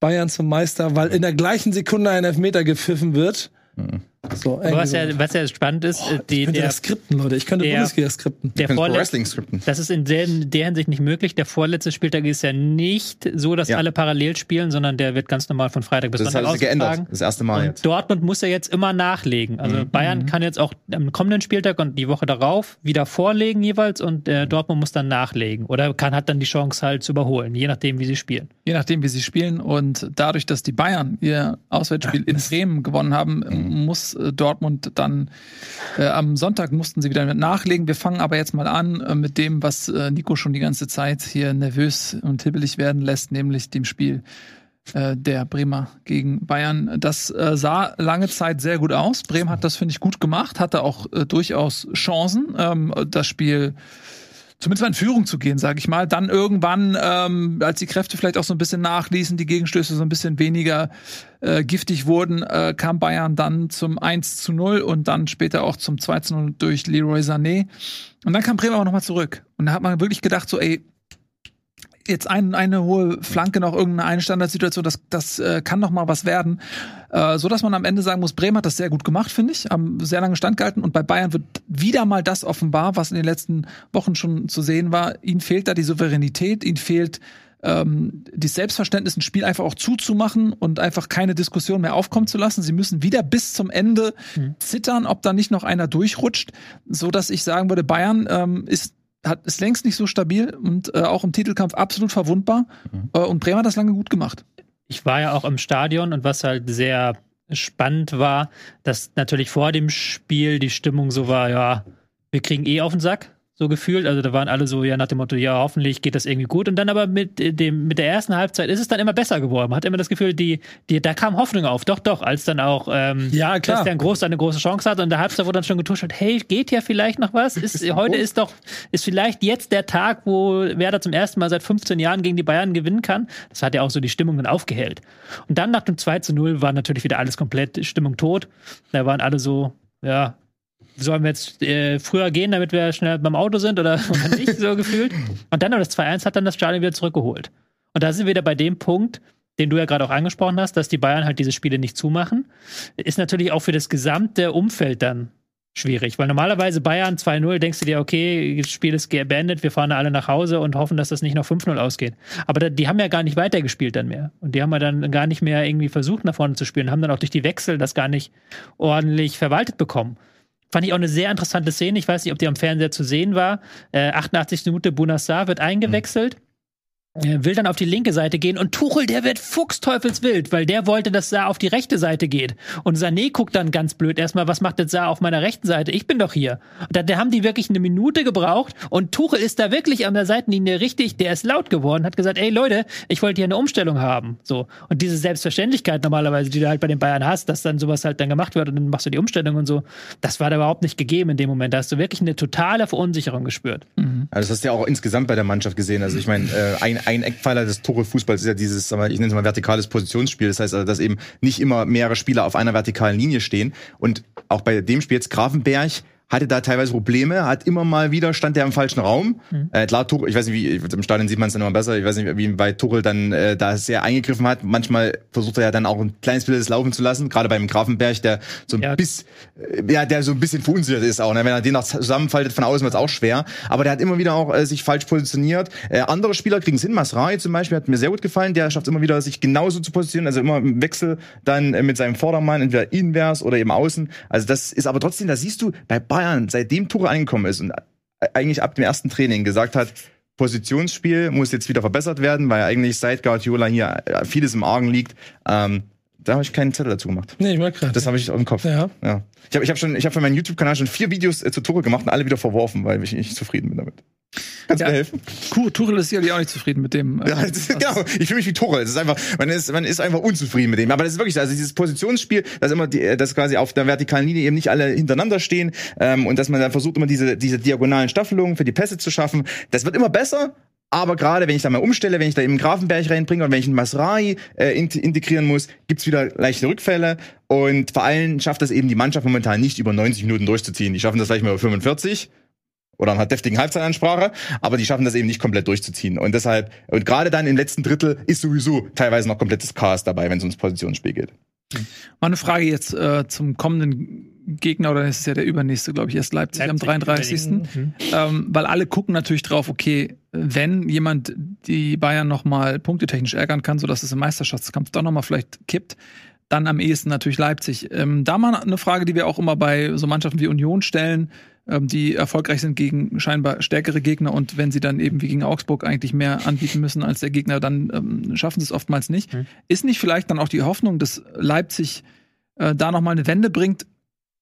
Bayern zum Meister, weil in der gleichen Sekunde ein Elfmeter gepfiffen wird. So, Aber was ja, was ja spannend ist, ich die, könnte der, das skripten, Leute. Ich könnte der- Bundesliga skripten. der Wrestling skripten. Das ist in der, in der Hinsicht nicht möglich. Der vorletzte Spieltag ist ja nicht so, dass Ja. alle parallel spielen, sondern der wird ganz normal von Freitag bis Das Sonntag hat sich geändert. Das erste Mal Und jetzt. Dortmund muss ja jetzt immer nachlegen. Also Bayern kann jetzt auch am kommenden Spieltag und die Woche darauf wieder vorlegen jeweils und äh, Dortmund muss dann nachlegen oder kann hat dann die Chance halt zu überholen, je nachdem wie sie spielen. Je nachdem, wie sie spielen. Und dadurch, dass die Bayern ihr Auswärtsspiel in Bremen gewonnen haben, muss äh, Dortmund dann äh, am Sonntag mussten sie wieder nachlegen. Wir fangen aber jetzt mal an äh, mit dem, was äh, Nico schon die ganze Zeit hier nervös und hibbelig werden lässt, nämlich dem Spiel äh, der Bremer gegen Bayern. Das äh, sah lange Zeit sehr gut aus. Bremen hat das, finde ich, gut gemacht, hatte auch äh, durchaus Chancen, ähm, das Spiel zumindest mal in Führung zu gehen, sage ich mal. Dann irgendwann, ähm, als die Kräfte vielleicht auch so ein bisschen nachließen, die Gegenstöße so ein bisschen weniger äh, giftig wurden, äh, kam Bayern dann zum 1 zu 0 und dann später auch zum 2 zu 0 durch Leroy Sané. Und dann kam Bremen aber nochmal zurück. Und da hat man wirklich gedacht, so, ey, jetzt ein, eine hohe Flanke noch irgendeine eine Standardsituation, das, das äh, kann noch mal was werden. Äh, so dass man am Ende sagen muss, Bremen hat das sehr gut gemacht, finde ich, haben sehr lange standgehalten und bei Bayern wird wieder mal das offenbar, was in den letzten Wochen schon zu sehen war. Ihnen fehlt da die Souveränität, ihnen fehlt ähm, die Selbstverständnis, ein Spiel einfach auch zuzumachen und einfach keine Diskussion mehr aufkommen zu lassen. Sie müssen wieder bis zum Ende zittern, ob da nicht noch einer durchrutscht, so dass ich sagen würde, Bayern ähm, ist hat, ist längst nicht so stabil und äh, auch im Titelkampf absolut verwundbar. Äh, und Bremer hat das lange gut gemacht. Ich war ja auch im Stadion und was halt sehr spannend war, dass natürlich vor dem Spiel die Stimmung so war, ja, wir kriegen eh auf den Sack, so gefühlt. Also da waren alle so, ja, nach dem Motto, ja, hoffentlich geht das irgendwie gut. Und dann aber mit äh, dem, mit der ersten Halbzeit ist es dann immer besser geworden. Man hat immer das Gefühl, die, die, da kam Hoffnung auf. Doch, doch, als dann auch ähm, Ja, klar. Christian Groß eine große Chance hat und in der Halbzeit wurde dann schon getuscht, hey, geht ja vielleicht noch was? Ist, heute ist doch, ist vielleicht jetzt der Tag, wo Werder zum ersten Mal seit 15 Jahren gegen die Bayern gewinnen kann. Das hat ja auch so die Stimmung dann aufgehellt. Und dann nach dem 2 zu 0 war natürlich wieder alles komplett Stimmung tot. Da waren alle so, ja, sollen wir jetzt äh, früher gehen, damit wir schnell beim Auto sind oder, oder nicht, so gefühlt. Und dann aber das 2-1 hat dann das Stadion wieder zurückgeholt. Und da sind wir wieder bei dem Punkt, den du ja gerade auch angesprochen hast, dass die Bayern halt diese Spiele nicht zumachen, ist natürlich auch für das gesamte Umfeld dann schwierig, weil normalerweise Bayern 2-0 denkst du dir, okay, das Spiel ist beendet, wir fahren alle nach Hause und hoffen, dass das nicht noch 5-0 ausgeht. Aber da, die haben ja gar nicht weitergespielt dann mehr. Und die haben ja dann gar nicht mehr irgendwie versucht, nach vorne zu spielen, haben dann auch durch die Wechsel das gar nicht ordentlich verwaltet bekommen. Fand ich auch eine sehr interessante Szene. Ich weiß nicht, ob die am Fernseher zu sehen war. Äh, 88. Minute, Bunassar wird eingewechselt. Er will dann auf die linke Seite gehen und Tuchel, der wird fuchsteufelswild, weil der wollte, dass Saar auf die rechte Seite geht. Und Sané guckt dann ganz blöd erstmal, was macht jetzt Saar auf meiner rechten Seite? Ich bin doch hier. Und da, da haben die wirklich eine Minute gebraucht und Tuchel ist da wirklich an der Seitenlinie richtig, der ist laut geworden, hat gesagt, ey Leute, ich wollte hier eine Umstellung haben. So. Und diese Selbstverständlichkeit normalerweise, die du halt bei den Bayern hast, dass dann sowas halt dann gemacht wird und dann machst du die Umstellung und so, das war da überhaupt nicht gegeben in dem Moment. Da hast du wirklich eine totale Verunsicherung gespürt. Also das hast du ja auch insgesamt bei der Mannschaft gesehen. Also ich meine, äh, ein, ein Eckpfeiler des Tore-Fußballs ist ja dieses, ich nenne es mal vertikales Positionsspiel. Das heißt also, dass eben nicht immer mehrere Spieler auf einer vertikalen Linie stehen. Und auch bei dem Spiel jetzt Grafenberg hatte da teilweise Probleme, hat immer mal wieder stand der im falschen Raum. Mhm. Äh, klar, Tuchel, ich weiß nicht, wie im Stadion sieht man es dann immer besser. Ich weiß nicht, wie weit Tuchel dann äh, da sehr eingegriffen hat. Manchmal versucht er ja dann auch ein kleines bisschen das laufen zu lassen, gerade beim Grafenberg, der so ein Ja. bisschen, äh, ja, der so ein bisschen verunsichert ist auch. Ne? Wenn er den noch zusammenfaltet von außen, wird es auch schwer. Aber der hat immer wieder auch äh, sich falsch positioniert. Äh, andere Spieler kriegen es hin. Masrai zum Beispiel hat mir sehr gut gefallen. Der schafft es immer wieder, sich genauso zu positionieren. Also immer im Wechsel dann äh, mit seinem Vordermann, entweder invers oder eben außen. Also das ist aber trotzdem, da siehst du bei Bayern, seitdem Tuchel angekommen ist und eigentlich ab dem ersten Training gesagt hat, Positionsspiel muss jetzt wieder verbessert werden, weil eigentlich seit Guardiola hier vieles im Argen liegt. Ähm, da habe ich keinen Zettel dazu gemacht. Nee, ich merke gerade. Das habe ich auf dem Kopf. Ja. Ja. Ich habe ich hab schon, ich habe für meinen YouTube-Kanal schon vier Videos äh, zu Tuchel gemacht und alle wieder verworfen, weil ich nicht zufrieden bin damit. Kannst du Ja. mir helfen? Kuh, Tuchel ist sicherlich auch nicht zufrieden mit dem. äh, Ja, das genau. Ich fühle mich wie Tuchel. Es ist einfach, man ist, man ist einfach unzufrieden mit dem. Aber das ist wirklich so. Also dieses Positionsspiel, dass immer die, äh, dass quasi auf der vertikalen Linie eben nicht alle hintereinander stehen ähm, und dass man dann versucht immer diese diese diagonalen Staffelungen für die Pässe zu schaffen. Das wird immer besser. Aber gerade wenn ich da mal umstelle, wenn ich da eben einen Grafenberg reinbringe und wenn ich einen Masrai äh, int- integrieren muss, gibt's wieder leichte Rückfälle. Und vor allem schafft das eben die Mannschaft momentan nicht über 90 Minuten durchzuziehen. Die schaffen das vielleicht mal über 45 oder einer deftigen Halbzeitansprache, aber die schaffen das eben nicht komplett durchzuziehen. Und deshalb, und gerade dann im letzten Drittel ist sowieso teilweise noch komplettes Chaos dabei, wenn es ums Positionsspiel geht. Mal eine Frage jetzt äh, zum kommenden Gegner, oder ist es ja der übernächste, glaube ich, erst Leipzig, am Leipzig 33. Mhm. Ähm, weil alle gucken natürlich drauf, okay, wenn jemand die Bayern noch mal punktetechnisch ärgern kann, sodass es im Meisterschaftskampf doch noch mal vielleicht kippt, dann am ehesten natürlich Leipzig. Ähm, da mal eine Frage, die wir auch immer bei so Mannschaften wie Union stellen, ähm, die erfolgreich sind gegen scheinbar stärkere Gegner und wenn sie dann eben wie gegen Augsburg eigentlich mehr anbieten müssen als der Gegner, dann ähm, schaffen sie es oftmals nicht. Mhm. Ist nicht vielleicht dann auch die Hoffnung, dass Leipzig äh, da noch mal eine Wende bringt,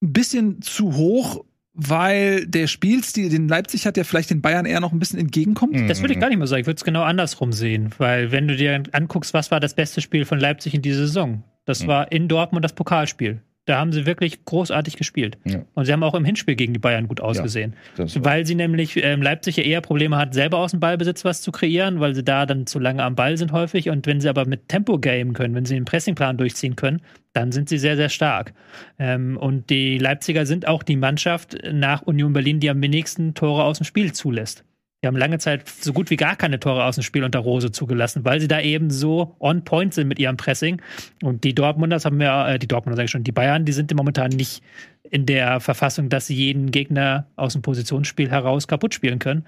ein bisschen zu hoch, weil der Spielstil, den Leipzig hat, ja vielleicht den Bayern eher noch ein bisschen entgegenkommt? Mhm. Das würde ich gar nicht mal sagen. Ich würde es genau andersrum sehen. Weil, wenn du dir anguckst, was war das beste Spiel von Leipzig in dieser Saison? Das Mhm. war in Dortmund das Pokalspiel. Da haben sie wirklich großartig gespielt. Ja. Und sie haben auch im Hinspiel gegen die Bayern gut ausgesehen. War- Weil sie nämlich ähm, Leipzig ja eher Probleme hat, selber aus dem Ballbesitz was zu kreieren, weil sie da dann zu lange am Ball sind häufig. Und wenn sie aber mit Tempo gamen können, wenn sie den Pressingplan durchziehen können, dann sind sie sehr, sehr stark. Ähm, und die Leipziger sind auch die Mannschaft nach Union Berlin, die am wenigsten Tore aus dem Spiel zulässt. Die haben lange Zeit so gut wie gar keine Tore aus dem Spiel unter Rose zugelassen, weil sie da eben so on point sind mit ihrem Pressing. Und die Dortmunders haben wir, äh, die Dortmunder sage ich schon, die Bayern, die sind momentan nicht in der Verfassung, dass sie jeden Gegner aus dem Positionsspiel heraus kaputt spielen können.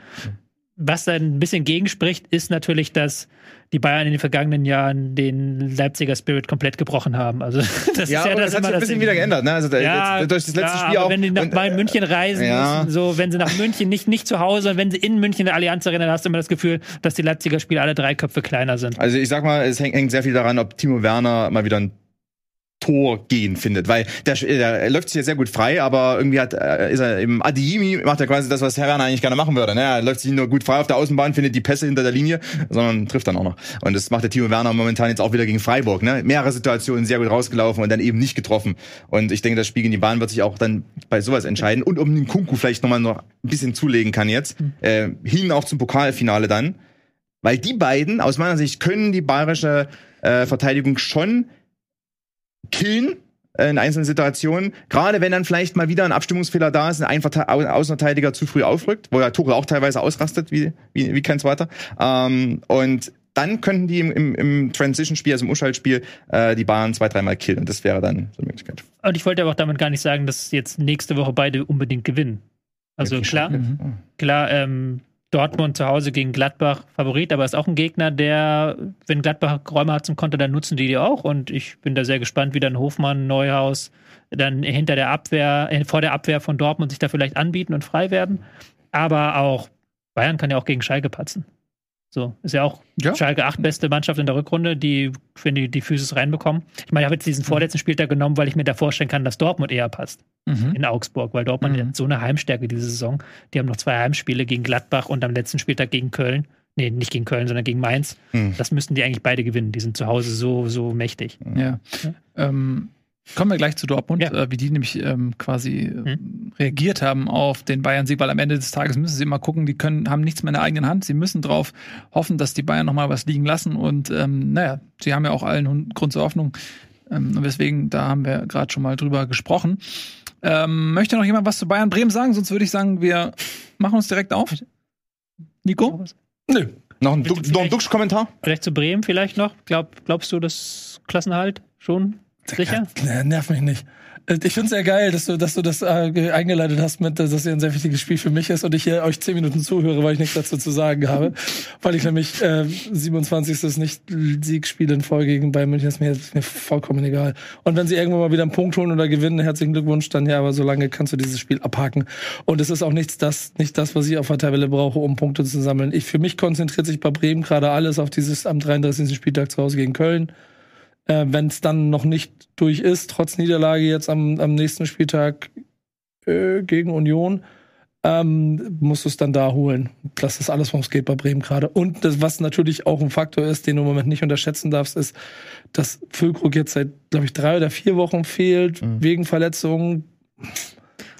Was dann ein bisschen gegenspricht, ist natürlich, dass die Bayern in den vergangenen Jahren den Leipziger Spirit komplett gebrochen haben. Also das ja, ist ja das, das hat sich ein bisschen wieder geändert. Ne? Also da, Ja, jetzt, durch das letzte klar, Spiel auch. wenn die nach und, äh, München reisen ja. müssen, so wenn sie nach München nicht nicht zu Hause und wenn sie in München der Allianz dann hast du immer das Gefühl, dass die Leipziger Spiele alle drei Köpfe kleiner sind. Also ich sag mal, es hängt, hängt sehr viel daran, ob Timo Werner mal wieder ein Tor gehen findet, weil der, der läuft sich ja sehr gut frei, aber irgendwie hat, äh, ist er im Adiimi macht er quasi das, was Herr Werner eigentlich gerne machen würde. Ne? Er läuft sich nur gut frei auf der Außenbahn, findet die Pässe hinter der Linie, sondern trifft dann auch noch. Und das macht der Timo Werner momentan jetzt auch wieder gegen Freiburg. Ne? Mehrere Situationen sehr gut rausgelaufen und dann eben nicht getroffen. Und ich denke, das Spiel gegen die Bahn wird sich auch dann bei sowas entscheiden. Und um den Kunku vielleicht nochmal noch ein bisschen zulegen kann jetzt, äh, hin auch zum Pokalfinale dann. Weil die beiden, aus meiner Sicht, können die bayerische äh, Verteidigung schon killen in einzelnen Situationen. Gerade wenn dann vielleicht mal wieder ein Abstimmungsfehler da ist, ein Verte- Au- Außenverteidiger zu früh aufrückt, wo ja Tuchel auch teilweise ausrastet, wie, wie, wie kein zweiter. Ähm, und dann könnten die im, im, im Transition-Spiel, also im Umschaltspiel, äh, die Bayern zwei, dreimal killen. Und das wäre dann so eine Möglichkeit. Und ich wollte aber auch damit gar nicht sagen, dass jetzt nächste Woche beide unbedingt gewinnen. Also klar, klar, ähm, Dortmund zu Hause gegen Gladbach Favorit, aber ist auch ein Gegner, der, wenn Gladbach Räume hat zum Konter, dann nutzen die die auch. Und ich bin da sehr gespannt, wie dann Hofmann, Neuhaus dann hinter der Abwehr, äh, vor der Abwehr von Dortmund sich da vielleicht anbieten und frei werden. Aber auch Bayern kann ja auch gegen Schalke patzen. So, ist ja auch Ja. Schalke acht beste Mannschaft in der Rückrunde, die, wenn die die Physis reinbekommen. Ich meine, ich habe jetzt diesen vorletzten Spieltag genommen, weil ich mir da vorstellen kann, dass Dortmund eher passt Mhm. in Augsburg, weil Dortmund Mhm. hat so eine Heimstärke diese Saison. Die haben noch zwei Heimspiele gegen Gladbach und am letzten Spieltag gegen Köln. Nee, nicht gegen Köln, sondern gegen Mainz. Hm. Das müssten die eigentlich beide gewinnen. Die sind zu Hause so, so mächtig. Ja. Ähm, kommen wir gleich zu Dortmund, Ja. äh, wie die nämlich ähm, quasi äh, reagiert haben auf den Bayern-Sieg, weil am Ende des Tages müssen sie immer gucken, die können, haben nichts mehr in der eigenen Hand. Sie müssen drauf hoffen, dass die Bayern nochmal was liegen lassen. Und ähm, naja, sie haben ja auch allen Grund zur Hoffnung. Ähm, und weswegen, da haben wir gerade schon mal drüber gesprochen. Ähm, möchte noch jemand was zu Bayern Bremen sagen? Sonst würde ich sagen, wir machen uns direkt auf. Nico? Nö. Noch ein, du noch ein vielleicht- Duxch-Kommentar? Vielleicht zu Bremen vielleicht noch? Glaub, glaubst du das Klassenhalt schon? Sicher? Nee, nerv mich nicht. Äh, Ich find's sehr geil, dass du, dass du das äh, ge- eingeleitet hast mit, dass es ein sehr wichtiges Spiel für mich ist und ich hier euch zehn Minuten zuhöre, weil ich nichts dazu zu sagen habe. weil ich nämlich äh, 27. nicht Siegspiel in Folge gegen Bayern München ist mir, ist mir vollkommen egal. Und wenn sie irgendwann mal wieder einen Punkt holen oder gewinnen, herzlichen Glückwunsch, dann ja, aber solange kannst du dieses Spiel abhaken. Und es ist auch nichts das, nicht das, was ich auf der Tabelle brauche, um Punkte zu sammeln. Ich, für mich konzentriert sich bei Bremen gerade alles auf dieses am 33. Spieltag zu Hause gegen Köln äh, wenn es dann noch nicht durch ist, trotz Niederlage jetzt am, am nächsten Spieltag äh, gegen Union, ähm, musst du es dann da holen. Das ist alles, worum es geht bei Bremen gerade. Und das, was natürlich auch ein Faktor ist, den du im Moment nicht unterschätzen darfst, ist, dass Füllkrug jetzt seit, glaube ich, drei oder vier Wochen fehlt, wegen Verletzungen.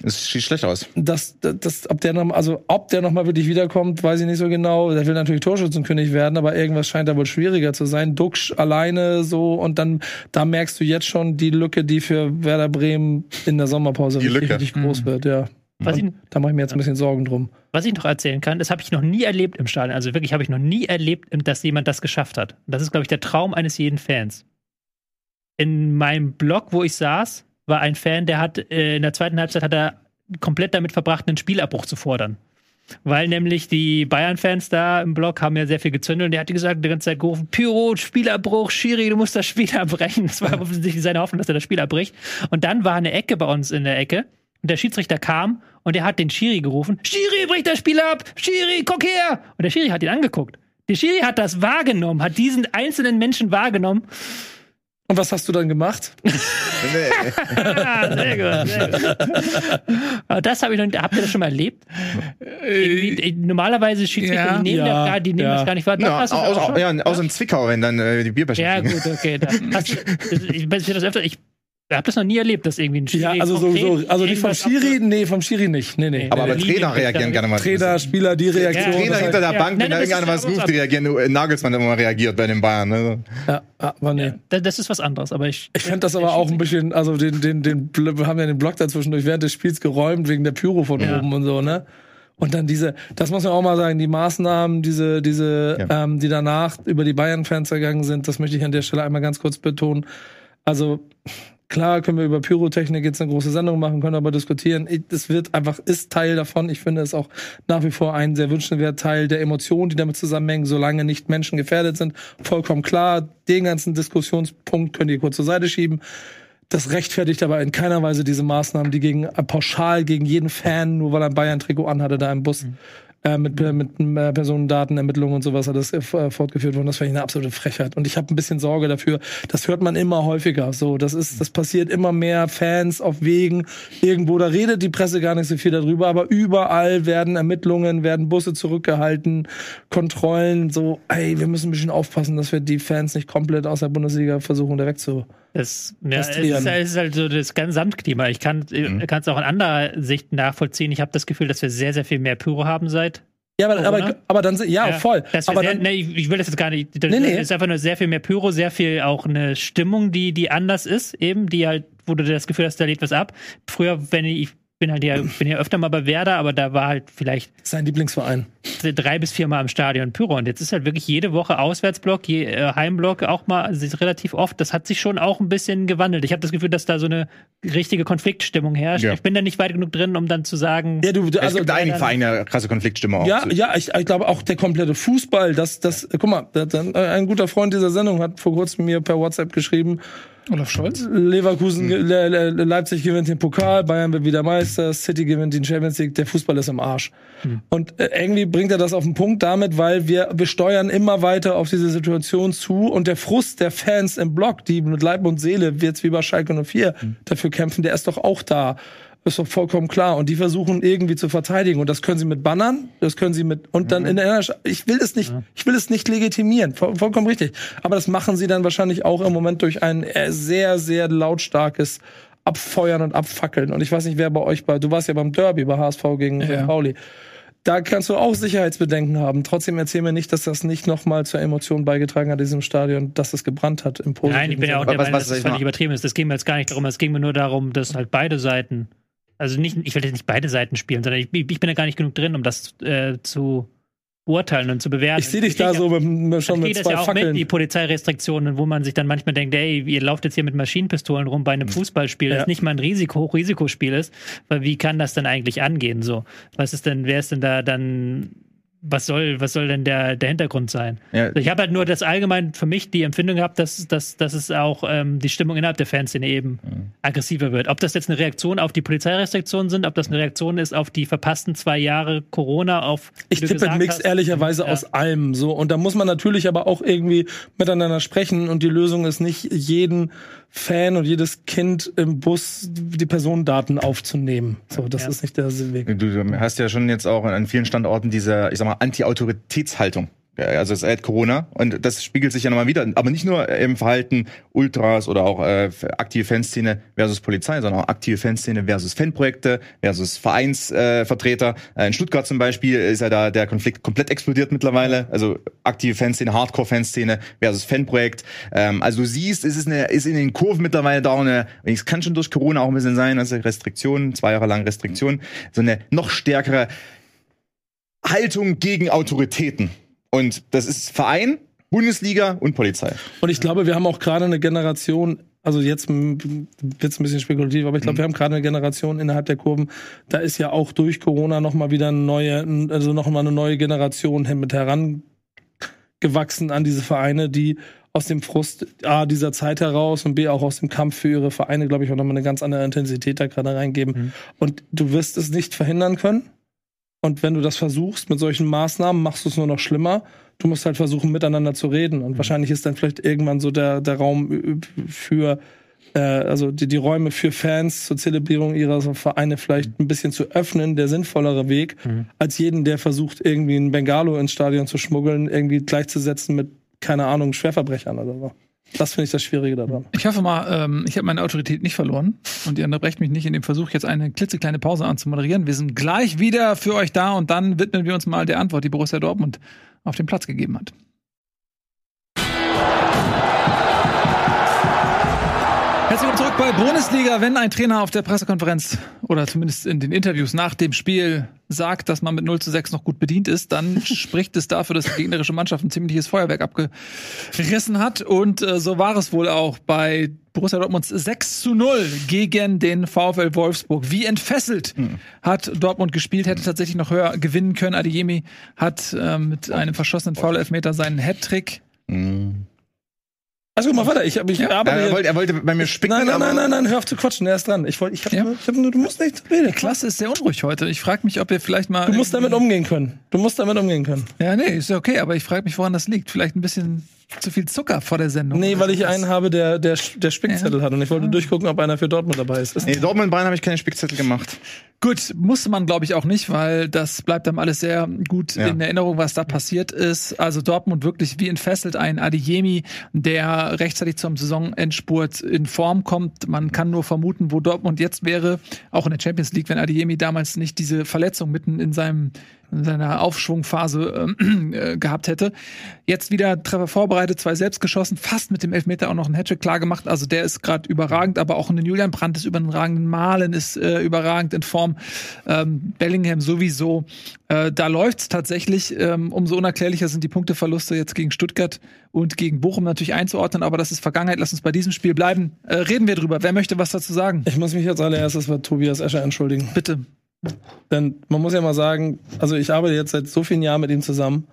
Es sieht schlecht aus. Das, das, das, ob der noch, also ob der noch mal wirklich wiederkommt, weiß ich nicht so genau. Der will natürlich Torschützenkönig werden, aber irgendwas scheint da wohl schwieriger zu sein. Duxch alleine so und dann da merkst du jetzt schon die Lücke, die für Werder Bremen in der Sommerpause Die richtig, richtig groß wird. Ja, Was ich, da mache ich mir jetzt ein bisschen Sorgen drum. was ich noch erzählen kann, das habe ich noch nie erlebt im Stadion. Also wirklich habe ich noch nie erlebt, dass jemand das geschafft hat. Und das ist, glaube ich, der Traum eines jeden Fans. In meinem Blog, wo ich saß, war ein Fan, der hat äh, in der zweiten Halbzeit hat er komplett damit verbracht, einen Spielabbruch zu fordern. Weil nämlich die Bayern-Fans da im Blog haben ja sehr viel gezündelt und der hat gesagt, die ganze Zeit gerufen, Pyro, Spielabbruch, Schiri, du musst das Spiel abbrechen. Das war offensichtlich seine Hoffnung, dass er das Spiel abbricht. Und dann war eine Ecke bei uns in der Ecke und der Schiedsrichter kam und er hat den Schiri gerufen, Schiri, brich das Spiel ab, Schiri, guck her. Und der Schiri hat ihn angeguckt. Der Schiri hat das wahrgenommen, hat diesen einzelnen Menschen wahrgenommen. Und was hast du dann gemacht? Ah, sehr gut, sehr gut. Aber das habe ich noch, habt ihr das schon mal erlebt? Irgendwie, normalerweise Schiedsrichter, ja. die nehmen, Ja, das, gar, die nehmen ja. das gar nicht wahr. Doch, Ja, hast das schon? ja, außer in Zwickau, wenn dann äh, die Bierbecher Ja, gut, okay. Da, hast, das, ich das öfter. Ich habe das noch nie erlebt, dass irgendwie ein Ja, Schiri also konkret sowieso. Also nicht vom Schiri, nee, vom Schiri nicht. Nee, nee. Nee. Aber, aber Trainer reagieren gerne mal. Trainer, Spieler, die Reaktion. Ja, Trainer hinter der Ja. Bank, wenn da irgendeiner was ruft, so- die reagieren. Nur, Nagelsmann immer reagiert bei den Bayern. Ne? ja, ja, aber nee. Das, das ist was anderes, aber ich. Ich fand das aber auch ein bisschen, also den, den, den, wir haben ja den Block dazwischendurch während des Spiels geräumt wegen der Pyro von Ja. oben und so, ne? Und dann diese, das muss man auch mal sagen, die Maßnahmen, diese, diese, Ja. ähm, die danach über die Bayern-Fans ergangen sind, das möchte ich an der Stelle einmal ganz kurz betonen. Also klar können wir über Pyrotechnik jetzt eine große Sendung machen, können aber diskutieren. Das wird einfach, ist Teil davon. Ich finde es auch nach wie vor ein sehr wünschenswerter Teil der Emotionen, die damit zusammenhängen, solange nicht Menschen gefährdet sind. Vollkommen klar, den ganzen Diskussionspunkt könnt ihr kurz zur Seite schieben. Das rechtfertigt aber in keiner Weise diese Maßnahmen, die gegen pauschal gegen jeden Fan, nur weil er ein Bayern-Trikot anhatte, da im Bus äh, mit, äh, mit äh, Personendatenermittlungen und sowas das äh, fortgeführt worden. Das finde ich eine absolute Frechheit. Und ich habe ein bisschen Sorge dafür. Das hört man immer häufiger. So, das ist, das passiert immer mehr. Fans auf Wegen irgendwo. Da redet die Presse gar nicht so viel darüber, aber überall werden Ermittlungen, werden Busse zurückgehalten, Kontrollen. So, ey, wir müssen ein bisschen aufpassen, dass wir die Fans nicht komplett aus der Bundesliga versuchen, da wegzu. Das, ja, es, ist, es ist halt so das Gesamtklima. Ich kann es auch in anderer Sicht nachvollziehen. Ich habe das Gefühl, dass wir sehr, sehr viel mehr Pyro haben seit. Ja, aber, aber, aber dann, ja, voll. Dass wir Aber sehr, dann, nee, ich will das jetzt gar nicht. Das Nee, nee. ist einfach nur sehr viel mehr Pyro, sehr viel auch eine Stimmung, die, die anders ist, eben, die halt, wo du das Gefühl hast, da lädt was ab. Früher, wenn ich bin halt ja, bin ja öfter mal bei Werder, aber da war halt vielleicht sein Lieblingsverein. drei bis viermal im Stadion Pyro. Und jetzt ist halt wirklich jede Woche Auswärtsblock, je, äh, Heimblock auch mal also ist relativ oft. Das hat sich schon auch ein bisschen gewandelt. Ich habe das Gefühl, dass da so eine richtige Konfliktstimmung herrscht. Ja. Ich bin da nicht weit genug drin, um dann zu sagen. Ja, du, es also, gibt einige dann- Vereine eine krasse Konfliktstimme auch. ja, ja, ich, ich glaube auch der komplette Fußball, das, das, guck mal, ein guter Freund dieser Sendung hat vor kurzem mir per WhatsApp geschrieben, Olaf Scholz? Leverkusen, Le Le Leipzig gewinnt den Pokal, Bayern wird wieder Meister, City gewinnt den Champions League, der Fußball ist im Arsch. Und äh, irgendwie bringt er das auf den Punkt damit, weil wir, wir steuern immer weiter auf diese Situation zu und der Frust der Fans im Block, die mit Leib und Seele, jetzt wie bei Schalke 04, dafür kämpfen, der ist doch auch da. Ist doch vollkommen klar. Und die versuchen irgendwie zu verteidigen. Und das können sie mit Bannern, das können sie mit, und dann in der, ich will es nicht, ich will es nicht legitimieren. Voll, vollkommen richtig. Aber das machen sie dann wahrscheinlich auch im Moment durch ein äh, sehr, sehr lautstarkes Abfeuern und Abfackeln. Und ich weiß nicht, wer bei euch war. Du warst ja beim Derby bei HSV gegen Ja. Pauli. Da kannst du auch Sicherheitsbedenken haben. Trotzdem erzähl mir nicht, dass das nicht nochmal zur Emotion beigetragen hat, diesem Stadion, dass es gebrannt hat im Positiven Nein, ich bin ja auch der Meinung, dass das völlig übertrieben ist. Das ging mir jetzt gar nicht darum. Es ging mir nur darum, dass halt beide Seiten Also nicht, ich will jetzt nicht beide Seiten spielen, sondern ich, ich bin da gar nicht genug drin, um das äh, zu beurteilen und zu bewerten. Ich sehe dich da so mit, mit, schon mit kriege das zwei ja auch mit, Fackeln. die Polizeirestriktionen, wo man sich dann manchmal denkt, ey, ihr lauft jetzt hier mit Maschinenpistolen rum bei einem Fußballspiel, Ja. das nicht mal ein Risiko, Hochrisikospiel ist. Weil wie kann das denn eigentlich angehen? So, was ist denn, wer ist denn da dann, was soll, was soll denn der, der Hintergrund sein? Ja. Ich habe halt nur das allgemein für mich die Empfindung gehabt, dass, dass, dass es auch ähm, die Stimmung innerhalb der Fanszene eben aggressiver wird. Ob das jetzt eine Reaktion auf die Polizeirestriktionen sind, ob das eine Reaktion ist auf die verpassten zwei Jahre Corona, auf Ich tippe gesagt Mix hast. ehrlicherweise Ja. aus allem so. Und da muss man natürlich aber auch irgendwie miteinander sprechen. Und die Lösung ist nicht, jeden Fan und jedes Kind im Bus die Personendaten aufzunehmen. So, das Ja. ist nicht der Weg. Du, du hast ja schon jetzt auch an vielen Standorten diese, ich sag mal, Anti-Autoritätshaltung. Also seit Corona und das spiegelt sich ja nochmal wieder, aber nicht nur im Verhalten Ultras oder auch äh, aktive Fanszene versus Polizei, sondern auch aktive Fanszene versus Fanprojekte versus Vereinsvertreter. Vertreter. äh, in Stuttgart zum Beispiel ist ja da der Konflikt komplett explodiert mittlerweile. Also aktive Fanszene, Hardcore-Fanszene versus Fanprojekt. Ähm, also du siehst, es ist, eine, ist in den Kurven mittlerweile da auch eine, es kann schon durch Corona auch ein bisschen sein, also Restriktionen, zwei Jahre lang Restriktionen, so eine noch stärkere Haltung gegen Autoritäten. Und das ist Verein, Bundesliga und Polizei. Und ich glaube, wir haben auch gerade eine Generation, also jetzt wird es ein bisschen spekulativ, aber ich glaube, wir haben gerade eine Generation innerhalb der Kurven, da ist ja auch durch Corona noch mal wieder eine neue, also noch mal eine neue Generation mit herangewachsen an diese Vereine, die aus dem Frust A dieser Zeit heraus und B auch aus dem Kampf für ihre Vereine, glaube ich, auch nochmal eine ganz andere Intensität da gerade reingeben. Und du wirst es nicht verhindern können. Und wenn du das versuchst mit solchen Maßnahmen, machst du es nur noch schlimmer. Du musst halt versuchen, miteinander zu reden. Und wahrscheinlich ist dann vielleicht irgendwann so der, der Raum für, äh, also die, die Räume für Fans zur Zelebrierung ihrer Vereine vielleicht ein bisschen zu öffnen, der sinnvollere Weg, als jeden, der versucht, irgendwie ein Bengalo ins Stadion zu schmuggeln, irgendwie gleichzusetzen mit, keine Ahnung, Schwerverbrechern oder so. Das finde ich das Schwierige daran. Ich hoffe mal, ähm, ich habe meine Autorität nicht verloren und ihr unterbrecht mich nicht in dem Versuch, jetzt eine klitzekleine Pause anzumoderieren. Wir sind gleich wieder für euch da und dann widmen wir uns mal der Antwort, die Borussia Dortmund auf den Platz gegeben hat. Herzlich willkommen zurück bei Bundesliga. Wenn ein Trainer auf der Pressekonferenz oder zumindest in den Interviews nach dem Spiel sagt, dass man mit 0 zu 6 noch gut bedient ist, dann spricht es dafür, dass die gegnerische Mannschaft ein ziemliches Feuerwerk abgerissen hat. Und äh, so war es wohl auch bei Borussia Dortmunds 6 zu 0 gegen den VfL Wolfsburg. Wie entfesselt hat Dortmund gespielt, hätte tatsächlich noch höher gewinnen können. Adeyemi hat äh, mit einem verschossenen Foul-Elfmeter seinen Hattrick Also mal weiter, ich, hab- ich arbeite er, wollte, er wollte bei mir spicken. Nein, nein, nein, nein, nein, hör auf zu quatschen, er ist dran. Ich wollte, ich hab, Ja. nur, ich hab nur, du musst nicht reden. Die Klasse ist sehr unruhig heute. Ich frage mich, ob ihr vielleicht mal. Du musst damit umgehen können. Du musst damit umgehen können. Ja, nee, ist okay, aber ich frage mich, woran das liegt. Vielleicht ein bisschen zu viel Zucker vor der Sendung. Nee, weil ich einen habe, der, der, der Spickzettel Ja. hat und ich wollte durchgucken, ob einer für Dortmund dabei ist. ist Nee, Dortmund Bayern habe ich keine Spickzettel gemacht. Gut, musste man glaube ich auch nicht, weil das bleibt einem alles sehr gut Ja. in Erinnerung, was da passiert ist. Also Dortmund wirklich wie entfesselt ein Adeyemi, der rechtzeitig zum Saisonendspurt in Form kommt. Man kann nur vermuten, wo Dortmund jetzt wäre, auch in der Champions League, wenn Adeyemi damals nicht diese Verletzung mitten in seinem in seiner Aufschwungphase äh, gehabt hätte. Jetzt wieder Treffer vorbereitet, zwei selbst geschossen, fast mit dem Elfmeter auch noch einen Hattrick klar gemacht. Also der ist gerade überragend, aber auch ein Julian Brandt ist überragend, Malen ist äh, überragend in Form, ähm, Bellingham sowieso. Äh, da läuft's tatsächlich. Ähm, umso unerklärlicher sind die Punkteverluste jetzt gegen Stuttgart und gegen Bochum natürlich einzuordnen, aber das ist Vergangenheit. Lass uns bei diesem Spiel bleiben. Äh, reden wir drüber. Wer möchte was dazu sagen? Ich muss mich als allererstes bei Tobias Escher entschuldigen. Bitte. Denn man muss ja mal sagen, also ich arbeite jetzt seit so vielen Jahren mit ihm zusammen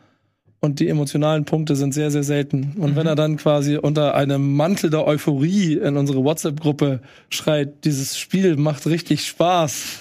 und die emotionalen Punkte sind sehr, sehr selten. Und wenn er dann quasi unter einem Mantel der Euphorie in unsere WhatsApp-Gruppe schreit, dieses Spiel macht richtig Spaß,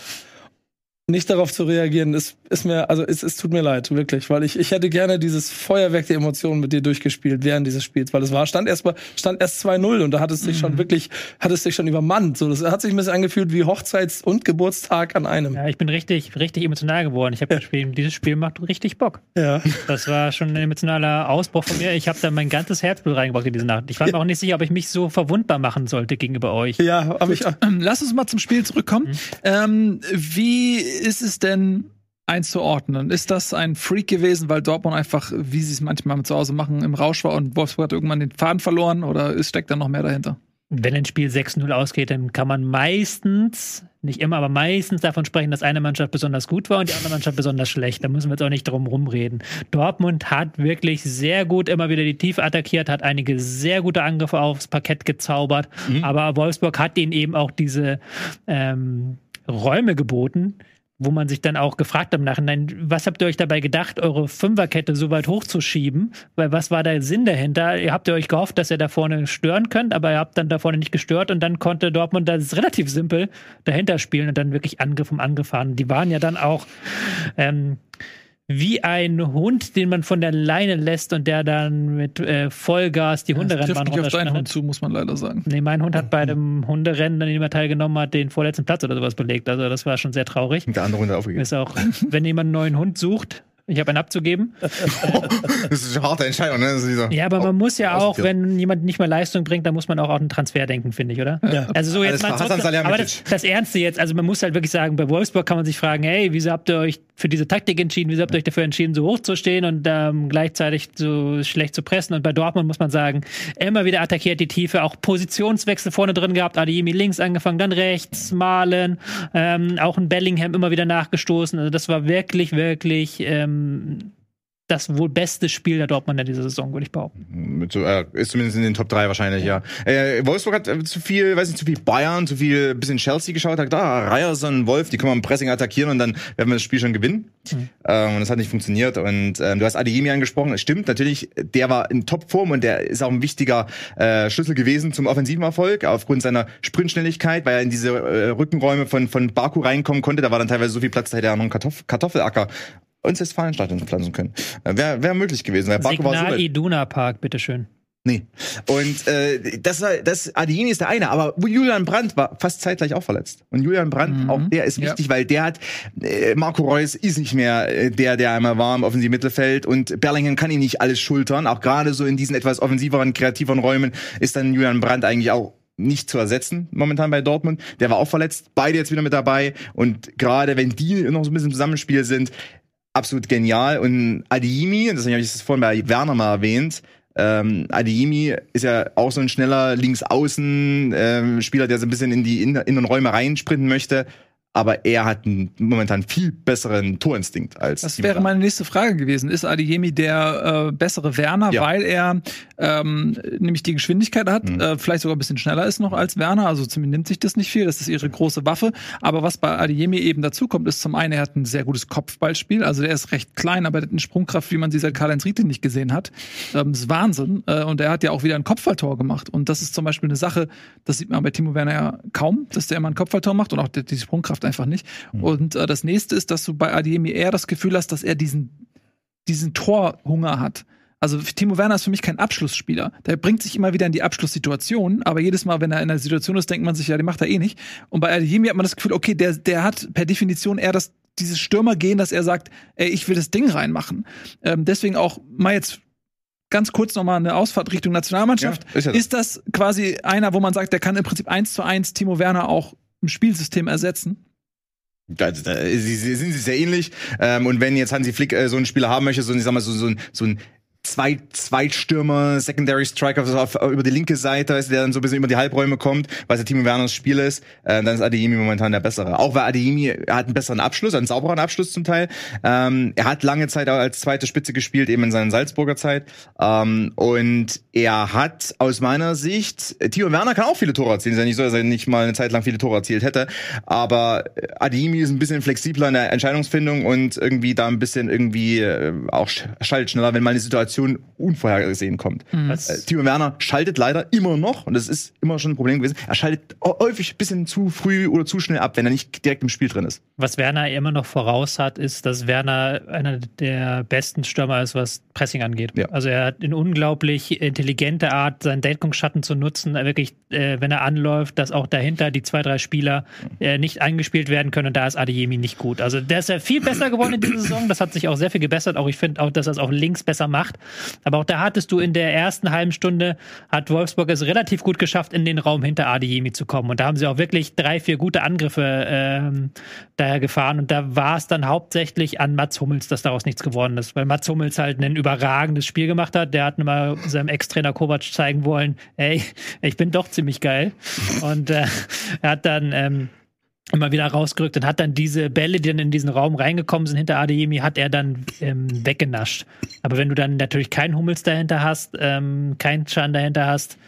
nicht darauf zu reagieren, ist, ist mir, also es, es tut mir leid, wirklich, weil ich, ich hätte gerne dieses Feuerwerk der Emotionen mit dir durchgespielt während dieses Spiels, weil es war, stand erst mal, stand erst 2-0 und da hat es sich schon wirklich, hat es sich schon übermannt. So, das hat sich ein bisschen angefühlt wie Hochzeits- und Geburtstag an einem. Ja, ich bin richtig, richtig emotional geworden. Ich habe geschrieben, dieses Spiel macht richtig Bock. Ja. Das war schon ein emotionaler Ausbruch von mir. Ich habe da mein ganzes Herzblut reingebracht in diese Nacht. Ich war mir auch nicht sicher, ob ich mich so verwundbar machen sollte gegenüber euch. Ja, aber ich, Lass uns mal zum Spiel zurückkommen. Ähm, wie ist es denn einzuordnen? Ist das ein Freak gewesen, weil Dortmund einfach, wie sie es manchmal zu Hause machen, im Rausch war und Wolfsburg hat irgendwann den Faden verloren oder steckt da noch mehr dahinter? wenn ein Spiel 6-0 ausgeht, dann kann man meistens, nicht immer, aber meistens davon sprechen, dass eine Mannschaft besonders gut war und die andere Mannschaft besonders schlecht. Da müssen wir jetzt auch nicht drum rumreden. Dortmund hat wirklich sehr gut immer wieder die Tiefe attackiert, hat einige sehr gute Angriffe aufs Parkett gezaubert, Mhm. aber Wolfsburg hat ihnen eben auch diese ähm, Räume geboten, wo man sich dann auch gefragt hat im Nachhinein, was habt ihr euch dabei gedacht, eure Fünferkette so weit hochzuschieben? Weil was war der Sinn dahinter? Ihr habt ihr euch gehofft, dass ihr da vorne stören könnt, aber ihr habt dann da vorne nicht gestört und dann konnte Dortmund das relativ simpel dahinter spielen und dann wirklich Angriff um Angriff fahren. Die waren ja dann auch ähm, wie ein Hund, den man von der Leine lässt und der dann mit äh, Vollgas die Das Hunderennbahn trifft nicht auf deinen runterschneidet. Hund zu, muss man leider sagen. Nee, mein Hund hat bei dem Hunderennen, an dem er teilgenommen hat, den vorletzten Platz oder sowas belegt. Also das war schon sehr traurig. Der andere Runde aufgegeben. Ist auch, wenn jemand einen neuen Hund sucht, ich habe einen abzugeben. Das ist eine harte Entscheidung, ne? Das ist dieser Ja, aber man muss ja auch, wenn jemand nicht mehr Leistung bringt, dann muss man auch an den Transfer denken, finde ich, oder? Ja. Also so jetzt Alles mal Hasan aber das, das Ernste jetzt, also man muss halt wirklich sagen, bei Wolfsburg kann man sich fragen, hey, wieso habt ihr euch für diese Taktik entschieden, wieso habt ihr euch dafür entschieden, so hoch zu stehen und ähm, gleichzeitig so schlecht zu pressen? Und bei Dortmund muss man sagen, immer wieder attackiert die Tiefe, auch Positionswechsel vorne drin gehabt, Adeyemi links angefangen, dann rechts, Malen, ähm, auch ein Bellingham immer wieder nachgestoßen, also das war wirklich, wirklich ähm, das wohl beste Spiel der Dortmunder dieser Saison, würde ich behaupten. Äh, ist zumindest in den Top 3 wahrscheinlich, ja. Äh, Wolfsburg hat äh, zu viel, weiß nicht, zu viel Bayern, zu viel bisschen Chelsea geschaut, hat da Ryerson, Wolf, die können wir im Pressing attackieren und dann werden wir das Spiel schon gewinnen. Ähm, und das hat nicht funktioniert. Und ähm, du hast Adeyemi angesprochen, es stimmt natürlich, der war in Topform und der ist auch ein wichtiger äh, Schlüssel gewesen zum offensiven Erfolg, aufgrund seiner Sprintschnelligkeit, weil er in diese äh, Rückenräume von, von Baku reinkommen konnte. Da war dann teilweise so viel Platz, da hätte er noch einen Kartoff Kartoffelacker ins Westfalenstadion pflanzen können. Äh, Wäre wär möglich gewesen, weil Baku war so Signal. Iduna Park, bitteschön. Nee. Und äh, das war das Adeyemi ist der eine, aber Julian Brandt war fast zeitgleich auch verletzt. Und Julian Brandt, auch der ist Ja. wichtig, weil der hat äh, Marco Reus ist nicht mehr äh, der, der einmal war im offensiven Mittelfeld und Bellingham kann ihn nicht alles schultern. Auch gerade so in diesen etwas offensiveren, kreativeren Räumen ist dann Julian Brandt eigentlich auch nicht zu ersetzen momentan bei Dortmund. Der war auch verletzt, beide jetzt wieder mit dabei und gerade wenn die noch so ein bisschen im Zusammenspiel sind, absolut genial. Und Adeyemi, das habe ich das vorhin bei Werner mal erwähnt, ähm, Adeyemi ist ja auch so ein schneller Linksaußen ähm, der so ein bisschen in die inneren Räume reinsprinten möchte. Aber er hat einen momentan viel besseren Torinstinkt als Das wäre meine nächste Frage gewesen. Ist Adeyemi der äh, bessere Werner, Ja. weil er ähm, nämlich die Geschwindigkeit hat, Mhm. äh, vielleicht sogar ein bisschen schneller ist noch als Werner, also zumindest nimmt sich das nicht viel, das ist ihre große Waffe. Aber was bei Adeyemi eben dazu kommt, ist zum einen, er hat ein sehr gutes Kopfballspiel, also er ist recht klein, aber er hat eine Sprungkraft, wie man sie seit Karl-Heinz Riedle nicht gesehen hat. Ähm, das ist Wahnsinn. Äh, und er hat ja auch wieder ein Kopfballtor gemacht. Und das ist zum Beispiel eine Sache, das sieht man bei Timo Werner ja kaum, dass der immer ein Kopfballtor macht und auch die, die Sprungkraft einfach nicht. Und äh, das nächste ist, dass du bei Adeyemi eher das Gefühl hast, dass er diesen, diesen Torhunger hat. Also Timo Werner ist für mich kein Abschlussspieler. Der bringt sich immer wieder in die Abschlusssituation, aber jedes Mal, wenn er in einer Situation ist, denkt man sich, ja, den macht er eh nicht. Und bei Adeyemi hat man das Gefühl, okay, der, der hat per Definition eher das, dieses Stürmergehen, dass er sagt, ey, ich will das Ding reinmachen. Ähm, deswegen auch mal jetzt ganz kurz nochmal eine Ausfahrt Richtung Nationalmannschaft. Ja, ist ja ist das quasi einer, wo man sagt, der kann im Prinzip eins zu eins Timo Werner auch im Spielsystem ersetzen? Da, da, sie, sind sie sehr ähnlich. Ähm, und wenn jetzt Hansi Flick äh, so einen Spieler haben möchte, so, ich sag mal, so, so ein, so ein Zweit, Zweitstürmer, Secondary Striker so auf, über die linke Seite, weißt der dann so ein bisschen über die Halbräume kommt, weil es ja Timo Werners Spiel ist, äh, dann ist Adeyemi momentan der bessere. Auch weil Adeyemi, hat einen besseren Abschluss, einen sauberen Abschluss zum Teil. Ähm, er hat lange Zeit auch als zweite Spitze gespielt, eben in seiner Salzburger Zeit. Ähm, und er hat aus meiner Sicht, Timo Werner kann auch viele Tore erzielen, ist ja nicht so, dass er nicht mal eine Zeit lang viele Tore erzielt hätte, aber Adeyemi ist ein bisschen flexibler in der Entscheidungsfindung und irgendwie da ein bisschen irgendwie äh, auch sch- schaltet schneller, wenn mal eine Situation unvorhergesehen kommt. Was- Äh, Timo Werner schaltet leider immer noch, und das ist immer schon ein Problem gewesen, er schaltet häufig ein bisschen zu früh oder zu schnell ab, wenn er nicht direkt im Spiel drin ist. Was Werner immer noch voraus hat, ist, dass Werner einer der besten Stürmer ist, was Pressing angeht. Ja. Also er hat eine unglaublich intelligente Art, seinen Deckungsschatten zu nutzen. Er Wirklich, äh, wenn er anläuft, dass auch dahinter die zwei, drei Spieler äh, nicht eingespielt werden können. Und da ist Adeyemi nicht gut. Also der ist ja viel besser geworden in dieser Saison. Das hat sich auch sehr viel gebessert. Auch ich finde auch, dass er es auch links besser macht. Aber auch da hattest du in der ersten halben Stunde, hat Wolfsburg es relativ gut geschafft, in den Raum hinter Adeyemi zu kommen. Und da haben sie auch wirklich drei, vier gute Angriffe ähm, daher gefahren. Und da war es dann hauptsächlich an Mats Hummels, dass daraus nichts geworden ist. Weil Mats Hummels halt ein überragendes Spiel gemacht hat. Der hat mal seinem Ex-Trainer Kovac zeigen wollen, ey, ich bin doch ziemlich geil. Und äh, er hat dann ähm, immer wieder rausgerückt und hat dann diese Bälle, die dann in diesen Raum reingekommen sind hinter Adeyemi, hat er dann ähm, weggenascht. Aber wenn du dann natürlich keinen Hummels dahinter hast, ähm, keinen Schan dahinter hast,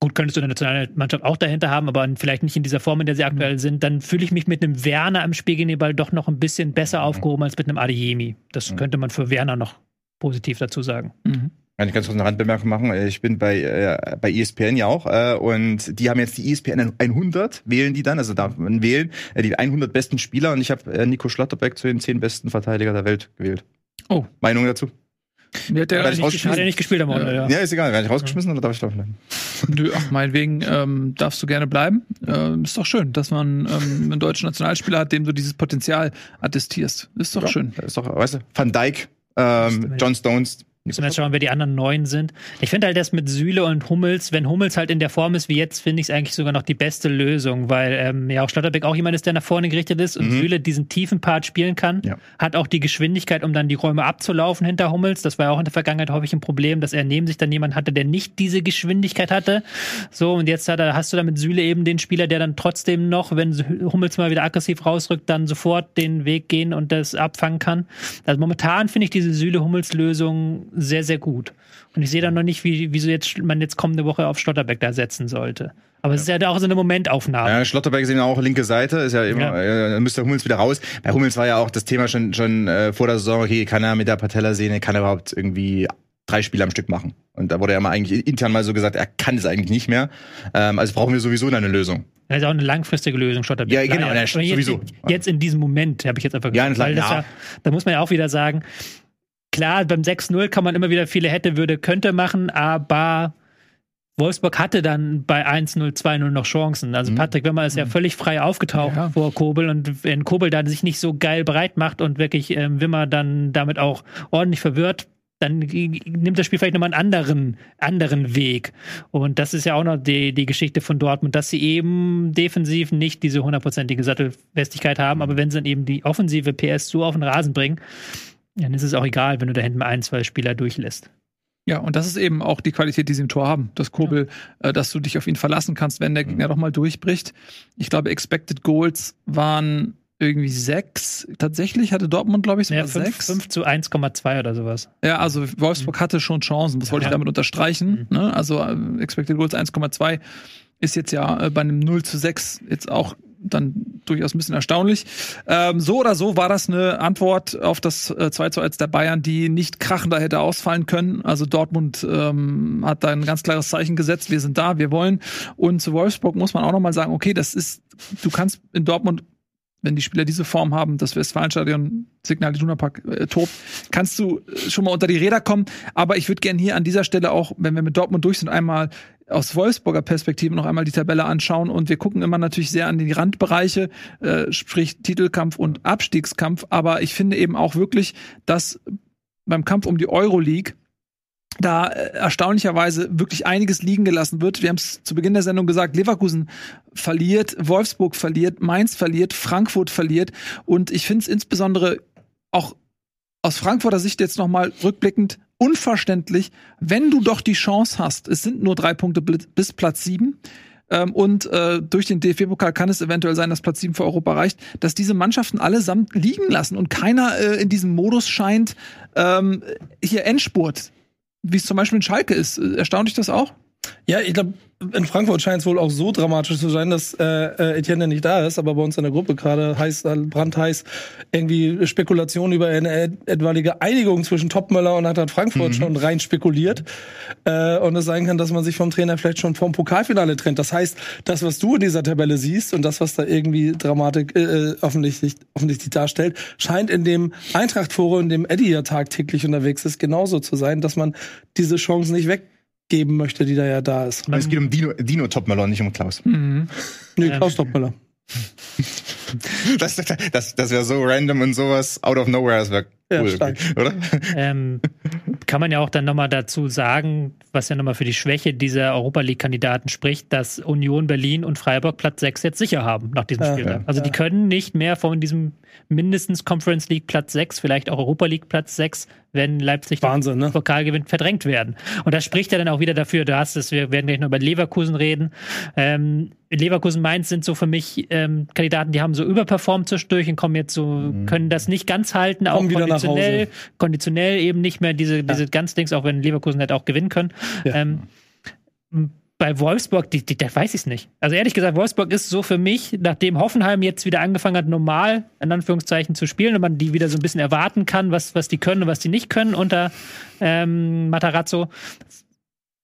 gut, könntest du eine Nationalmannschaft auch dahinter haben, aber vielleicht nicht in dieser Form, in der sie aktuell sind, dann fühle ich mich mit einem Werner am Spiel gegen den Ball doch noch ein bisschen besser aufgehoben als mit einem Adeyemi. Das könnte man für Werner noch positiv dazu sagen. Mhm. Kann ich ganz kurz eine Randbemerkung machen? Ich bin bei, äh, bei ESPN ja auch äh, und die haben jetzt die ESPN 100, wählen die dann, also darf man wählen, äh, die 100 besten Spieler und ich habe äh, Nico Schlotterbeck zu den 10 besten Verteidiger der Welt gewählt. Oh. Meinung dazu? Mir hat der nicht Hat er nicht gespielt am Wochenende, ja. Ja, ist egal. Werde ich rausgeschmissen oder darf ich drauf bleiben? Nö, ach, meinetwegen ähm, darfst du gerne bleiben. Ähm, ist doch schön, dass man ähm, einen deutschen Nationalspieler hat, dem du dieses Potenzial attestierst. Ist doch schön. Das ist doch, weißt du, Van Dijk, ähm, John Stones. Müssen wir jetzt schauen, wer die anderen neun sind. Ich finde halt das mit Süle und Hummels, wenn Hummels halt in der Form ist wie jetzt, finde ich es eigentlich sogar noch die beste Lösung, weil ähm, ja auch Schlotterbeck auch jemand ist, der nach vorne gerichtet ist und Süle diesen tiefen Part spielen kann. Ja. Hat auch die Geschwindigkeit, um dann die Räume abzulaufen hinter Hummels. Das war ja auch in der Vergangenheit häufig ein Problem, dass er neben sich dann jemand hatte, der nicht diese Geschwindigkeit hatte. So, und jetzt hat er, hast du da mit Süle eben den Spieler, der dann trotzdem noch, wenn Hummels mal wieder aggressiv rausrückt, dann sofort den Weg gehen und das abfangen kann. Also momentan finde ich diese Süle-Hummels-Lösung sehr, sehr gut. Und ich sehe da noch nicht, wie, wieso jetzt man jetzt kommende Woche auf Schlotterbeck da setzen sollte. Aber es ist ja auch so eine Momentaufnahme. Ja, Schlotterbeck ist eben auch linke Seite, ist ja immer, Ja. äh, müsste Hummels wieder raus. Bei Hummels war ja auch das Thema schon, schon äh, vor der Saison, okay, kann er mit der Patellasehne, kann er überhaupt irgendwie drei Spiele am Stück machen? Und da wurde ja mal eigentlich intern mal so gesagt, er kann es eigentlich nicht mehr. Ähm, also brauchen wir sowieso eine Lösung. Das ist auch eine langfristige Lösung, Schlotterbeck. Ja, genau, ja, jetzt, sowieso. Jetzt in diesem Moment habe ich jetzt einfach Ja, gesagt, klar, weil ja. ja, da muss man ja auch wieder sagen, klar, beim 6-0 kann man immer wieder viele hätte, würde, könnte machen, aber Wolfsburg hatte dann bei 1-0, 2-0 noch Chancen. Mhm. Also Patrick Wimmer ist ja völlig frei aufgetaucht Ja. vor Kobel und wenn Kobel dann sich nicht so geil breit macht und wirklich ähm, Wimmer dann damit auch ordentlich verwirrt, dann nimmt das Spiel vielleicht nochmal einen anderen, anderen Weg. Und das ist ja auch noch die, die Geschichte von Dortmund, dass sie eben defensiv nicht diese hundertprozentige Sattelfestigkeit haben, aber wenn sie dann eben die offensive PS so auf den Rasen bringen, dann ist es auch egal, wenn du da hinten mal ein, zwei Spieler durchlässt. Ja, und das ist eben auch die Qualität, die sie im Tor haben. Das Kobel, äh, dass du dich auf ihn verlassen kannst, wenn der Gegner doch mal durchbricht. Ich glaube, Expected Goals waren irgendwie sechs. Tatsächlich hatte Dortmund, glaube ich, sogar Ja, 5, sechs. 5 zu 1,2 oder sowas. Ja, also Wolfsburg hatte schon Chancen, das wollte ich Ja. damit unterstreichen. Ne? Also äh, Expected Goals 1,2 ist jetzt ja äh, bei einem 0 zu 6 jetzt auch dann durchaus ein bisschen erstaunlich. Ähm, so oder so war das eine Antwort auf das äh, 2 zu 1 der Bayern, die nicht krachender hätte ausfallen können. Also Dortmund ähm, hat da ein ganz klares Zeichen gesetzt, wir sind da, wir wollen. Und zu Wolfsburg muss man auch nochmal sagen, okay, das ist, du kannst in Dortmund wenn die Spieler diese Form haben, das Westfalenstadion, Signal Iduna Park äh, tobt, kannst du äh, schon mal unter die Räder kommen. Aber ich würde gerne hier an dieser Stelle auch, wenn wir mit Dortmund durch sind, einmal aus Wolfsburger Perspektive noch einmal die Tabelle anschauen. Und wir gucken immer natürlich sehr an die Randbereiche, äh, sprich Titelkampf und Abstiegskampf. Aber ich finde eben auch wirklich, dass beim Kampf um die Euroleague da äh, erstaunlicherweise wirklich einiges liegen gelassen wird. Wir haben es zu Beginn der Sendung gesagt, Leverkusen verliert, Wolfsburg verliert, Mainz verliert, Frankfurt verliert. Und ich finde es insbesondere auch aus Frankfurter Sicht jetzt nochmal rückblickend unverständlich, wenn du doch die Chance hast, es sind nur drei Punkte bis Platz sieben, ähm, und äh, durch den DFB-Pokal kann es eventuell sein, dass Platz 7 für Europa reicht, dass diese Mannschaften allesamt liegen lassen und keiner äh, in diesem Modus scheint, ähm, hier Endspurt, wie es zum Beispiel in Schalke ist. Äh, Erstaunt dich das auch? Ja, ich glaube, in Frankfurt scheint es wohl auch so dramatisch zu sein, dass äh, äh, Etienne nicht da ist, aber bei uns in der Gruppe gerade heiß, äh, brandheiß irgendwie Spekulationen über eine et- etwaige Einigung zwischen Topmöller und Eintracht Frankfurt schon rein spekuliert. Äh, und es sein kann, dass man sich vom Trainer vielleicht schon vom Pokalfinale trennt. Das heißt, das, was du in dieser Tabelle siehst und das, was da irgendwie Dramatik äh, äh, offensichtlich, offensichtlich darstellt, scheint in dem Eintracht-Forum, in dem Eddie ja tagtäglich unterwegs ist, genauso zu sein, dass man diese Chance nicht weggeben möchte, die da ja da ist. Es geht um Dino, Dino Topmelon, nicht um Klaus. Nee, Klaus Topmöller. Das, das, das wäre so random und sowas out of nowhere, das wäre Ja, cool, stark. oder? Ähm, kann man ja auch dann nochmal dazu sagen, was ja nochmal für die Schwäche dieser Europa League-Kandidaten spricht, dass Union Berlin und Freiburg Platz 6 jetzt sicher haben nach diesem Ja, Spieltag. ja. Also die können nicht mehr von diesem mindestens Conference League Platz 6, vielleicht auch Europa League Platz 6, wenn Leipzig Wahnsinn, ne? Pokal gewinnt, verdrängt werden. Und das spricht ja dann auch wieder dafür, du hast es, wir werden gleich noch über Leverkusen reden. Ähm, Leverkusen Mainz sind so für mich ähm, Kandidaten, die haben so überperformt zwischendurch und kommen jetzt so, können das nicht ganz halten, auch Kommen wieder nach konditionell, Hause. konditionell eben nicht mehr diese, diese ganz Dings, auch wenn Leverkusen hätte auch gewinnen können. Ja. Ähm, bei Wolfsburg, die, die, da weiß ich es nicht. Also ehrlich gesagt, Wolfsburg ist so für mich, nachdem Hoffenheim jetzt wieder angefangen hat, normal in Anführungszeichen zu spielen und man die wieder so ein bisschen erwarten kann, was, was die können und was die nicht können unter ähm, Matarazzo.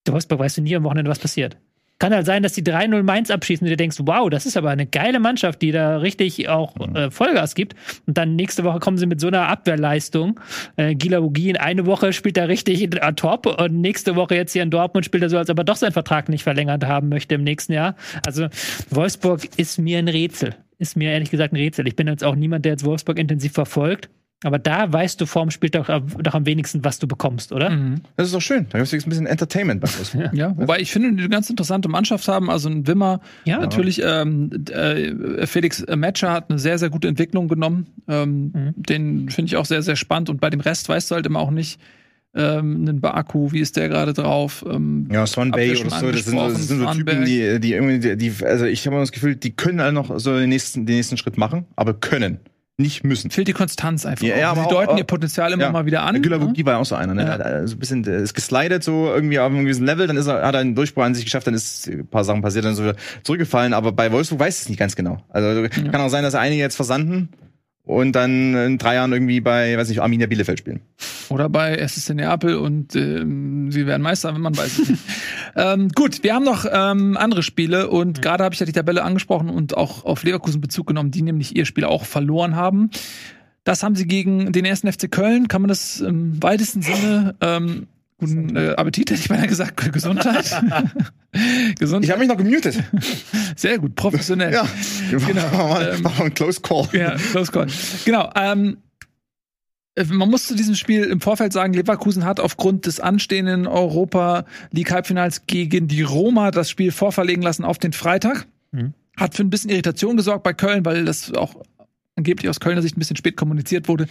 Wolfsburg weißt du nie am Wochenende, was passiert. Kann halt sein, dass die 3-0 Mainz abschießen und du denkst, wow, das ist aber eine geile Mannschaft, die da richtig auch äh, Vollgas gibt. Und dann nächste Woche kommen sie mit so einer Abwehrleistung. Äh, Gila Ugin, eine Woche spielt er richtig äh, top und nächste Woche jetzt hier in Dortmund spielt er so, als ob er doch seinen Vertrag nicht verlängert haben möchte im nächsten Jahr. Also Wolfsburg ist mir ein Rätsel. Ist mir ehrlich gesagt ein Rätsel. Ich bin jetzt auch niemand, der jetzt Wolfsburg intensiv verfolgt. Aber da weißt du vorm Spiel doch, doch am wenigsten, was du bekommst, oder? Mhm. Das ist doch schön. Da gibt es ein bisschen Entertainment bei uns. Ja, wobei ich finde, die eine ganz interessante Mannschaft haben. Also ein Wimmer, Ja. natürlich, ähm, äh, Felix Metscher hat eine sehr, sehr gute Entwicklung genommen. Ähm, Mhm. Den finde ich auch sehr, sehr spannend. Und bei dem Rest weißt du halt immer auch nicht, ähm, einen Baku, wie ist der gerade drauf? Ähm, Ja, Swan Habt ihr Bay schon oder so, das sind so, das sind so Typen, die, die irgendwie, die, also ich habe immer das Gefühl, die können alle noch so den nächsten, den nächsten Schritt machen, aber können, nicht müssen. fehlt die Konstanz einfach. Ja, ja, aber Sie auch- deuten auch- ihr Potenzial immer Ja. mal wieder an. Güler ne? War ja auch so einer, ne? Ja. So ein bisschen, ist geslidet so irgendwie auf einem gewissen Level, dann ist er, hat er einen Durchbruch an sich geschafft, dann ist ein paar Sachen passiert, dann ist er wieder zurückgefallen, aber bei Wolfsburg weiß es nicht ganz genau. Also kann auch sein, dass einige jetzt versanden und dann in drei Jahren irgendwie bei, weiß nicht, Arminia Bielefeld spielen. Oder bei SSC Neapel und ähm, sie werden Meister, wenn man weiß es nicht. ähm, gut, wir haben noch ähm, andere Spiele und gerade habe ich ja die Tabelle angesprochen und auch auf Leverkusen Bezug genommen, die nämlich ihr Spiel auch verloren haben. Das haben sie gegen den ersten FC Köln. Kann man das im weitesten Sinne ähm, guten äh, Appetit, hätte ich beinahe gesagt, Gesundheit. Ich Gesundheit. habe mich noch gemutet. Sehr gut, professionell. Ja, Genau. War, Ähm, mal ein Close Call. Ja, close call. Genau. Ähm, äh, man muss zu diesem Spiel im Vorfeld sagen, Leverkusen hat aufgrund des anstehenden Europa League Halbfinals gegen die Roma das Spiel vorverlegen lassen auf den Freitag. Mhm. Hat für ein bisschen Irritation gesorgt bei Köln, weil das auch angeblich aus Kölner Sicht ein bisschen spät kommuniziert wurde.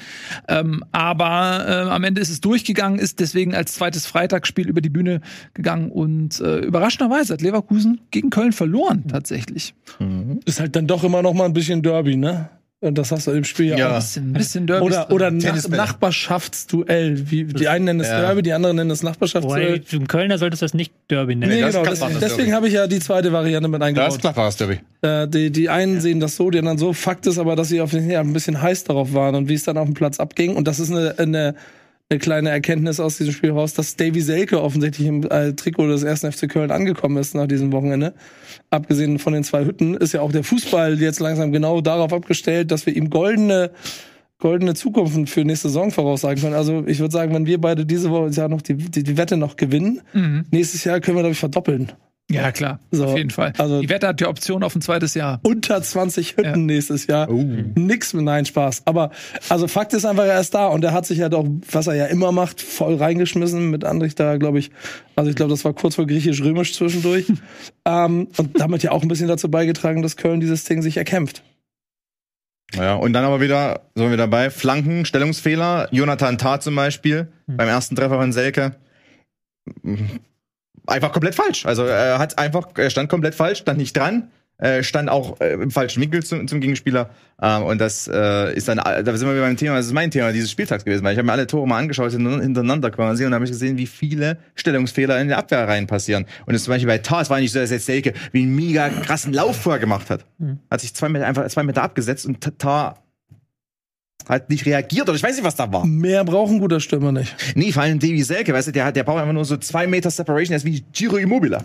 Ähm, aber äh, am Ende ist es durchgegangen, ist deswegen als zweites Freitagsspiel über die Bühne gegangen und äh, überraschenderweise hat Leverkusen gegen Köln verloren tatsächlich. Ist halt dann doch immer noch mal ein bisschen Derby, ne? Und das hast du im Spiel ja, Ja. auch. Ein bisschen, ein bisschen Derby. Oder, oder Nach. Nachbarschaftsduell. Wie, die einen nennen es Ja. Derby, die anderen nennen es Nachbarschaftsduell. du im Kölner solltest das nicht Derby nennen. Nee, das genau. das deswegen habe ich ja die zweite Variante mit eingebaut. ist klar, war das Derby. Äh, die, die einen sehen das so, die anderen so. Fakt ist aber, dass sie auf jeden Fall ein bisschen heiß darauf waren und wie es dann auf dem Platz abging. Und das ist eine, eine, eine kleine Erkenntnis aus diesem Spiel raus, dass Davy Selke offensichtlich im äh, Trikot des 1. FC Köln angekommen ist nach diesem Wochenende. Abgesehen von den zwei Hütten ist ja auch der Fußball jetzt langsam genau darauf abgestellt, dass wir ihm goldene goldene Zukunft für nächste Saison voraussagen können. Also ich würde sagen, wenn wir beide diese Woche ja noch die, die, die Wette noch gewinnen, Mhm. nächstes Jahr können wir, glaube ich, verdoppeln. Ja, klar. So, auf jeden Fall. also- die Wette hat die Option auf ein zweites Jahr. unter 20 Hütten Ja. nächstes Jahr. Oh. Nix mit Nein Spaß. Aber also Fakt ist einfach, er ist da und er hat sich halt auch, was er ja immer macht, voll reingeschmissen mit Andrich da, glaube ich. Also ich glaube, das war kurz vor griechisch-römisch zwischendurch. ähm, und damit ja auch ein bisschen dazu beigetragen, dass Köln dieses Ding sich erkämpft. Ja, und dann aber wieder, so sind wir dabei, Flanken, Stellungsfehler. Jonathan Tah zum Beispiel, beim ersten Treffer von Selke. Einfach komplett falsch. Also er hat einfach, er stand komplett falsch, stand nicht dran, äh, stand auch äh, im falschen Winkel zum, zum Gegenspieler. Ähm, und das äh, ist dann, da sind wir wieder beim Thema, das ist mein Thema dieses Spieltags gewesen, weil ich habe mir alle Tore mal angeschaut hinter- hintereinander quasi und da habe ich gesehen, wie viele Stellungsfehler in der Abwehr rein passieren. Und das zum Beispiel bei Tar, es war nicht so, dass jetzt Selke wie einen mega krassen Lauf vorher gemacht hat. Hat sich zwei Meter einfach zwei Meter abgesetzt und Tar hat nicht reagiert oder ich weiß nicht, was da war. Mehr braucht ein guter Stürmer nicht. Nee, vor allem Davy Selke, weißt du, der, hat- der braucht einfach nur so zwei Meter Separation, der ist wie Giro Immobile.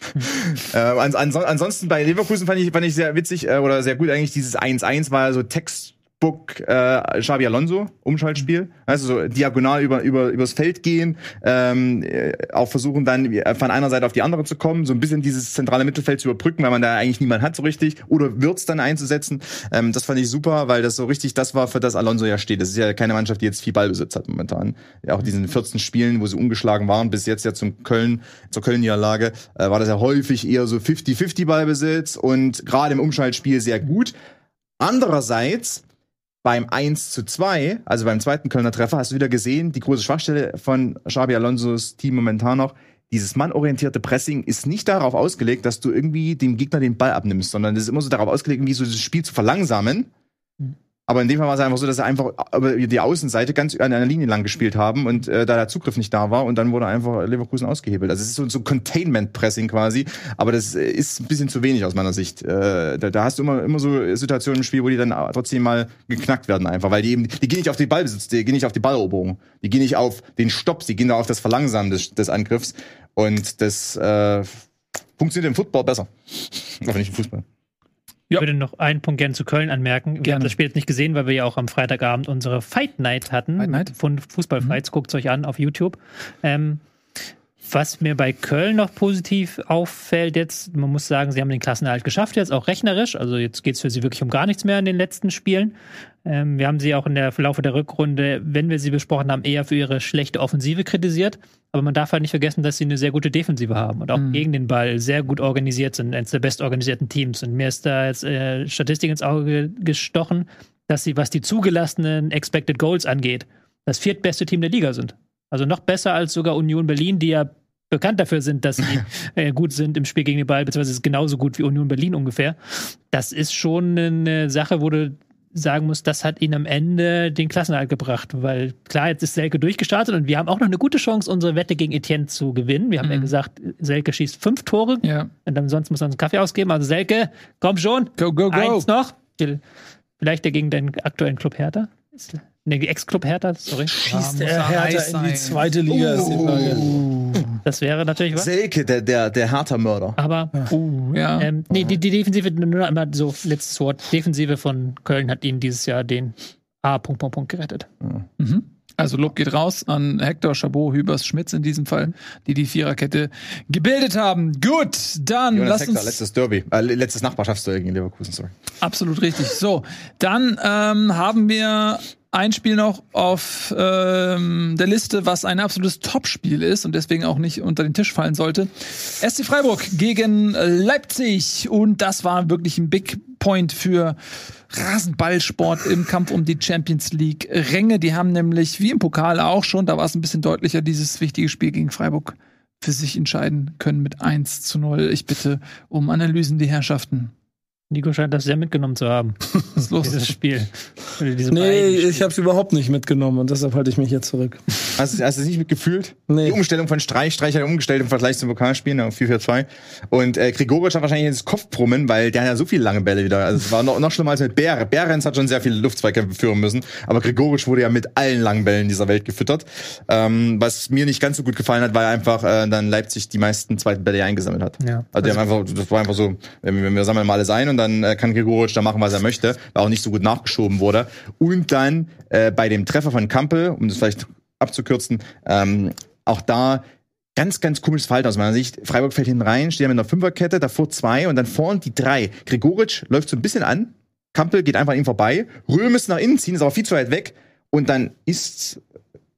äh, ans, ans, ansonsten bei Leverkusen fand ich, fand ich sehr witzig äh, oder sehr gut eigentlich dieses 1-1 war so Text Buck, äh, Xabi Alonso, Umschaltspiel. Also so diagonal über, über, übers Feld gehen, ähm, äh, auch versuchen dann äh, von einer Seite auf die andere zu kommen, so ein bisschen dieses zentrale Mittelfeld zu überbrücken, weil man da eigentlich niemand hat so richtig, oder Wirtz dann einzusetzen. Ähm, das fand ich super, weil das so richtig das war, für das Alonso ja steht. Das ist ja keine Mannschaft, die jetzt viel Ballbesitz hat momentan. Ja, auch diesen 14 Spielen, wo sie ungeschlagen waren, bis jetzt ja zum Köln, zur Köln-Niederlage, äh, war das ja häufig eher so 50-50 Ballbesitz und gerade im Umschaltspiel sehr gut. Andererseits beim 1 zu 2, also beim zweiten Kölner Treffer, hast du wieder gesehen, die große Schwachstelle von Xabi Alonsos Team momentan noch. Dieses mannorientierte Pressing ist nicht darauf ausgelegt, dass du irgendwie dem Gegner den Ball abnimmst, sondern es ist immer so darauf ausgelegt, irgendwie so das Spiel zu verlangsamen. Aber in dem Fall war es einfach so, dass sie einfach über die Außenseite ganz an einer Linie lang gespielt haben und äh, da der Zugriff nicht da war und dann wurde einfach Leverkusen ausgehebelt. Also es ist so, so Containment-Pressing quasi, aber das ist ein bisschen zu wenig aus meiner Sicht. Äh, da, da hast du immer, immer so Situationen im Spiel, wo die dann trotzdem mal geknackt werden einfach, weil die eben, die gehen nicht auf die Ballbesitz, die gehen nicht auf die Balleroberung, die gehen nicht auf den Stopp, sie gehen da auf das Verlangsamen des, des Angriffs und das äh, funktioniert im Football besser, aber nicht im Fußball. Ich würde noch einen Punkt gerne zu Köln anmerken. Wir Gerne. haben das Spiel jetzt nicht gesehen, weil wir ja auch am Freitagabend unsere Fight Night hatten. Fight Night? Von Fußballfights. Guckt es euch an auf YouTube. Ähm, was mir bei Köln noch positiv auffällt jetzt, man muss sagen, sie haben den Klassenerhalt geschafft jetzt, auch rechnerisch. Also jetzt geht es für sie wirklich um gar nichts mehr in den letzten Spielen. Ähm, wir haben sie auch in der Verlaufe der Rückrunde, wenn wir sie besprochen haben, eher für ihre schlechte Offensive kritisiert. Aber man darf halt nicht vergessen, dass sie eine sehr gute Defensive haben und auch Mhm. gegen den Ball sehr gut organisiert sind, eines der bestorganisierten Teams. Und mir ist da jetzt äh, Statistik ins Auge gestochen, dass sie, was die zugelassenen Expected Goals angeht, das viertbeste Team der Liga sind. Also noch besser als sogar Union Berlin, die ja bekannt dafür sind, dass sie äh, gut sind im Spiel gegen den Ball, beziehungsweise ist genauso gut wie Union Berlin ungefähr. Das ist schon eine Sache, wo du sagen musst, das hat ihnen am Ende den Klassenerhalt gebracht, weil klar, jetzt ist Selke durchgestartet und wir haben auch noch eine gute Chance, unsere Wette gegen Etienne zu gewinnen. Wir haben ja Mhm. gesagt, Selke schießt fünf Tore Ja. und dann sonst muss er uns einen Kaffee ausgeben. Also Selke, komm schon, Go, go, go. eins noch. Vielleicht der gegen deinen aktuellen Club Hertha? Ist- Ne, Ex-Club Hertha, sorry. Schießt er er heiß Hertha in die zweite Liga, ist die Frage. Das wäre natürlich was. Selke, der, der, der Hertha-Mörder. Aber Uh, ja. ähm, nee, die, die Defensive, nur einmal so, letztes Wort. Defensive von Köln hat ihnen dieses Jahr den A. Punkt, Punkt, Punkt gerettet. Mhm. Also Lob geht raus an Hector, Chabot, Hübers, Schmitz in diesem Fall, die die Viererkette gebildet haben. Gut, dann Jonas lasst Hector, uns letztes Derby, äh, letztes Nachbarschaftsderby gegen Leverkusen, sorry. absolut richtig. So, dann ähm, haben wir ein Spiel noch auf ähm, der Liste, was ein absolutes Topspiel ist und deswegen auch nicht unter den Tisch fallen sollte. SC Freiburg gegen Leipzig und das war wirklich ein Big Point für Rasenballsport im Kampf um die Champions League Ränge. Die haben nämlich, wie im Pokal auch schon, da war es ein bisschen deutlicher, dieses wichtige Spiel gegen Freiburg für sich entscheiden können mit 1 zu 0. Ich bitte um Analysen, die Herrschaften. Nico scheint das sehr mitgenommen zu haben, Was ist los? dieses Spiel. Diese Nee, ich habe es überhaupt nicht mitgenommen und deshalb halte ich mich hier zurück. Hast du hast du es nicht mitgefühlt? Nee. Die Umstellung von Streich, Streich hat umgestellt im Vergleich zum Pokalspielen auf 4-4-2. Und äh, Grigoric hat wahrscheinlich ins Kopfbrummen, weil der hat ja so viele lange Bälle wieder. Also es war noch, noch schlimmer als mit Bär. Behrens hat schon sehr viele Luftzweikämpfe führen müssen, aber Grigoric wurde ja mit allen langen Bällen dieser Welt gefüttert. Ähm, was mir nicht ganz so gut gefallen hat, weil einfach äh, dann Leipzig die meisten zweiten Bälle eingesammelt hat. Ja. Also, die haben einfach, das war einfach so, wenn wir, wir sammeln mal alles ein und dann äh, kann Grigoric da machen, was er möchte, weil auch nicht so gut nachgeschoben wurde. Und dann äh, bei dem Treffer von Kampel, um das vielleicht abzukürzen, ähm, auch da ganz, ganz komisches Verhalten aus meiner Sicht. Freiburg fällt hinten rein, steht mit einer Fünferkette, davor zwei und dann vorn die drei. Gregoritsch läuft so ein bisschen an, Kampel geht einfach an ihm vorbei, Röhm ist nach innen ziehen, ist aber viel zu weit weg und dann ist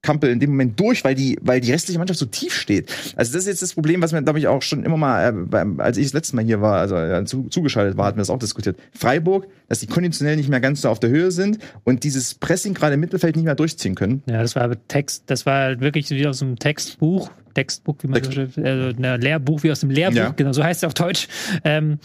Kampel in dem Moment durch, weil die, weil die restliche Mannschaft so tief steht. Also das ist jetzt das Problem, was mir, glaube ich, auch schon immer mal, äh, beim, als ich das letzte Mal hier war, also äh, zu, zugeschaltet war, hatten wir das auch diskutiert. Freiburg, dass die konditionell nicht mehr ganz so auf der Höhe sind und dieses Pressing gerade im Mittelfeld nicht mehr durchziehen können. Ja, das war aber Text, das war halt wirklich wie aus einem Textbuch, Textbuch, wie man so also ein Lehrbuch wie aus dem Lehrbuch, Ja. genau, so heißt es auf Deutsch. Ähm,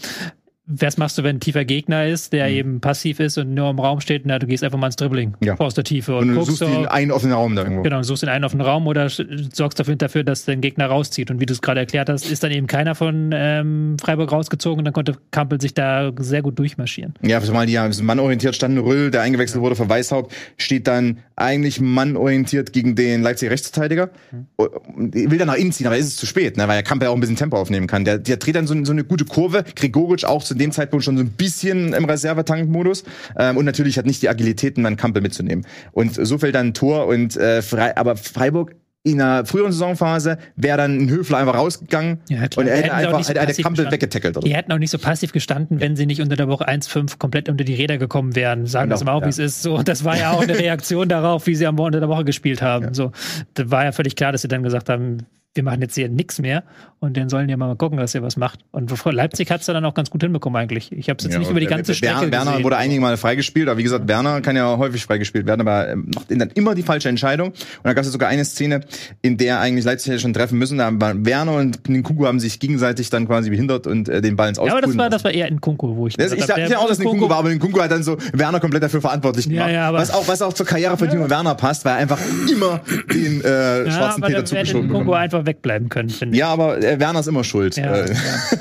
was machst du, wenn ein tiefer Gegner ist, der eben passiv ist und nur im Raum steht? Na, du gehst einfach mal ins Dribbling Ja. aus der Tiefe und, Und du suchst den so, einen offenen Raum da irgendwo. Genau, suchst den einen auf den Raum oder sorgst dafür, dafür, dass dein Gegner rauszieht. Und wie du es gerade erklärt hast, ist dann eben keiner von ähm, Freiburg rausgezogen und dann konnte Kampel sich da sehr gut durchmarschieren. Ja, zumal die ja mannorientiert standen. Rüll, der eingewechselt wurde für Weißhaupt, steht dann eigentlich mannorientiert gegen den Leipziger Rechtsverteidiger. Und Will dann nach innen ziehen, aber ist es zu spät, ne? weil er Kampel auch ein bisschen Tempo aufnehmen kann. Der, der dreht dann so, so eine gute Kurve. Gregoritsch auch zu dem Zeitpunkt schon so ein bisschen im Reservetankmodus ähm, und natürlich hat nicht die Agilitäten, einen Kampel mitzunehmen. Und so fällt dann ein Tor und äh, Frei aber Freiburg in einer früheren Saisonphase wäre dann ein Höfler einfach rausgegangen Ja, und er hätte einfach so passiv Kampel weggetackelt. Oder? Die hätten auch nicht so passiv gestanden, wenn sie nicht unter der Woche 1-5 komplett unter die Räder gekommen wären. Sagen wir Genau, mal auch, ja. wie es ist. So, das war ja auch eine Reaktion darauf, wie sie am Unter der Woche gespielt haben. So, das war ja völlig klar, dass sie dann gesagt haben, wir machen jetzt hier nichts mehr und dann sollen die mal gucken, dass ihr was macht. Und Leipzig hat es dann auch ganz gut hinbekommen eigentlich. Ich habe es jetzt Ja, nicht über die ganze Strecke Werner gesehen. wurde einige Mal freigespielt, aber wie gesagt, Werner kann ja häufig freigespielt werden, aber ähm, macht dann immer die falsche Entscheidung. Und da gab es sogar eine Szene, in der eigentlich Leipzig hätte schon treffen müssen. Da haben Werner und Nkunku haben sich gegenseitig dann quasi behindert und äh, den Ball ins ja, aber das war, das war eher in Kunku, wo ich Das, ich dachte ja auch, dass Nkunku Nkunku- war, aber Nkunku hat dann so Werner komplett dafür verantwortlich Ja, gemacht. ja, aber- was, auch, was auch zur Karriere von Timo Werner passt, weil er einfach immer den äh, Ja, schwarzen Peter zugeschoben Kunku bekommen. Einfach wegbleiben können, finde ich. Ja, aber äh, Werner ist immer schuld. Ja. Äh,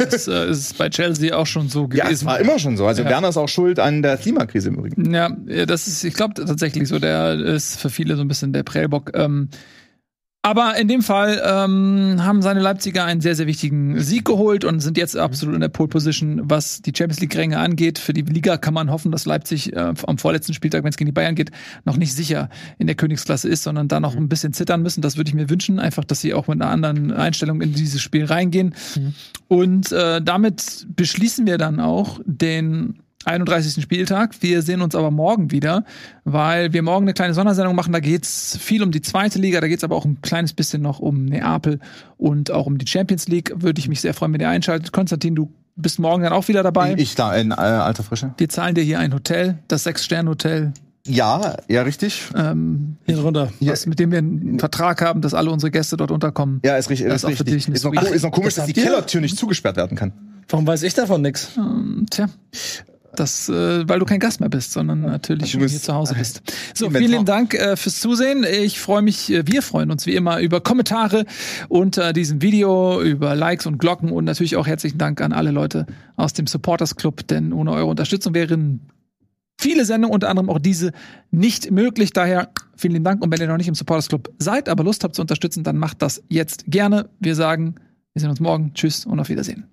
Das äh, ist bei Chelsea auch schon so ja, es gewesen. war immer schon so. Also Ja. Werner ist auch schuld an der Klimakrise im Übrigen. Ja, ja, das ist, ich glaube tatsächlich so, der ist für viele so ein bisschen der Prellbock. Ähm, aber in dem Fall ähm, haben seine Leipziger einen sehr, sehr wichtigen Sieg geholt und sind jetzt absolut in der Pole Position, was die Champions League-Ränge angeht. Für die Liga kann man hoffen, dass Leipzig äh, am vorletzten Spieltag, wenn es gegen die Bayern geht, noch nicht sicher in der Königsklasse ist, sondern da noch ein bisschen zittern müssen. Das würde ich mir wünschen, einfach, dass sie auch mit einer anderen Einstellung in dieses Spiel reingehen. Und äh, damit beschließen wir dann auch den 31. Spieltag. Wir sehen uns aber morgen wieder, weil wir morgen eine kleine Sondersendung machen. Da geht's viel um die zweite Liga, da geht's aber auch ein kleines bisschen noch um Neapel und auch um die Champions League. Würde ich mich sehr freuen, wenn ihr einschaltet. Konstantin, du bist morgen dann auch wieder dabei. Ich da in äh, alter Frische. wir zahlen dir hier ein Hotel, das Sechs-Sterne-Hotel, Ja, ja, richtig. ähm, Hier runter. was, mit dem wir einen Vertrag haben, dass alle unsere Gäste dort unterkommen. Ja, ist richtig. Das Ist, ist auch für richtig. Ist, noch, ist noch komisch, das dass die? Kellertür nicht zugesperrt werden kann. Warum weiß ich davon nix? Tja. Das, äh, weil du kein Gast mehr bist, sondern natürlich schon hier zu Hause bist. So, vielen Dank äh, fürs Zusehen. Ich freue mich, äh, wir freuen uns wie immer über Kommentare unter diesem Video, über Likes und Glocken und natürlich auch herzlichen Dank an alle Leute aus dem Supporters Club, denn ohne eure Unterstützung wären viele Sendungen, unter anderem auch diese, nicht möglich. Daher vielen Dank und wenn ihr noch nicht im Supporters Club seid, aber Lust habt zu unterstützen, dann macht das jetzt gerne. Wir sagen, wir sehen uns morgen. Tschüss und auf Wiedersehen.